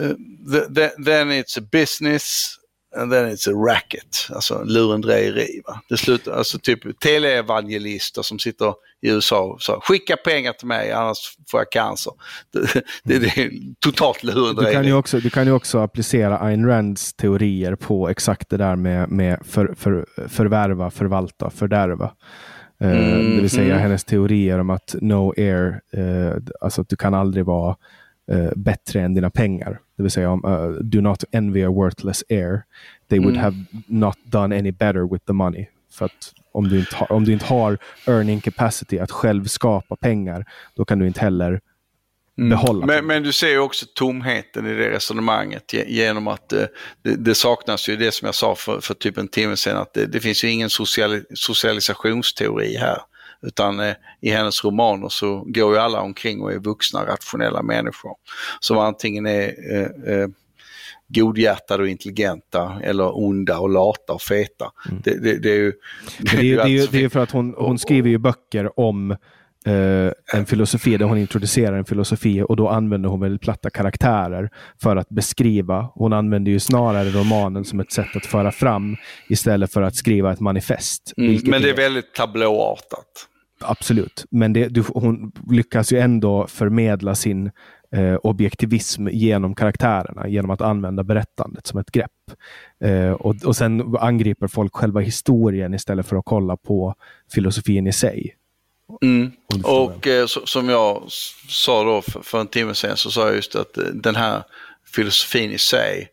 eh, uh, the, the, then it's a business, And then it's a racket, alltså lurendrejeri. Va? Det slutar, alltså typ teleevangelister som sitter i USA och sa skicka pengar till mig annars får jag cancer. Det, det, det är totalt lurendrejeri. Du kan, ju också, du kan ju också applicera Ayn Rands teorier på exakt det där med, med för, för, förvärva, förvalta, fördärva. Mm, det vill säga mm. hennes teorier om att no air, uh, alltså att du kan aldrig vara uh, bättre än dina pengar. Det vill säga, um, uh, do not envy a worthless heir. They would mm. have not done any better with the money. För att om du, inte har, om du inte har earning capacity att själv skapa pengar, då kan du inte heller Mm. behålla. Men, men, du ser ju också tomheten i det resonemanget genom att eh, det, det, saknas ju det som jag sa för, för typ en timme sedan att det, det finns ju ingen social, socialisationsteori här. Utan eh, i hennes romaner så går ju alla omkring och är vuxna rationella människor. Som antingen är eh, eh, godhjärtade och intelligenta eller onda och lata och feta. Mm. Det, det, det, är ju... Det, är, det, är, det är för att hon, hon skriver ju böcker om en filosofi där hon introducerar en filosofi och då använder hon väldigt platta karaktärer för att beskriva. Hon använder ju snarare romanen som ett sätt att föra fram istället för att skriva ett manifest. Mm, men det är väldigt tablåartat. Absolut, men det, du, hon lyckas ju ändå förmedla sin eh, objektivism genom karaktärerna, genom att använda berättandet som ett grepp. Eh, och, och sen angriper folk själva historien istället för att kolla på filosofin i sig. Mm. Och eh, så, som jag sa då för, för, en timme sedan så sa jag just att eh, den här filosofin i sig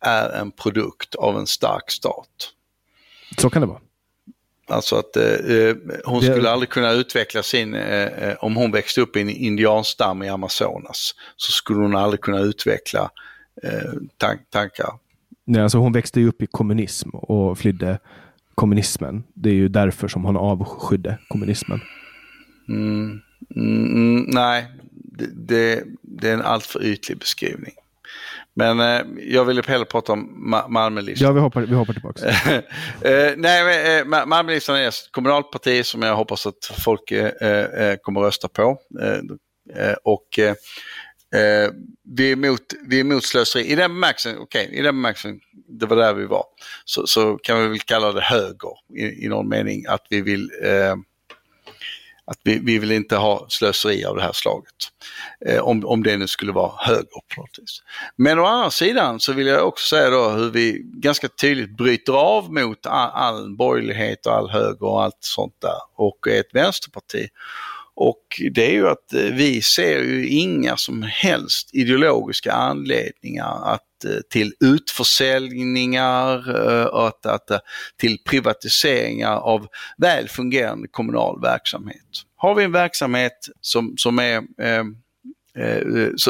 är en produkt av en stark stat. Så kan det vara. Alltså att eh, eh hon skulle det... aldrig kunna utveckla sin, eh, eh, om hon växte upp i en indianstam i Amazonas, så skulle hon aldrig kunna utveckla eh, tank tankar. Nej, alltså hon växte ju upp i kommunism och flydde kommunismen. Det är ju därför som hon avskydde kommunismen. Mm, mm, nej, det, det, det, är en alltför ytlig beskrivning. Men eh, jag ville hellre prata om Ma Malmölistan. Ja, vi hoppar, vi hoppar tillbaka. eh, nej, eh, Malmölistan är ett kommunalt parti som jag hoppas att folk eh, eh kommer rösta på. Eh, eh, och vi, är emot, vi är emot slöseri. I den bemärkelsen, okej, okay, i den bemärkelsen, det var där vi var, så, så kan vi väl kalla det höger i, i någon mening. Att vi vill att vi, vi vill inte ha slöseri av det här slaget. Eh, om, om det nu skulle vara höger på något vis. Men å andra sidan så vill jag också säga då hur vi ganska tydligt bryter av mot all, all borgerlighet och all höger och allt sånt där och är ett vänsterparti. Och det är ju att eh, vi ser ju inga som helst ideologiska anledningar att, Eh, till utförsäljningar, och att, att, eh, till privatiseringar av väl fungerande kommunal verksamhet. Har vi en verksamhet som, som är Eh, Eh,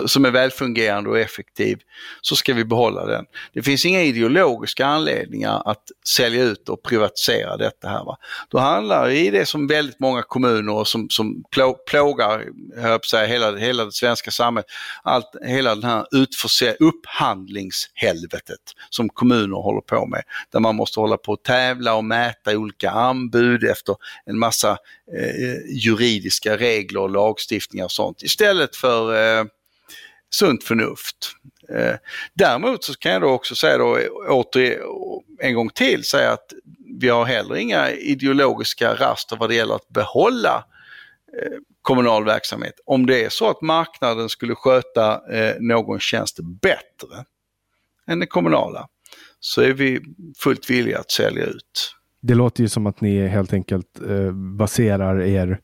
som är välfungerande och effektiv så ska vi behålla den. Det finns inga ideologiska anledningar att sälja ut och privatisera detta här. Va? Då handlar det i det som väldigt många kommuner och som, som plågar säga, hela, hela det svenska samhället, allt, hela den här upphandlingshelvetet som kommuner håller på med. Där man måste hålla på och tävla och mäta olika anbud efter en massa eh, juridiska regler och lagstiftningar och sånt istället för eh, sunt förnuft. Eh, däremot så kan jag då också säga då åter en gång till säga att vi har heller inga ideologiska raster vad det gäller att behålla eh, kommunal verksamhet. Om det är så att marknaden skulle sköta eh, någon tjänst bättre än den kommunala så är vi fullt villiga att sälja ut. Det låter ju som att ni helt enkelt eh, baserar er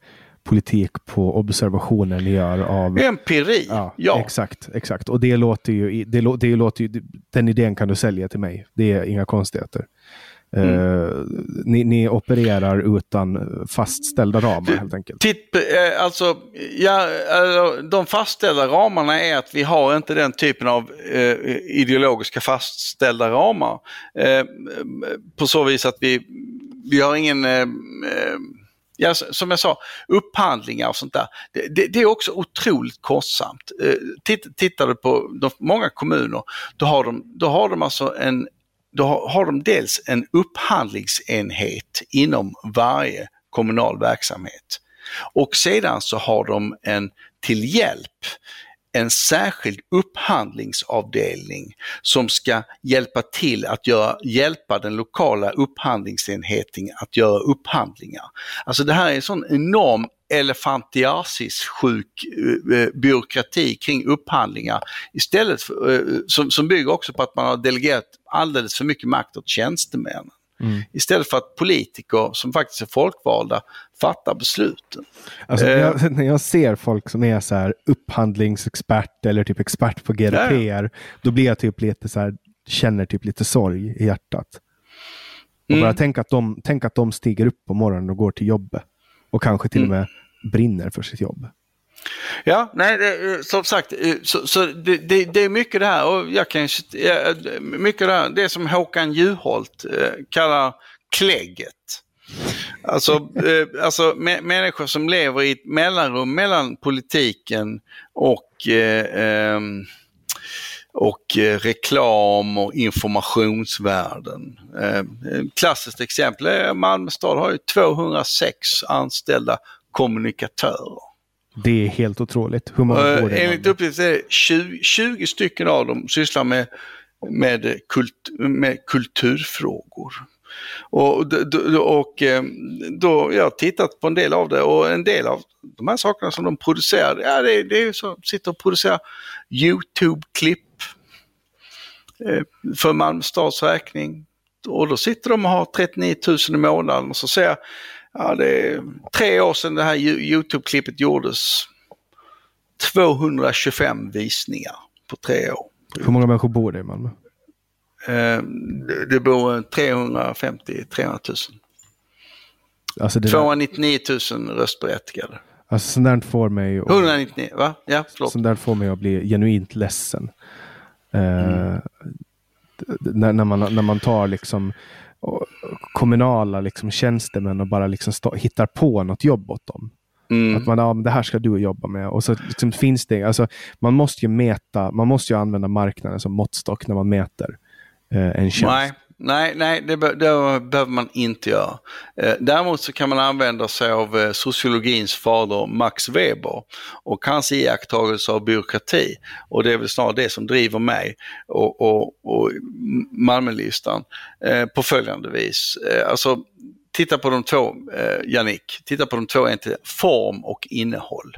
politik på observationer ni gör av... Empiri, ja. ja. Exakt, exakt. Och det låter ju, det, det låter ju, den idén kan du sälja till mig. Det är inga konstigheter. Mm. Uh, ni, ni, opererar utan fastställda ramar helt enkelt. Titt, eh, alltså, ja, alltså, de fastställda ramarna är att vi har inte den typen av uh, ideologiska fastställda ramar. Uh, på så vis att vi, vi har ingen ja, som jag sa, upphandlingar och sånt där. Det, det, det är också otroligt kostsamt. Eh, titt, tittar du på de, många kommuner, då har de, då har de alltså en då har, har de dels en upphandlingsenhet inom varje kommunal verksamhet. Och sedan så har de en till hjälp en särskild upphandlingsavdelning som ska hjälpa till att göra, hjälpa den lokala upphandlingsenheten att göra upphandlingar. Alltså det här är en sån enorm elefantiasis-sjuk eh, eh, byråkrati kring upphandlingar istället för, eh, som, som bygger också på att man har delegerat alldeles för mycket makt åt tjänstemännen. Mm. Istället för att politiker som faktiskt är folkvalda fattar besluten. Alltså, när, jag, eh. när jag ser folk som är så här upphandlingsexpert eller typ expert på GDPR, ja. då blir jag typ lite så här, känner typ lite sorg i hjärtat. Och mm. bara tänk att, de, tänk att de stiger upp på morgonen och går till jobbet. Och kanske till mm. och med brinner för sitt jobb. Ja, nej, det, eh, som sagt, eh, så, så det, det, det, är mycket det här och jag kan eh, mycket det här, det som Håkan Juholt kallar klägget. Alltså, alltså människor som lever i ett mellanrum mellan politiken och eh, ehm, och reklam och informationsvärlden. Ehm, klassiskt exempel är Malmö stad har ju 206 anställda kommunikatörer. Det är helt otroligt. Hur många Uh, bor det? enligt uppgift är det 20, 20 stycken av dem sysslar med, med, kult, med kulturfrågor. Och, och eh, då, jag har tittat på en del av det och en del av de här sakerna som de producerar, ja, det, är- det är så, sitter och producerar YouTube-klipp eh, för Malmö stads räkning. Och då sitter de och har 39 000 i månaden och så säger jag, ja det är tre år sedan det här Yo- YouTube-klippet gjordes. 225 visningar på tre år. Hur många människor bor det i Malmö? Eh, det- bor 350-300 000. Alltså, det där, 299 000 röstberättigade. alltså sånt där får mig att, 199, va? Ja, förlåt. sånt där får mig att bli genuint ledsen. Mm. d- när, när, man, när man tar liksom kommunala liksom, tjänstemän och bara liksom sta- hittar på något jobb åt dem. Mm. Att man, ja, men det här ska du jobba med. Och så liksom finns det, alltså, man måste ju mäta, man måste ju använda marknaden som måttstock när man mäter eh, en tjänst. Nej, nej, nej det, be- det behöver man inte göra. Eh, däremot så kan man använda sig av eh, sociologins fader Max Weber och hans iakttagelse av byråkrati. Och det är väl snarare det som driver mig och, och, och Malmölistan eh, på följande vis. Eh, alltså, titta på de två, eh, Jannik, titta på de två entiteterna, form och innehåll.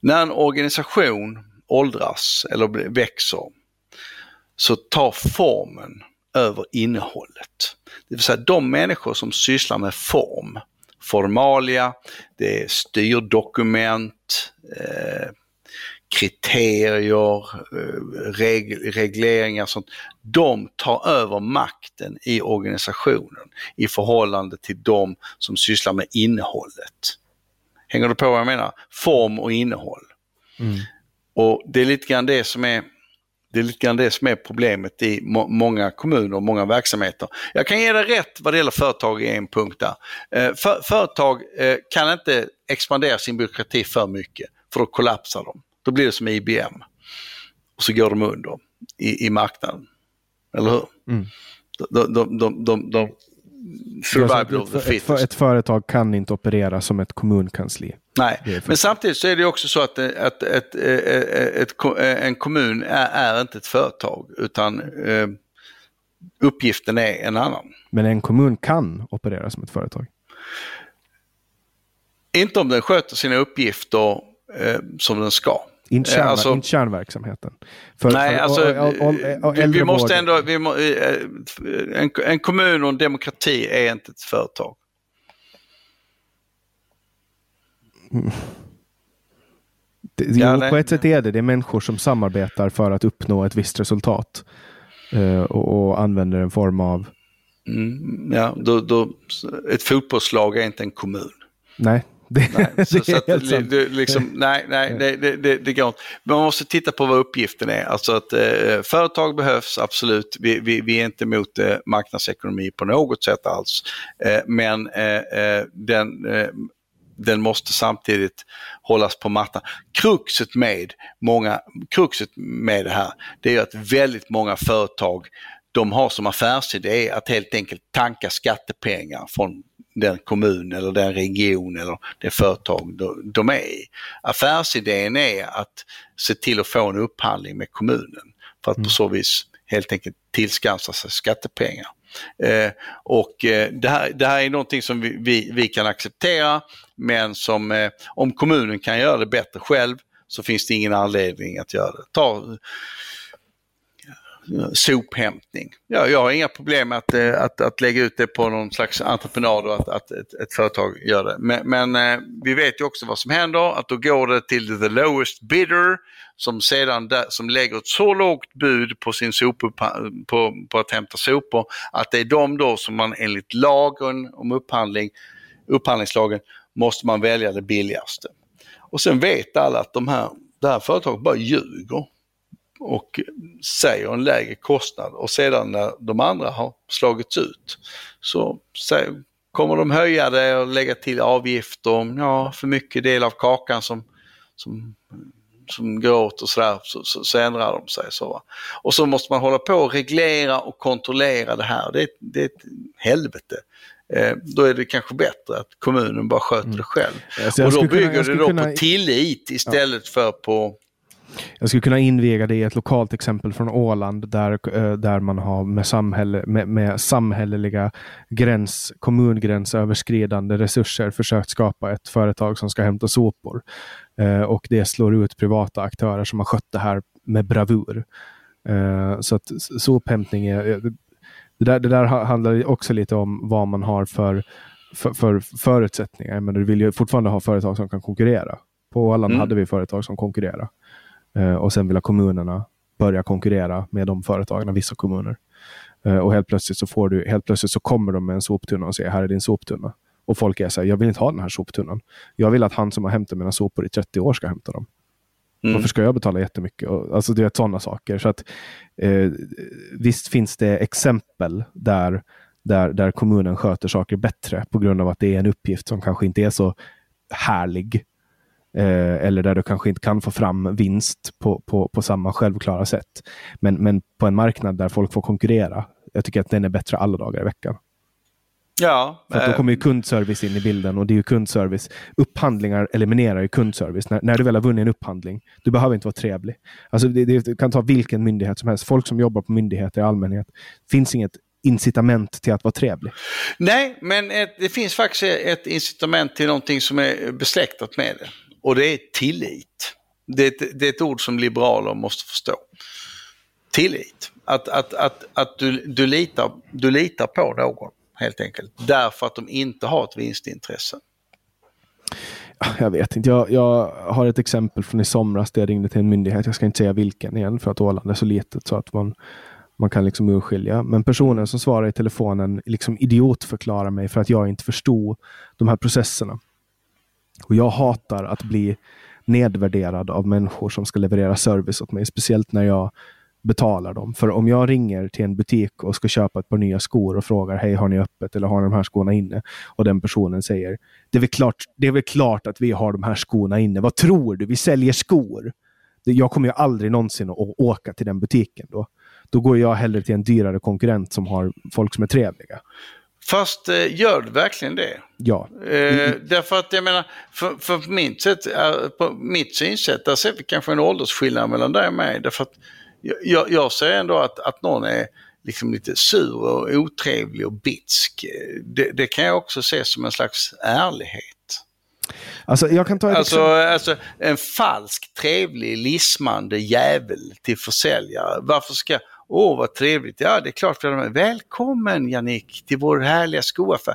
När en organisation åldras eller växer så tar formen över innehållet. Det vill säga de människor som sysslar med form, formalia, det är styrdokument, eh, kriterier, eh, reg regleringar sånt. De tar över makten i organisationen i förhållande till de som sysslar med innehållet. Hänger du på vad jag menar? Form och innehåll. Mm. Och det är lite grann det som är det är lite grann det som är problemet i må många kommuner och många verksamheter. Jag kan ge dig rätt vad det gäller företag i en punkt där. Eh, för företag eh, kan inte expandera sin byråkrati för mycket för då kollapsar de. Då blir det som IBM. Och så går de under i, i marknaden. Eller hur? Mm. De, de, de, de, survival of the ett, ett, fittest. ett företag kan inte operera som ett kommunkansli. Nej, men samtidigt så är det också så att, eh, att, ett, ett, ett, ko- eh, en kommun är, är inte ett företag utan eh, uppgiften är en annan. Men en kommun kan operera som ett företag. Inte om den sköter sina uppgifter eh, som den ska. Inte, Eh, kärn, alltså- inte kärnverksamheten. För, Nej, för- alltså vi, vi måste ändå, vi må, eh, en, en kommun och en demokrati är inte ett företag. Det, Ja, jo, på ett sätt är det. Det är människor som samarbetar för att uppnå ett visst resultat. Eh, och, och använder en form av... Mm, ja, då, då, ett fotbollslag är inte en kommun. Nej, det, Nej, det så, så är att, helt det, sant. det, liksom, nej, nej det, det, det, det går inte. Man måste titta på vad uppgiften är. Alltså att eh, företag behövs, absolut. Vi, vi, vi är inte emot eh, marknadsekonomi på något sätt alls. Eh, men eh, eh, den, eh, den måste samtidigt hållas på mattan. Kruxet med, många, kruxet med det här, det är att väldigt många företag de har som affärsidé att helt enkelt tanka skattepengar från den kommun eller den region eller det företag de- är i. Affärsidén är att se till att få en upphandling med kommunen för att på så vis helt enkelt tillskansa sig skattepengar. Eh, och eh, det, här, det här är någonting som vi, vi, vi kan acceptera men som eh, om kommunen kan göra det bättre själv så finns det ingen anledning att göra det. Ta sophämtning. Ja, jag har inga problem med att, eh, att, att lägga ut det på någon slags entreprenad och att, att ett, ett företag gör det. Men, men eh, vi vet ju också vad som händer, att då går det till the lowest bidder som sedan som lägger ett så lågt bud på sin sopuppha- på, på att hämta sopor att det är de då som man enligt lagen om upphandling, upphandlingslagen, måste man välja det billigaste. Och sen vet alla att de här, det här företaget bara ljuger och säger en lägre kostnad och sedan när de andra har slagits ut så kommer de höja det och lägga till avgifter, ja för mycket del av kakan som, som, som går åt och sådär så, så, så ändrar de sig. Så, va. Och så måste man hålla på och reglera och kontrollera det här. Det, det är ett helvete. eh, då är det kanske bättre att kommunen bara sköter det själv. Jag och då kunna- bygger jag det då kunna- på tillit istället för på... Jag skulle kunna inviga det i ett lokalt exempel från Åland där, eh, där man har med, samhälle, med, med samhälleliga gräns, kommungränsöverskridande resurser försökt skapa ett företag som ska hämta sopor. Eh, och det slår ut privata aktörer som har skött det här med bravur. Eh, så att sophämtning är... Det där, det där ha- handlar också lite om vad man har för, för, för förutsättningar. Men du vill ju fortfarande ha företag som kan konkurrera. På Åland Mm. hade vi företag som konkurrerade. Eh, och sen vill kommunerna börja konkurrera med de företagen, vissa kommuner. Eh, och helt plötsligt så får du, helt plötsligt så kommer de med en soptunna och säger här är din soptunna. Och folk är så här, jag vill inte ha den här soptunnan. Jag vill att han som har hämtat mina sopor i 30 år ska hämta dem. Mm. Varför ska jag betala jättemycket? Alltså det är sådana saker. Så att, eh, visst finns det exempel där, där, där kommunen sköter saker bättre på grund av att det är en uppgift som kanske inte är så härlig. Eh, eller där du kanske inte kan få fram vinst på, på, på samma självklara sätt. Men, men på en marknad där folk får konkurrera. Jag tycker att den är bättre alla dagar i veckan. Ja, För att då eh, kommer ju kundservice in i bilden och det är ju kundservice. Upphandlingar eliminerar ju kundservice. När, när du väl har vunnit en upphandling, du behöver inte vara trevlig. Alltså det, det, du kan ta vilken myndighet som helst. Folk som jobbar på myndigheter i allmänhet. finns inget incitament till att vara trevlig. Nej, men ett, det finns faktiskt ett incitament till någonting som är besläktat med det. Och det är tillit. Det är ett, det är ett ord som liberaler måste förstå. Tillit. Att, att, att, att du, du, litar, du litar på någon helt enkelt. Därför att de inte har ett vinstintresse. Jag vet inte. Jag, jag har ett exempel från i somras där jag ringde till en myndighet. Jag ska inte säga vilken igen för att Åland är så litet så att man, man kan liksom urskilja. Men personen som svarar i telefonen liksom idiotförklarar mig för att jag inte förstod de här processerna. Och jag hatar att bli nedvärderad av människor som ska leverera service åt mig. Speciellt när jag betalar dem. För om jag ringer till en butik och ska köpa ett par nya skor och frågar hej har ni öppet eller har ni de här skorna inne? Och den personen säger det är väl klart, det är väl klart att vi har de här skorna inne. Vad tror du? Vi säljer skor. Jag kommer ju aldrig någonsin att åka till den butiken då. Då går jag hellre till en dyrare konkurrent som har folk som är trevliga. Fast eh, gör du verkligen det? Ja, Eh, därför att jag menar, för, för på, mitt sätt, är- på mitt synsätt, där ser vi kanske en åldersskillnad mellan dig och mig. Därför att jag- jag, ser ändå att, att någon är liksom lite sur och otrevlig och bitsk. Eh, Det, det kan jag också se som en slags ärlighet. alltså jag kan ta ett Alltså, alltså en falsk, trevlig, lismande jävel till försäljare. Varför ska... Åh, vad trevligt. Ja, det är klart med. Välkommen Jannik till vår härliga skoaffär.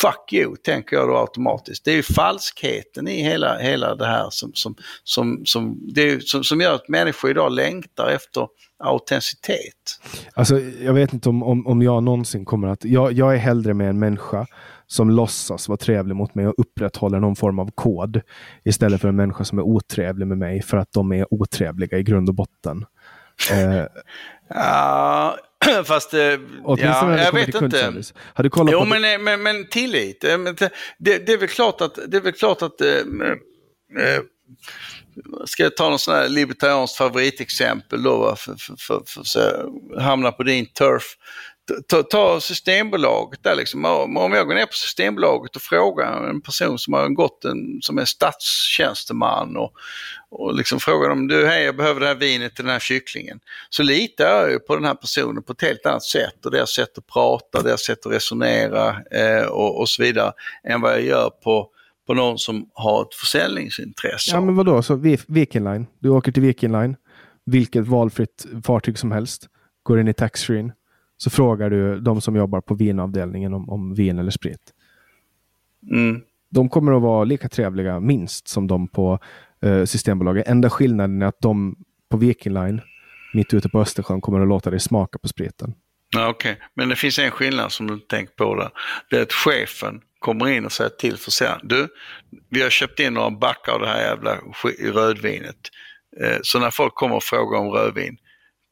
Fuck you, tänker jag då automatiskt. Det är ju falskheten i hela, hela det här som, som, som, som, det som, som gör att människor idag längtar efter autenticitet. Alltså, jag vet inte om, om, om jag någonsin kommer att... Jag, jag är hellre med en människa som låtsas vara trevlig mot mig och upprätthåller någon form av kod. Istället för en människa som är otrevlig med mig för att de är otrevliga i grund och botten. Eh, Ja, fast... eh, ja, det jag vet inte. Har du kollat Jo, på men, eh, men, men tillit. Eh, Det, det, det är väl klart att... Det är väl klart att eh, ska jag ta någon sån här libertarianskt favoritexempel då, va, för, för, för, för, att hamna på din turf. Ta, ta Systembolaget där liksom. Om jag går ner på Systembolaget och frågar en person som har gått en, som är statstjänsteman och, och liksom frågar dem, du hej jag behöver det här vinet till den här kycklingen. Så litar jag ju på den här personen på ett helt annat sätt och deras sätt att prata, deras sätt att resonera eh, och, och så vidare än vad jag gör på, på någon som har ett försäljningsintresse. Ja, men vadå? Så Viking Line. Du åker till Viking Line. Vilket valfritt fartyg som helst. Går in i taxfree. Så frågar du de som jobbar på vinavdelningen om, om vin eller sprit. Mm. De kommer att vara lika trevliga, minst, som de på eh, Systembolaget. Enda skillnaden är att de på Viking Line, mitt ute på Östersjön, kommer att låta dig smaka på spriten. Ja, Okej, men det finns en skillnad som du tänker på där. Det är att chefen kommer in och säger till försäljaren. Du, vi har köpt in några backar av det här jävla rödvinet. Eh, Så när folk kommer och frågar om rödvin,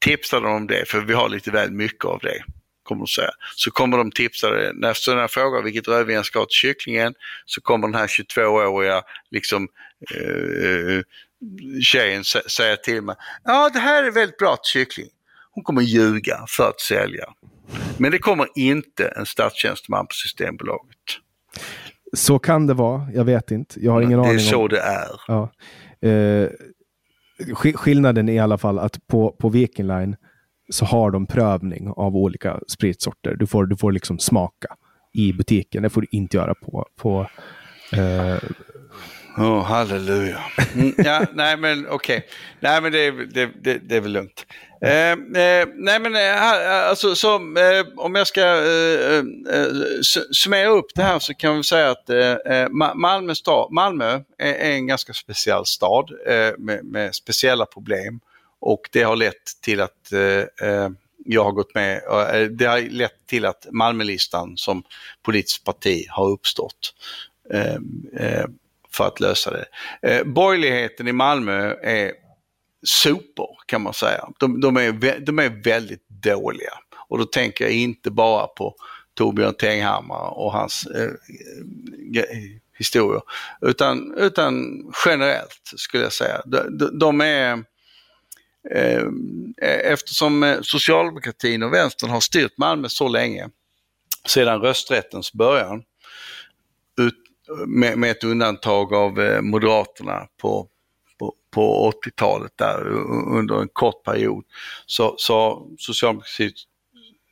tipsa dem om det för vi har lite väl mycket av det. Kommer de säga. Så kommer de tipsa dig. När, så när jag frågar vilket rödvin ska ha till kycklingen så kommer den här 22-åriga liksom, eh, tjejen sä- säga till mig. Ja, det här är väldigt bra till kyckling. Hon kommer ljuga för att sälja. Men det kommer inte en statstjänsteman på Systembolaget. Så kan det vara, jag vet inte. Jag har ingen det aning. är så om... det är. Ja. Eh, skillnaden är i alla fall att på, på Viking Line så har de prövning av olika spritsorter. Du får, du får liksom smaka i butiken. Det får du inte göra på, på eh, Åh, halleluja. Mm, ja, nej men okej. Okay. Nej men det, är- det, det, det är väl lugnt. Eh, eh, nej men eh, alltså, så, eh, om jag ska eh, eh, su- summera upp det här så kan vi säga att Ma- Malmö, stad, Malmö är, är en ganska speciell stad med, med speciella problem. Och det har lett till att jag har gått med, det har lett till att Malmölistan som politiskt parti har uppstått. För att lösa det. Eh, borgerligheten i Malmö är sopor kan man säga. De, de, är, de är väldigt dåliga. Och då tänker jag inte bara på Torbjörn Tenghammar och hans eh, historier. Utan, utan generellt skulle jag säga. De, de, de är eh, eh eftersom eh, socialdemokratin och vänstern har styrt Malmö så länge, sedan rösträttens början, med, med ett undantag av eh, Moderaterna på, på, på 80-talet där under en kort period, så, så har socialdemokratin,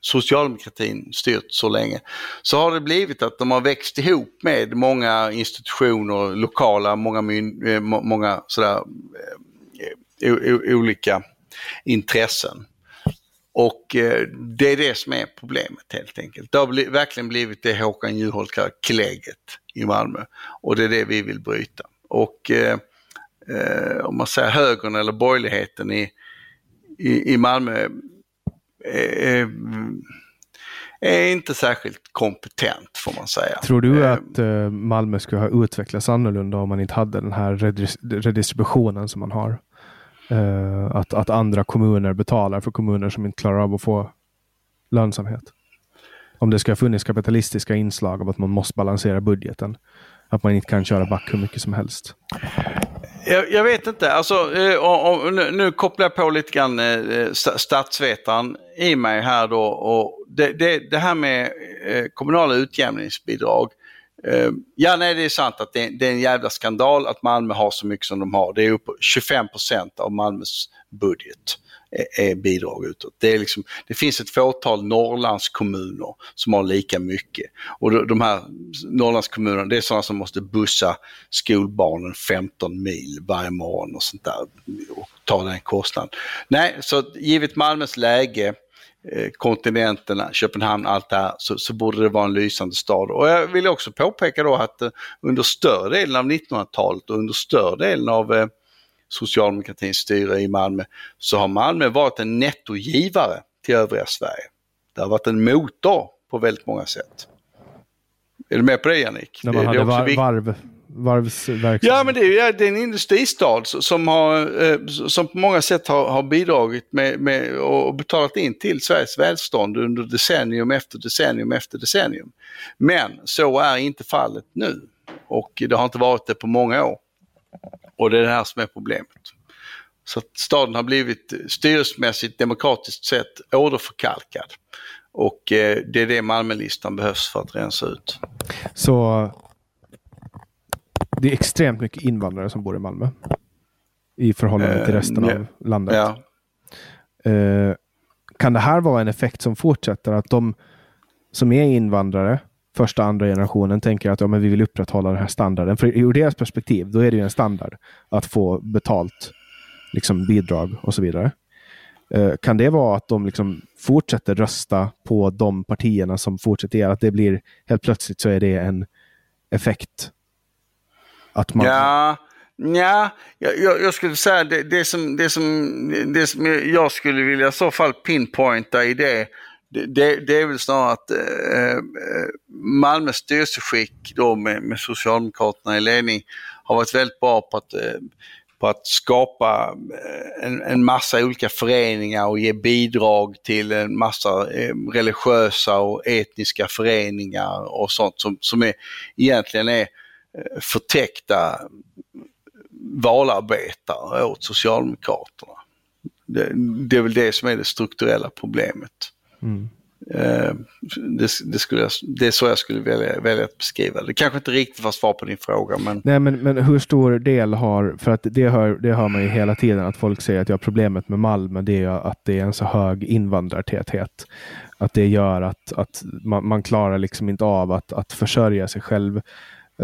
socialdemokratin styrt så länge, så har det blivit att de har växt ihop med många institutioner, lokala, många, myn, eh, många sådär, eh, olika intressen. Och eh, det är det som är problemet helt enkelt. Det har bli, verkligen blivit det Håkan Juholt kallar klägget i Malmö. Och det är det vi vill bryta. Och eh, eh, om man säger högern eller borgerligheten i, i, i Malmö är, är, är inte särskilt kompetent får man säga. Tror du Eh, att eh, Malmö skulle ha utvecklats annorlunda om man inte hade den här redis- redistributionen som man har? Eh, att, att andra kommuner betalar för kommuner som inte klarar av att få lönsamhet. Om det ska ha funnits kapitalistiska inslag av att man måste balansera budgeten. Att man inte kan köra back hur mycket som helst. Jag, jag vet inte, alltså, eh, och, och, nu, nu kopplar jag på lite grann eh, statsvetaren i mig här då. Och det, det, det här med eh, kommunala utjämningsbidrag. Eh, ja, nej det är sant att det, det är en jävla skandal att Malmö har så mycket som de har. Det är upp 25 procent av Malmös budget är, bidrag utåt. Det, är liksom, det finns ett fåtal Norrlandskommuner som har lika mycket. Och de, här Norrlandskommunerna, det är sådana som måste bussa skolbarnen 15 mil varje morgon och sånt där och ta den kostnaden. Nej, så givet Malmös läge eh, kontinenterna, Köpenhamn, allt det här, så, så borde det vara en lysande stad. Och jag vill också påpeka då att eh, under större delen av 1900-talet och under större delen av eh, socialdemokratins styre i Malmö så har Malmö varit en nettogivare till övriga Sverige. Det har varit en motor på väldigt många sätt. Är du med på det Jannik? När man det, hade det är också var, viktigt. varv, varvsverksamhet. Ja, men det är, det är en industristad som, har, eh, som på många sätt har, har bidragit med, med och betalat in till Sveriges välstånd under decennium efter decennium efter decennium. Men så är inte fallet nu och det har inte varit det på många år. Och det är det här som är problemet. Så att staden har blivit styrelsemässigt, demokratiskt sett åderförkalkad. Och eh, det är det Malmölistan behövs för att rensa ut. Så det är extremt mycket invandrare som bor i Malmö. I förhållande till Eh, resten ja. av landet. Ja. Eh, kan det här vara en effekt som fortsätter? Att de som är invandrare, första andra generationen, tänker att ja, men vi vill upprätthålla den här standarden. För ur deras perspektiv, då är det ju en standard att få betalt liksom bidrag och så vidare. Eh, kan det vara att de liksom fortsätter rösta på de partierna som fortsätter göra att det blir helt plötsligt så är det en effekt? Att man, Ja, ja jag, jag, jag skulle säga det, det, som, det, som, det som jag skulle vilja i så fall pinpointa i det, det, det, är väl snarare att eh, eh, Malmös styrelseskick då med, med Socialdemokraterna i ledning har varit väldigt bra på att, eh, på att skapa eh, en, en massa olika föreningar och ge bidrag till en massa eh, religiösa och etniska föreningar och sånt som, som är, egentligen är eh, förtäckta valarbetare åt Socialdemokraterna. Det, det är väl det som är det strukturella problemet. Eh, det, det, skulle det är så jag skulle välja, välja att beskriva det. kanske inte riktigt var svar på din fråga. Men... Nej, men, men hur stor del har, för att det hör, det hör man ju hela tiden att folk säger att jag problemet med Malmö det är att det är en så hög invandrartäthet. Att det gör att, att man, man klarar liksom inte av att, att försörja sig själv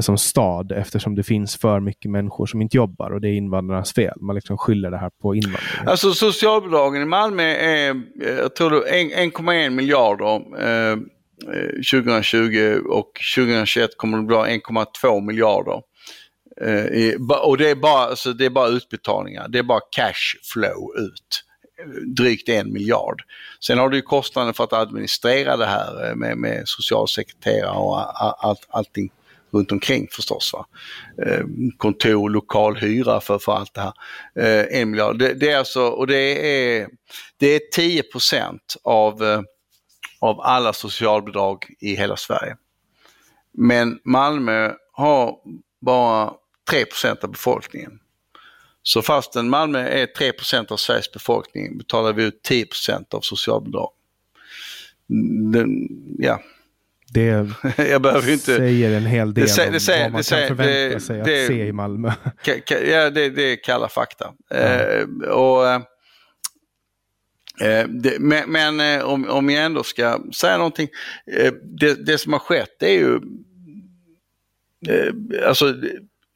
som stad eftersom det finns för mycket människor som inte jobbar och det är invandrarnas fel. Man liksom skyller det här på invandrare. Alltså socialbidragen i Malmö är, eh, jag tror 1,1 miljarder eh, eh 2020 och 2021 kommer det bli 1,2 miljarder. Eh, och det är, bara, alltså det är bara utbetalningar, det är bara cash flow ut drygt en miljard. Sen har du ju kostnaden för att administrera det här eh, med, med socialsekreterare och all, allting runt omkring förstås. Va? Eh, kontor, lokalhyra för, för allt det här. Eh, en miljard. Det, det, är alltså, och det är, det är 10 av, eh, av alla socialbidrag i hela Sverige. Men Malmö har bara 3% av befolkningen. Så fastän Malmö är 3% av Sveriges befolkning betalar vi ut 10% av socialbidrag. Mm, den, ja, det jag behöver inte, säger en hel del det, det, det, om vad man kan förvänta sig att se i Malmö. Ja, det, det är kalla fakta. Mm. Uh, och, uh, det, men, men uh, om, om jag ändå ska säga någonting. det, det som har skett är ju, alltså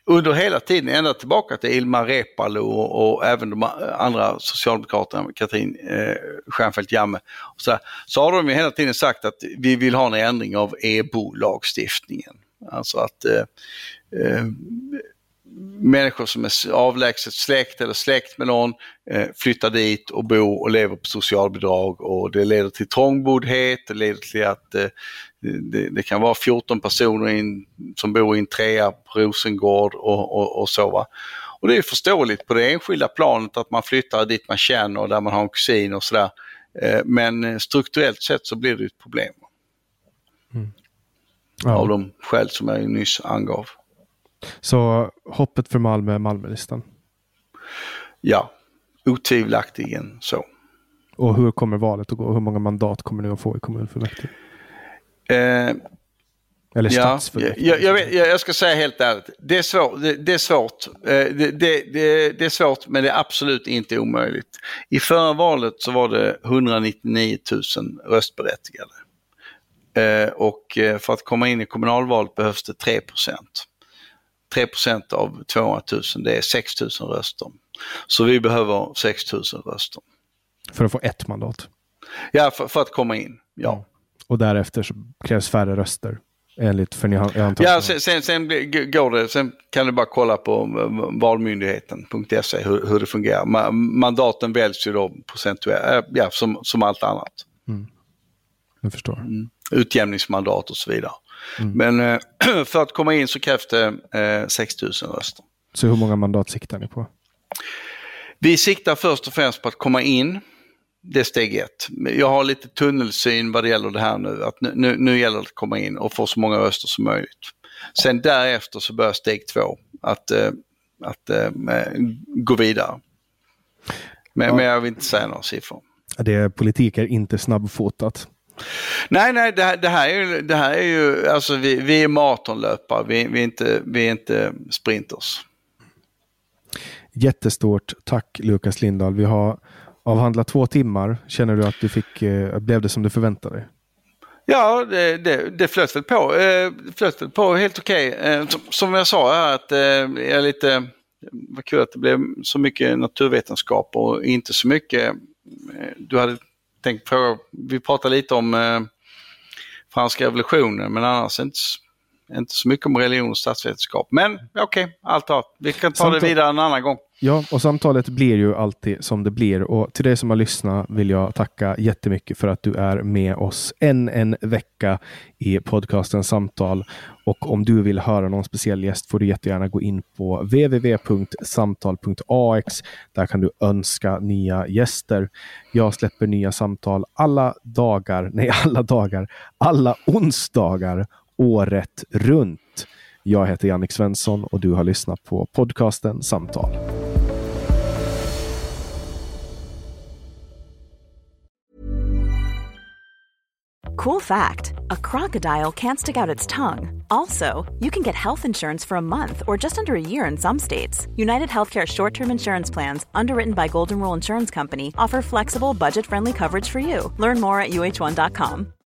under hela tiden, ända tillbaka till Ilmar Reepalu och, och, även de andra socialdemokraterna, Katrin eh, Stjernfeldt Jamme, så, så har de ju hela tiden sagt att vi vill ha en ändring av EBO-lagstiftningen. Alltså att eh, eh, människor som är avlägset släkt eller släkt med någon eh, flyttar dit och bor och lever på socialbidrag och det leder till trångboddhet, det leder till att eh, det, det, kan vara 14 personer in, som bor i en trea på Rosengård och, och, och så. Va? Och det är förståeligt på det enskilda planet att man flyttar dit man känner och där man har en kusin och sådär. Eh, men strukturellt sett så blir det ett problem. Mm. Ja. Av de skäl som jag nyss angav. Så hoppet för Malmö är Malmölistan? Ja, otvivelaktigen så. Och hur kommer valet att gå? Hur många mandat kommer ni att få i kommunfullmäktige? Eh, Eller stadsfullmäktige? Ja, jag, jag, jag, ska säga helt ärligt, det är svårt. Det, det är svårt. Eh, det, det, det, är svårt men det är absolut inte omöjligt. I förra valet så var det 199 000 röstberättigade. Eh, och eh, för att komma in i kommunalvalet behövs det 3% 3% av 200 000, det är 6 000 röster. Så vi behöver 6 000 röster. För att få ett mandat? Ja, för, för att komma in, ja. Och därefter så krävs färre röster? Enligt, för ni har, ja, sen, sen, sen, går det, sen kan du bara kolla på valmyndigheten.se hur, hur det fungerar. mandaten väljs ju då procentuellt, äh, ja, som, som allt annat. Mm. Jag förstår. Mm. Utjämningsmandat och så vidare. Mm. Men äh, för att komma in så krävs det äh, 6 000 röster. Så hur många mandat siktar ni på? Vi siktar först och främst på att komma in det är steg ett. Jag har lite tunnelsyn vad det gäller det här nu. Att nu, nu gäller det att komma in och få så många röster som möjligt. Sen därefter så börjar steg två, att, äh, att äh, gå vidare. Men, ja. men jag vill inte säga några siffror. Det, politik är inte snabbfotat. Nej, nej, det här, det här är ju, det här är ju alltså vi, vi är maratonlöpare, vi, vi, är inte, vi är inte sprinters. Jättestort tack Lukas Lindahl. Vi har avhandla två timmar. Känner du att du fick, eh, blev det som du förväntade dig? Ja, det, det, det flöt väl på. Eh, flöt väl på helt okej. Okay. Eh, som, som, jag sa här att eh, jag är lite, vad kul att det blev så mycket naturvetenskap och inte så mycket, eh, du hade tänkt fråga, vi pratade lite om eh, franska revolutionen men annars inte inte så mycket om religion och statsvetenskap. Men okej, okay, allt har. Vi kan ta Samtal... det vidare en annan gång. Ja, och samtalet blir ju alltid som det blir. Och till dig som har lyssnat vill jag tacka jättemycket för att du är med oss än en vecka i podcasten Samtal. Och om du vill höra någon speciell gäst får du jättegärna gå in på www.samtal.ax. Där kan du önska nya gäster. Jag släpper nya samtal alla dagar, nej alla dagar, alla onsdagar året runt. Jag heter Jannik Svensson och du har lyssnat på podcasten Samtal. Cool fact a crocodile can't stick out its tongue. Also, you can get health insurance for a month or just under a year in some states. United Healthcare short term insurance plans, underwritten by Golden Rule Insurance Company, offer flexible, budget friendly coverage for you. Learn more at uh1.com.